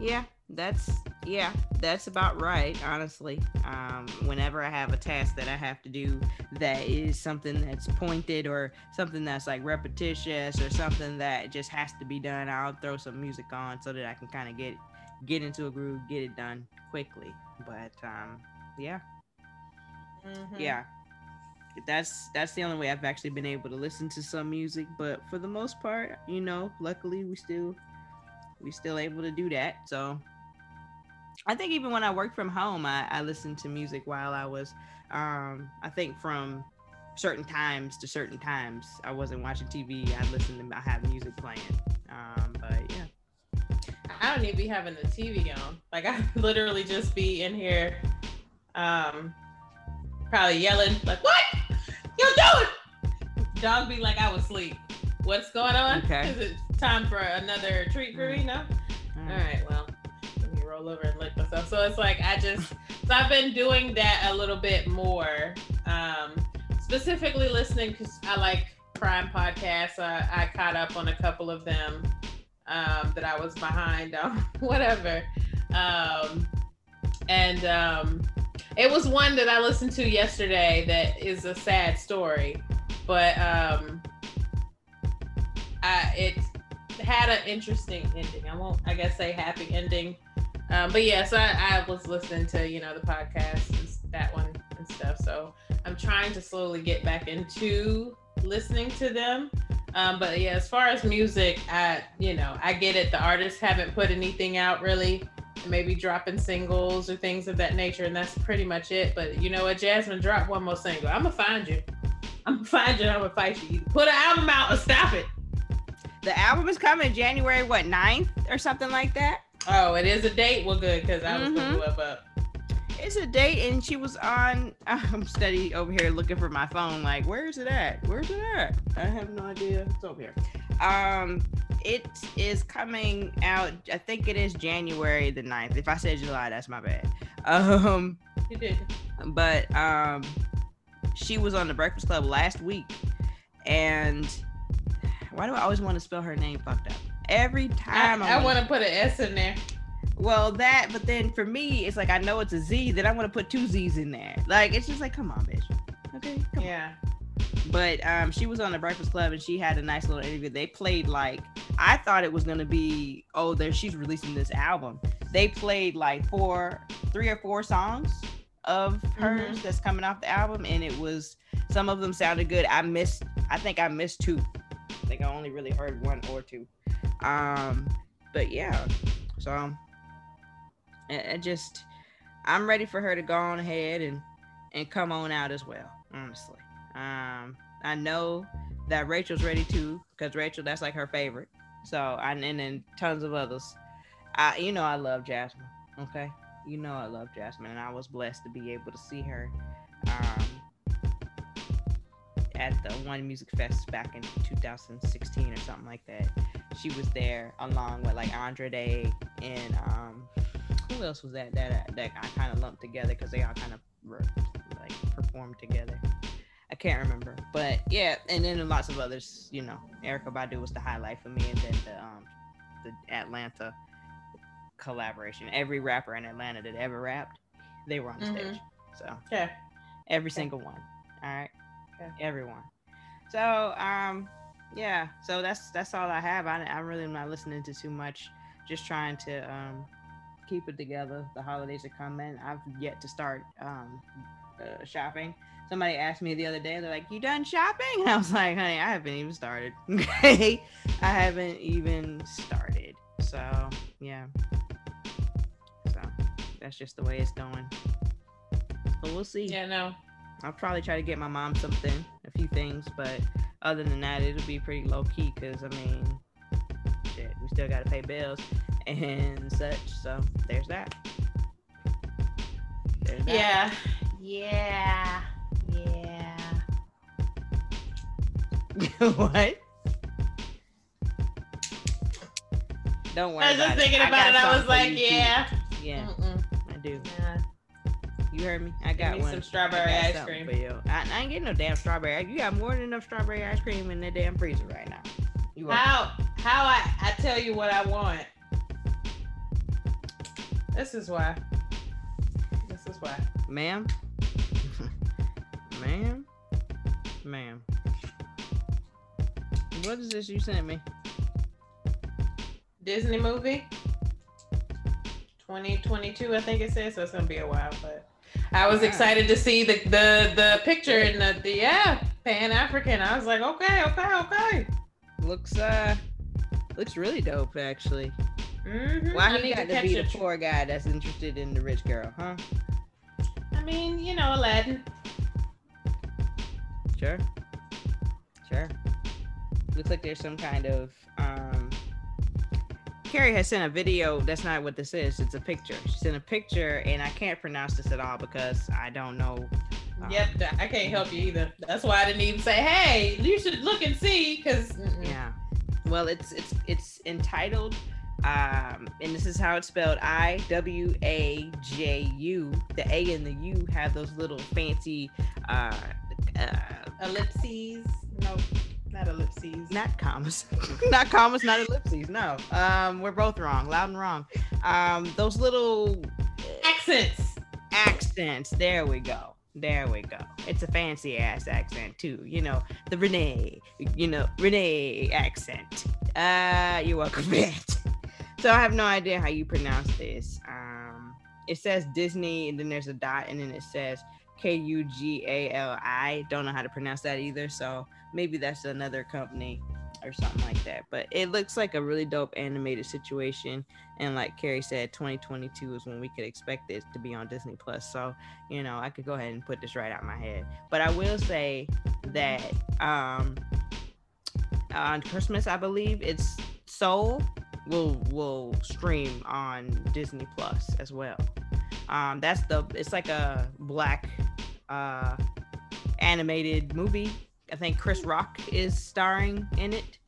Yeah, that's yeah, that's about right. Honestly, um, whenever I have a task that I have to do that is something that's pointed or something that's like repetitious or something that just has to be done, I'll throw some music on so that I can kind of get get into a groove, get it done quickly. But um, yeah, Mhm. yeah, that's that's the only way I've actually been able to listen to some music. But for the most part, you know, luckily we still we still able to do that. So I think even when I worked from home, I, I listened to music while I was um I think from certain times to certain times. I wasn't watching TV. I listened to I have music playing. Um, but yeah. I don't even be having the TV on. Like I *laughs* literally just be in here, um, probably yelling like, "What you doing?" Dog be like, "I was asleep." What's going on? Okay. Is it time for another treat for me? No. All All right. Well, let me roll over and lick myself. So it's like I just so I've been doing that a little bit more. Um, specifically listening because I like crime podcasts. I, I caught up on a couple of them um, that I was behind on, *laughs* whatever. Um, and um, it was one that I listened to yesterday that is a sad story, but um, I, it had an interesting ending. I won't, I guess, say happy ending. Um, but yeah, so I, I was listening to you know the podcast and that one and stuff. So I'm trying to slowly get back into listening to them. Um, but yeah, as far as music, I you know I get it. The artists haven't put anything out really, maybe dropping singles or things of that nature, and that's pretty much it. But you know what, Jazmine, drop one more single. I'm gonna find you. I'm gonna *laughs* find you. and I'm gonna fight you. Put an album out or stop it. The album is coming January what 9th or something like that. Oh, it is a date. Well, good because I was Mhm. looking up up. It's a date, and she was on. I'm steady over here looking for my phone. Like, where's it at? Where's it at? I have no idea. It's over here. Um, it is coming out. I think it is January the 9th. If I said July, that's my bad. Um, You did. but um, she was on the Breakfast Club last week, and why do I always want to spell her name fucked up? Every I, time I want to put an S in there. Well, that, but then for me, it's like I know it's a Z, then I want to put two Z's in there. Like it's just like, come on, bitch. Okay, come Yeah. on. But um, she was on the Breakfast Club and she had a nice little interview. They played like I thought it was gonna be, oh, there she's releasing this album. They played like four, three or four songs of hers that's coming off the album, and it was some of them sounded good. I missed, I think I missed two. I think I only really heard one or two. Um, but yeah, so I, just I'm ready for her to go on ahead and and come on out as well. Honestly, um, I know that Rachel's ready too because Rachel that's like her favorite. So I, and then tons of others. I you know I love Jazmine. Okay, you know I love Jazmine, and I was blessed to be able to see her. Um, at the One Music Fest back in 2016 or something like that. She was there along with like Andra Day and um, who else was that that that I kind of lumped together because they all kind of like performed together. I can't remember, but yeah, and then lots of others. You know, Erykah Badu was the highlight for me, and then the um, the Atlanta collaboration. Every rapper in Atlanta that ever rapped, they were on the Mhm. stage. So yeah, every single one. All right, Okay. everyone. So um, yeah. So that's that's all I have. I I'm really not listening to too much. Just trying to um keep it together. The holidays are coming. I've yet to start um uh, shopping. Somebody asked me the other day, they're like, "You done shopping?" And *laughs* I was like, "Honey, I haven't even started. Okay, *laughs* I haven't even started." So yeah. So that's just the way it's going. But we'll see. Yeah. No. I'll probably try to get my mom something, a few things, but other than that, it'll be pretty low key because I mean, shit, we still got to pay bills *laughs* and such. So there's that. There's that. Yeah. Yeah. Yeah. *laughs* what? Don't worry. I was just about thinking it. about it. I was like, you, too. yeah. Yeah, Mm-mm. I do. Yeah. You heard me. I got me one. some strawberry ice cream. For you. I, I ain't getting no damn strawberry. You got more than enough strawberry ice cream in that damn freezer right now. You. How how I I tell you what I want. This is why. This is why. ma'am, *laughs* ma'am, ma'am. What is this you sent me? Disney movie. 2022, I think it says. So it's gonna be a while, but I was excited to see the the the picture and the, the yeah Pan African. I was like, okay, okay, okay. Looks uh looks really dope actually. Mm-hmm. Why I he need got to be the poor guy that's interested in the rich girl, huh? I mean, you know, Aladdin. Sure. Sure. Looks like there's some kind of um Carrie has sent a video. That's not what this is. It's a picture. She sent a picture, and I can't pronounce this at all because I don't know. um, Yep, I can't help you either. That's why I didn't even say, "Hey, you should look and see," because Yeah. Well, it's it's it's entitled, um, and this is how it's spelled: I W A J U. The A and the U have those little fancy, uh, uh, ellipses. No, not ellipses. not commas, *laughs* not commas, not ellipses. No, um, we're both wrong, loud and wrong. Um, those little accents. accents. There we go. There we go. It's a fancy ass accent too. You know the Renee. You know Renee accent. Uh, you're welcome *laughs* that. So I have no idea how you pronounce this. Um, it says Disney, and then there's a dot, and then it says K U G A L I. Don't know how to pronounce that either. So maybe that's another company or something like that. But it looks like a really dope animated situation. And like Carrie said, 2022 is when we could expect this to be on Disney Plus. So, you know, I could go ahead and put this right out my head. But I will say that um on Christmas, I believe it's Soul will will stream on Disney Plus as well. Um that's the it's like a black uh animated movie. I think Chris Rock is starring in it.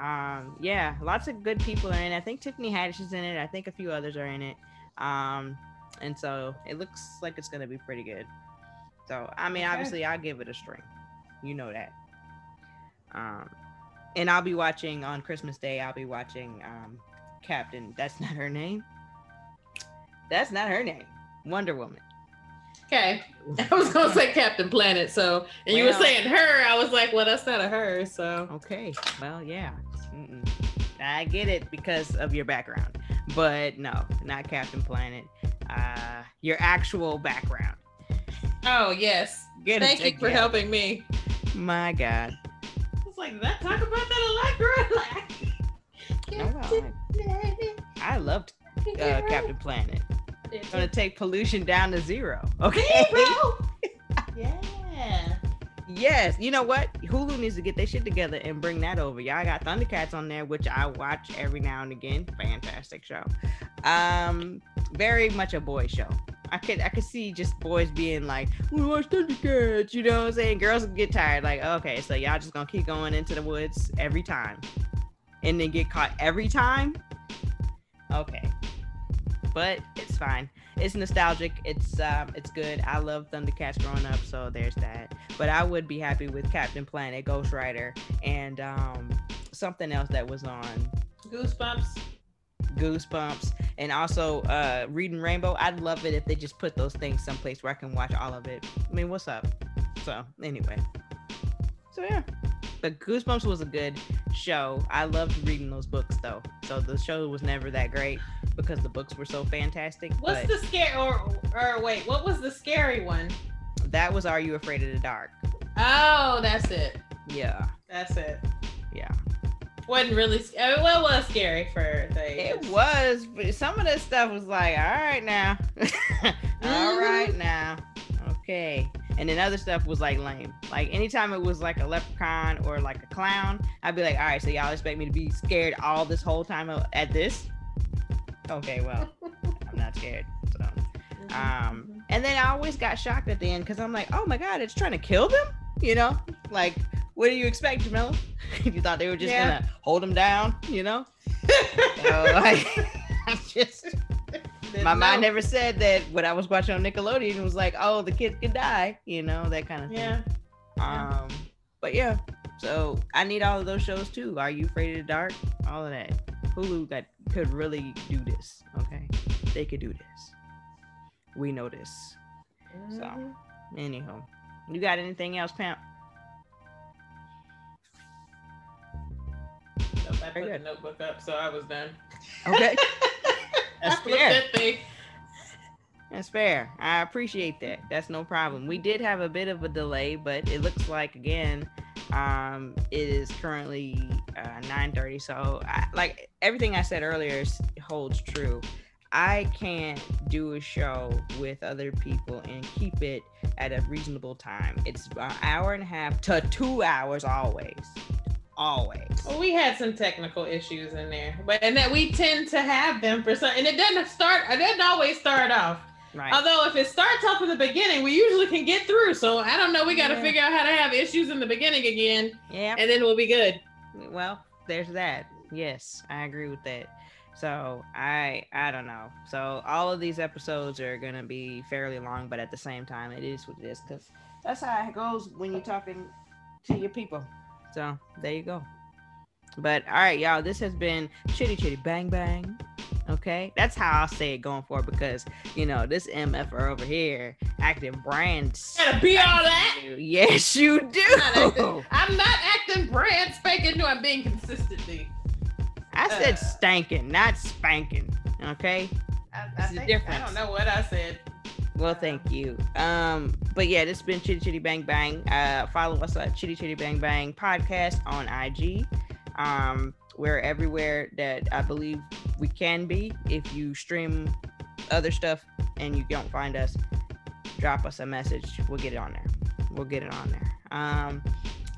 Um, yeah, lots of good people are in it. I think Tiffany Haddish is in it. I think a few others are in it. Um, and so it looks like it's gonna be pretty good. So I mean, Okay. obviously, I'll give it a string. You know that. Um, and I'll be watching on Christmas Day. I'll be watching um, Captain. That's not her name. That's not her name. Wonder Woman. Okay, *laughs* I was gonna say Captain Planet. So, and you were saying her. I was like, well, that's not a her. So, Okay. Well, yeah. Mm-mm. I get it because of your background, but no, not Captain Planet. Uh, your actual background. oh yes, Get thank you for helping me. My God. Like, that talk about that a lot, girl. *laughs* No, I, I loved uh, Captain Planet. It's Gonna take pollution down to zero. *laughs* Okay. yeah. Yes, you know what? Hulu needs to get their shit together and bring that over. Y'all got Thundercats on there, which I watch every now and again. Fantastic show. Um, very much a boy show. I could I could see just boys being like, we watch Thundercats, you know what I'm saying? Girls get tired, like, okay, so y'all just gonna keep going into the woods every time. And then get caught every time? Okay. But it's fine it's nostalgic. It's um, it's good. I love Thundercats growing up, so there's that. But I would be happy with Captain Planet, Ghost Rider, and um, something else that was on Goosebumps. Goosebumps, and also uh, Reading Rainbow. I'd love it if they just put those things someplace where I can watch all of it. I mean, what's up? So anyway, so yeah. But Goosebumps was a good show. I loved reading those books though. So the show was never that great because the books were so fantastic. What's the scare or or wait, what was the scary one? that was Are You Afraid of the Dark? Oh, that's it. Yeah, That's it. yeah. Wasn't really. sc- I mean, well, it was scary for the. It was, but some of that stuff was like, all right now, *laughs* all right now, okay. And then other stuff was like lame. Like anytime it was like a leprechaun or like a clown, I'd be like, all right, so y'all expect me to be scared all this whole time at this? Okay, well, *laughs* I'm not scared. So, um, and then I always got shocked at the end because I'm like, oh my god, it's trying to kill them. You know, like what do you expect, Jamila? If *laughs* you thought they were just Yeah. gonna hold them down? You know? So, like, *laughs* I just my mind never said that when I was watching on Nickelodeon it was like, oh, the kids could die, you know, that kind of thing. Yeah. Um, but yeah, so I need all of those shows too. Are you afraid of the dark? All of that. Hulu got could really do this. Okay, they could do this. We know this. So, Mhm. anyhow, you got anything else, Pam? Nope, I put the notebook up, so I was done. Okay. *laughs* That's fair. that. That's fair. I appreciate that. That's no problem. We did have a bit of a delay, but it looks like again, um, it is currently uh, 9:30. So, I, like everything I said earlier is, holds true. I can't do a show with other people and keep it at a reasonable time. It's an hour and a half to two hours always, always. Well, we had some technical issues in there, but and that we tend to have them for some, and it doesn't start. It doesn't always start off. Right. Although if it starts off in the beginning, we usually can get through. So I don't know. We got to Yeah. figure out how to have issues in the beginning again, yeah. and then we'll be good. well there's that yes i agree with that so i i don't know so all of these episodes are gonna be fairly long but at the same time it is what it is because that's how it goes when you're talking to your people so there you go but all right y'all this has been chitty chitty bang bang okay that's how i'll say it going forward because you know this mf'er over here acting brand Gotta be all that. yes you do Not acting- I'm not acting brand spanking new. I'm being consistent. D. I said Uh. stanking, not spanking. Okay. I, There's a I, think, I don't know what I said. Well, thank you. Um, but yeah, this has been Chitty Chitty Bang Bang. Uh, follow us at Chitty Chitty Bang Bang podcast on IG. Um, we're everywhere that I believe we can be. If you stream other stuff and you don't find us, drop us a message. We'll get it on there. We'll get it on there. Um,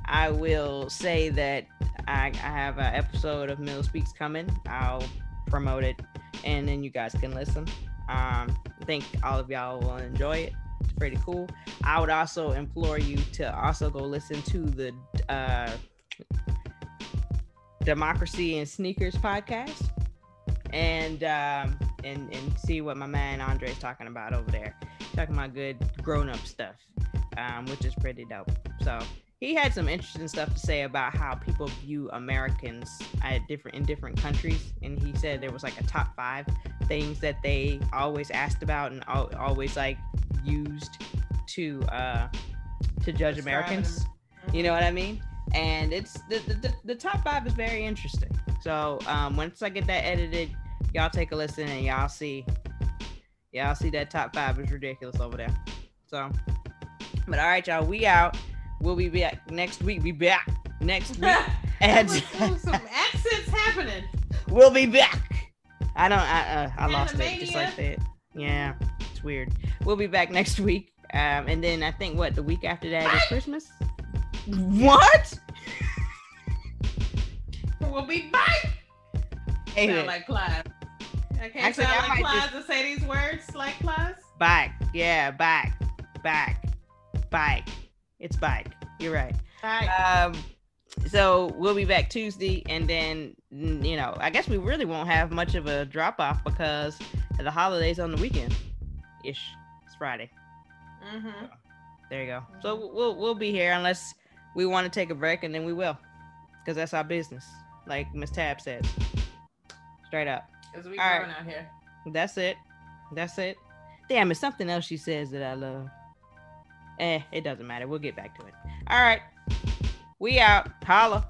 I will say that I, I have an episode of Mill Speaks coming. I'll promote it, and then you guys can listen. Um, I think all of y'all will enjoy it. It's pretty cool. I would also implore you to also go listen to the uh, Democracy and Sneakers podcast, and um, and and see what my man Andre's talking about over there. Talking about good grown up stuff, um, which is pretty dope. So he had some interesting stuff to say about how people view Americans at different in different countries, and he said there was like a top five things that they always asked about and al- always like used to uh to judge Describing Americans. You know what I mean? And it's the, the, the, the top five is very interesting. So um once I get that edited, y'all take a listen and y'all see y'all see that top five is ridiculous over there. So but all right, y'all, we out. We'll be back next week. Be back next week. *laughs* and Some accents happening. we'll be back. I don't. I uh, I lost it just like that. Yeah, it's weird. We'll be back next week. Um, and then I think what the week after that is? Christmas. What? We'll be back. Hey, Sound like Plies. I can't Actually, sound like Plies just- to say these words like Plies. back. Yeah, back, back, back. It's back. You're right. Right. Um, so we'll be back Tuesday, and then you know, I guess we really won't have much of a drop off because the holidays on the weekend. Ish. It's Friday. mm-hmm. There you go. So we'll we'll be here unless we want to take a break, and then we will, because that's our business, like Miss Tab said, Straight up. Because we All right. out here. That's it. That's it. Damn, it's something else she says that I love. Eh, it doesn't matter. We'll get back to it. All right. We out. Holla.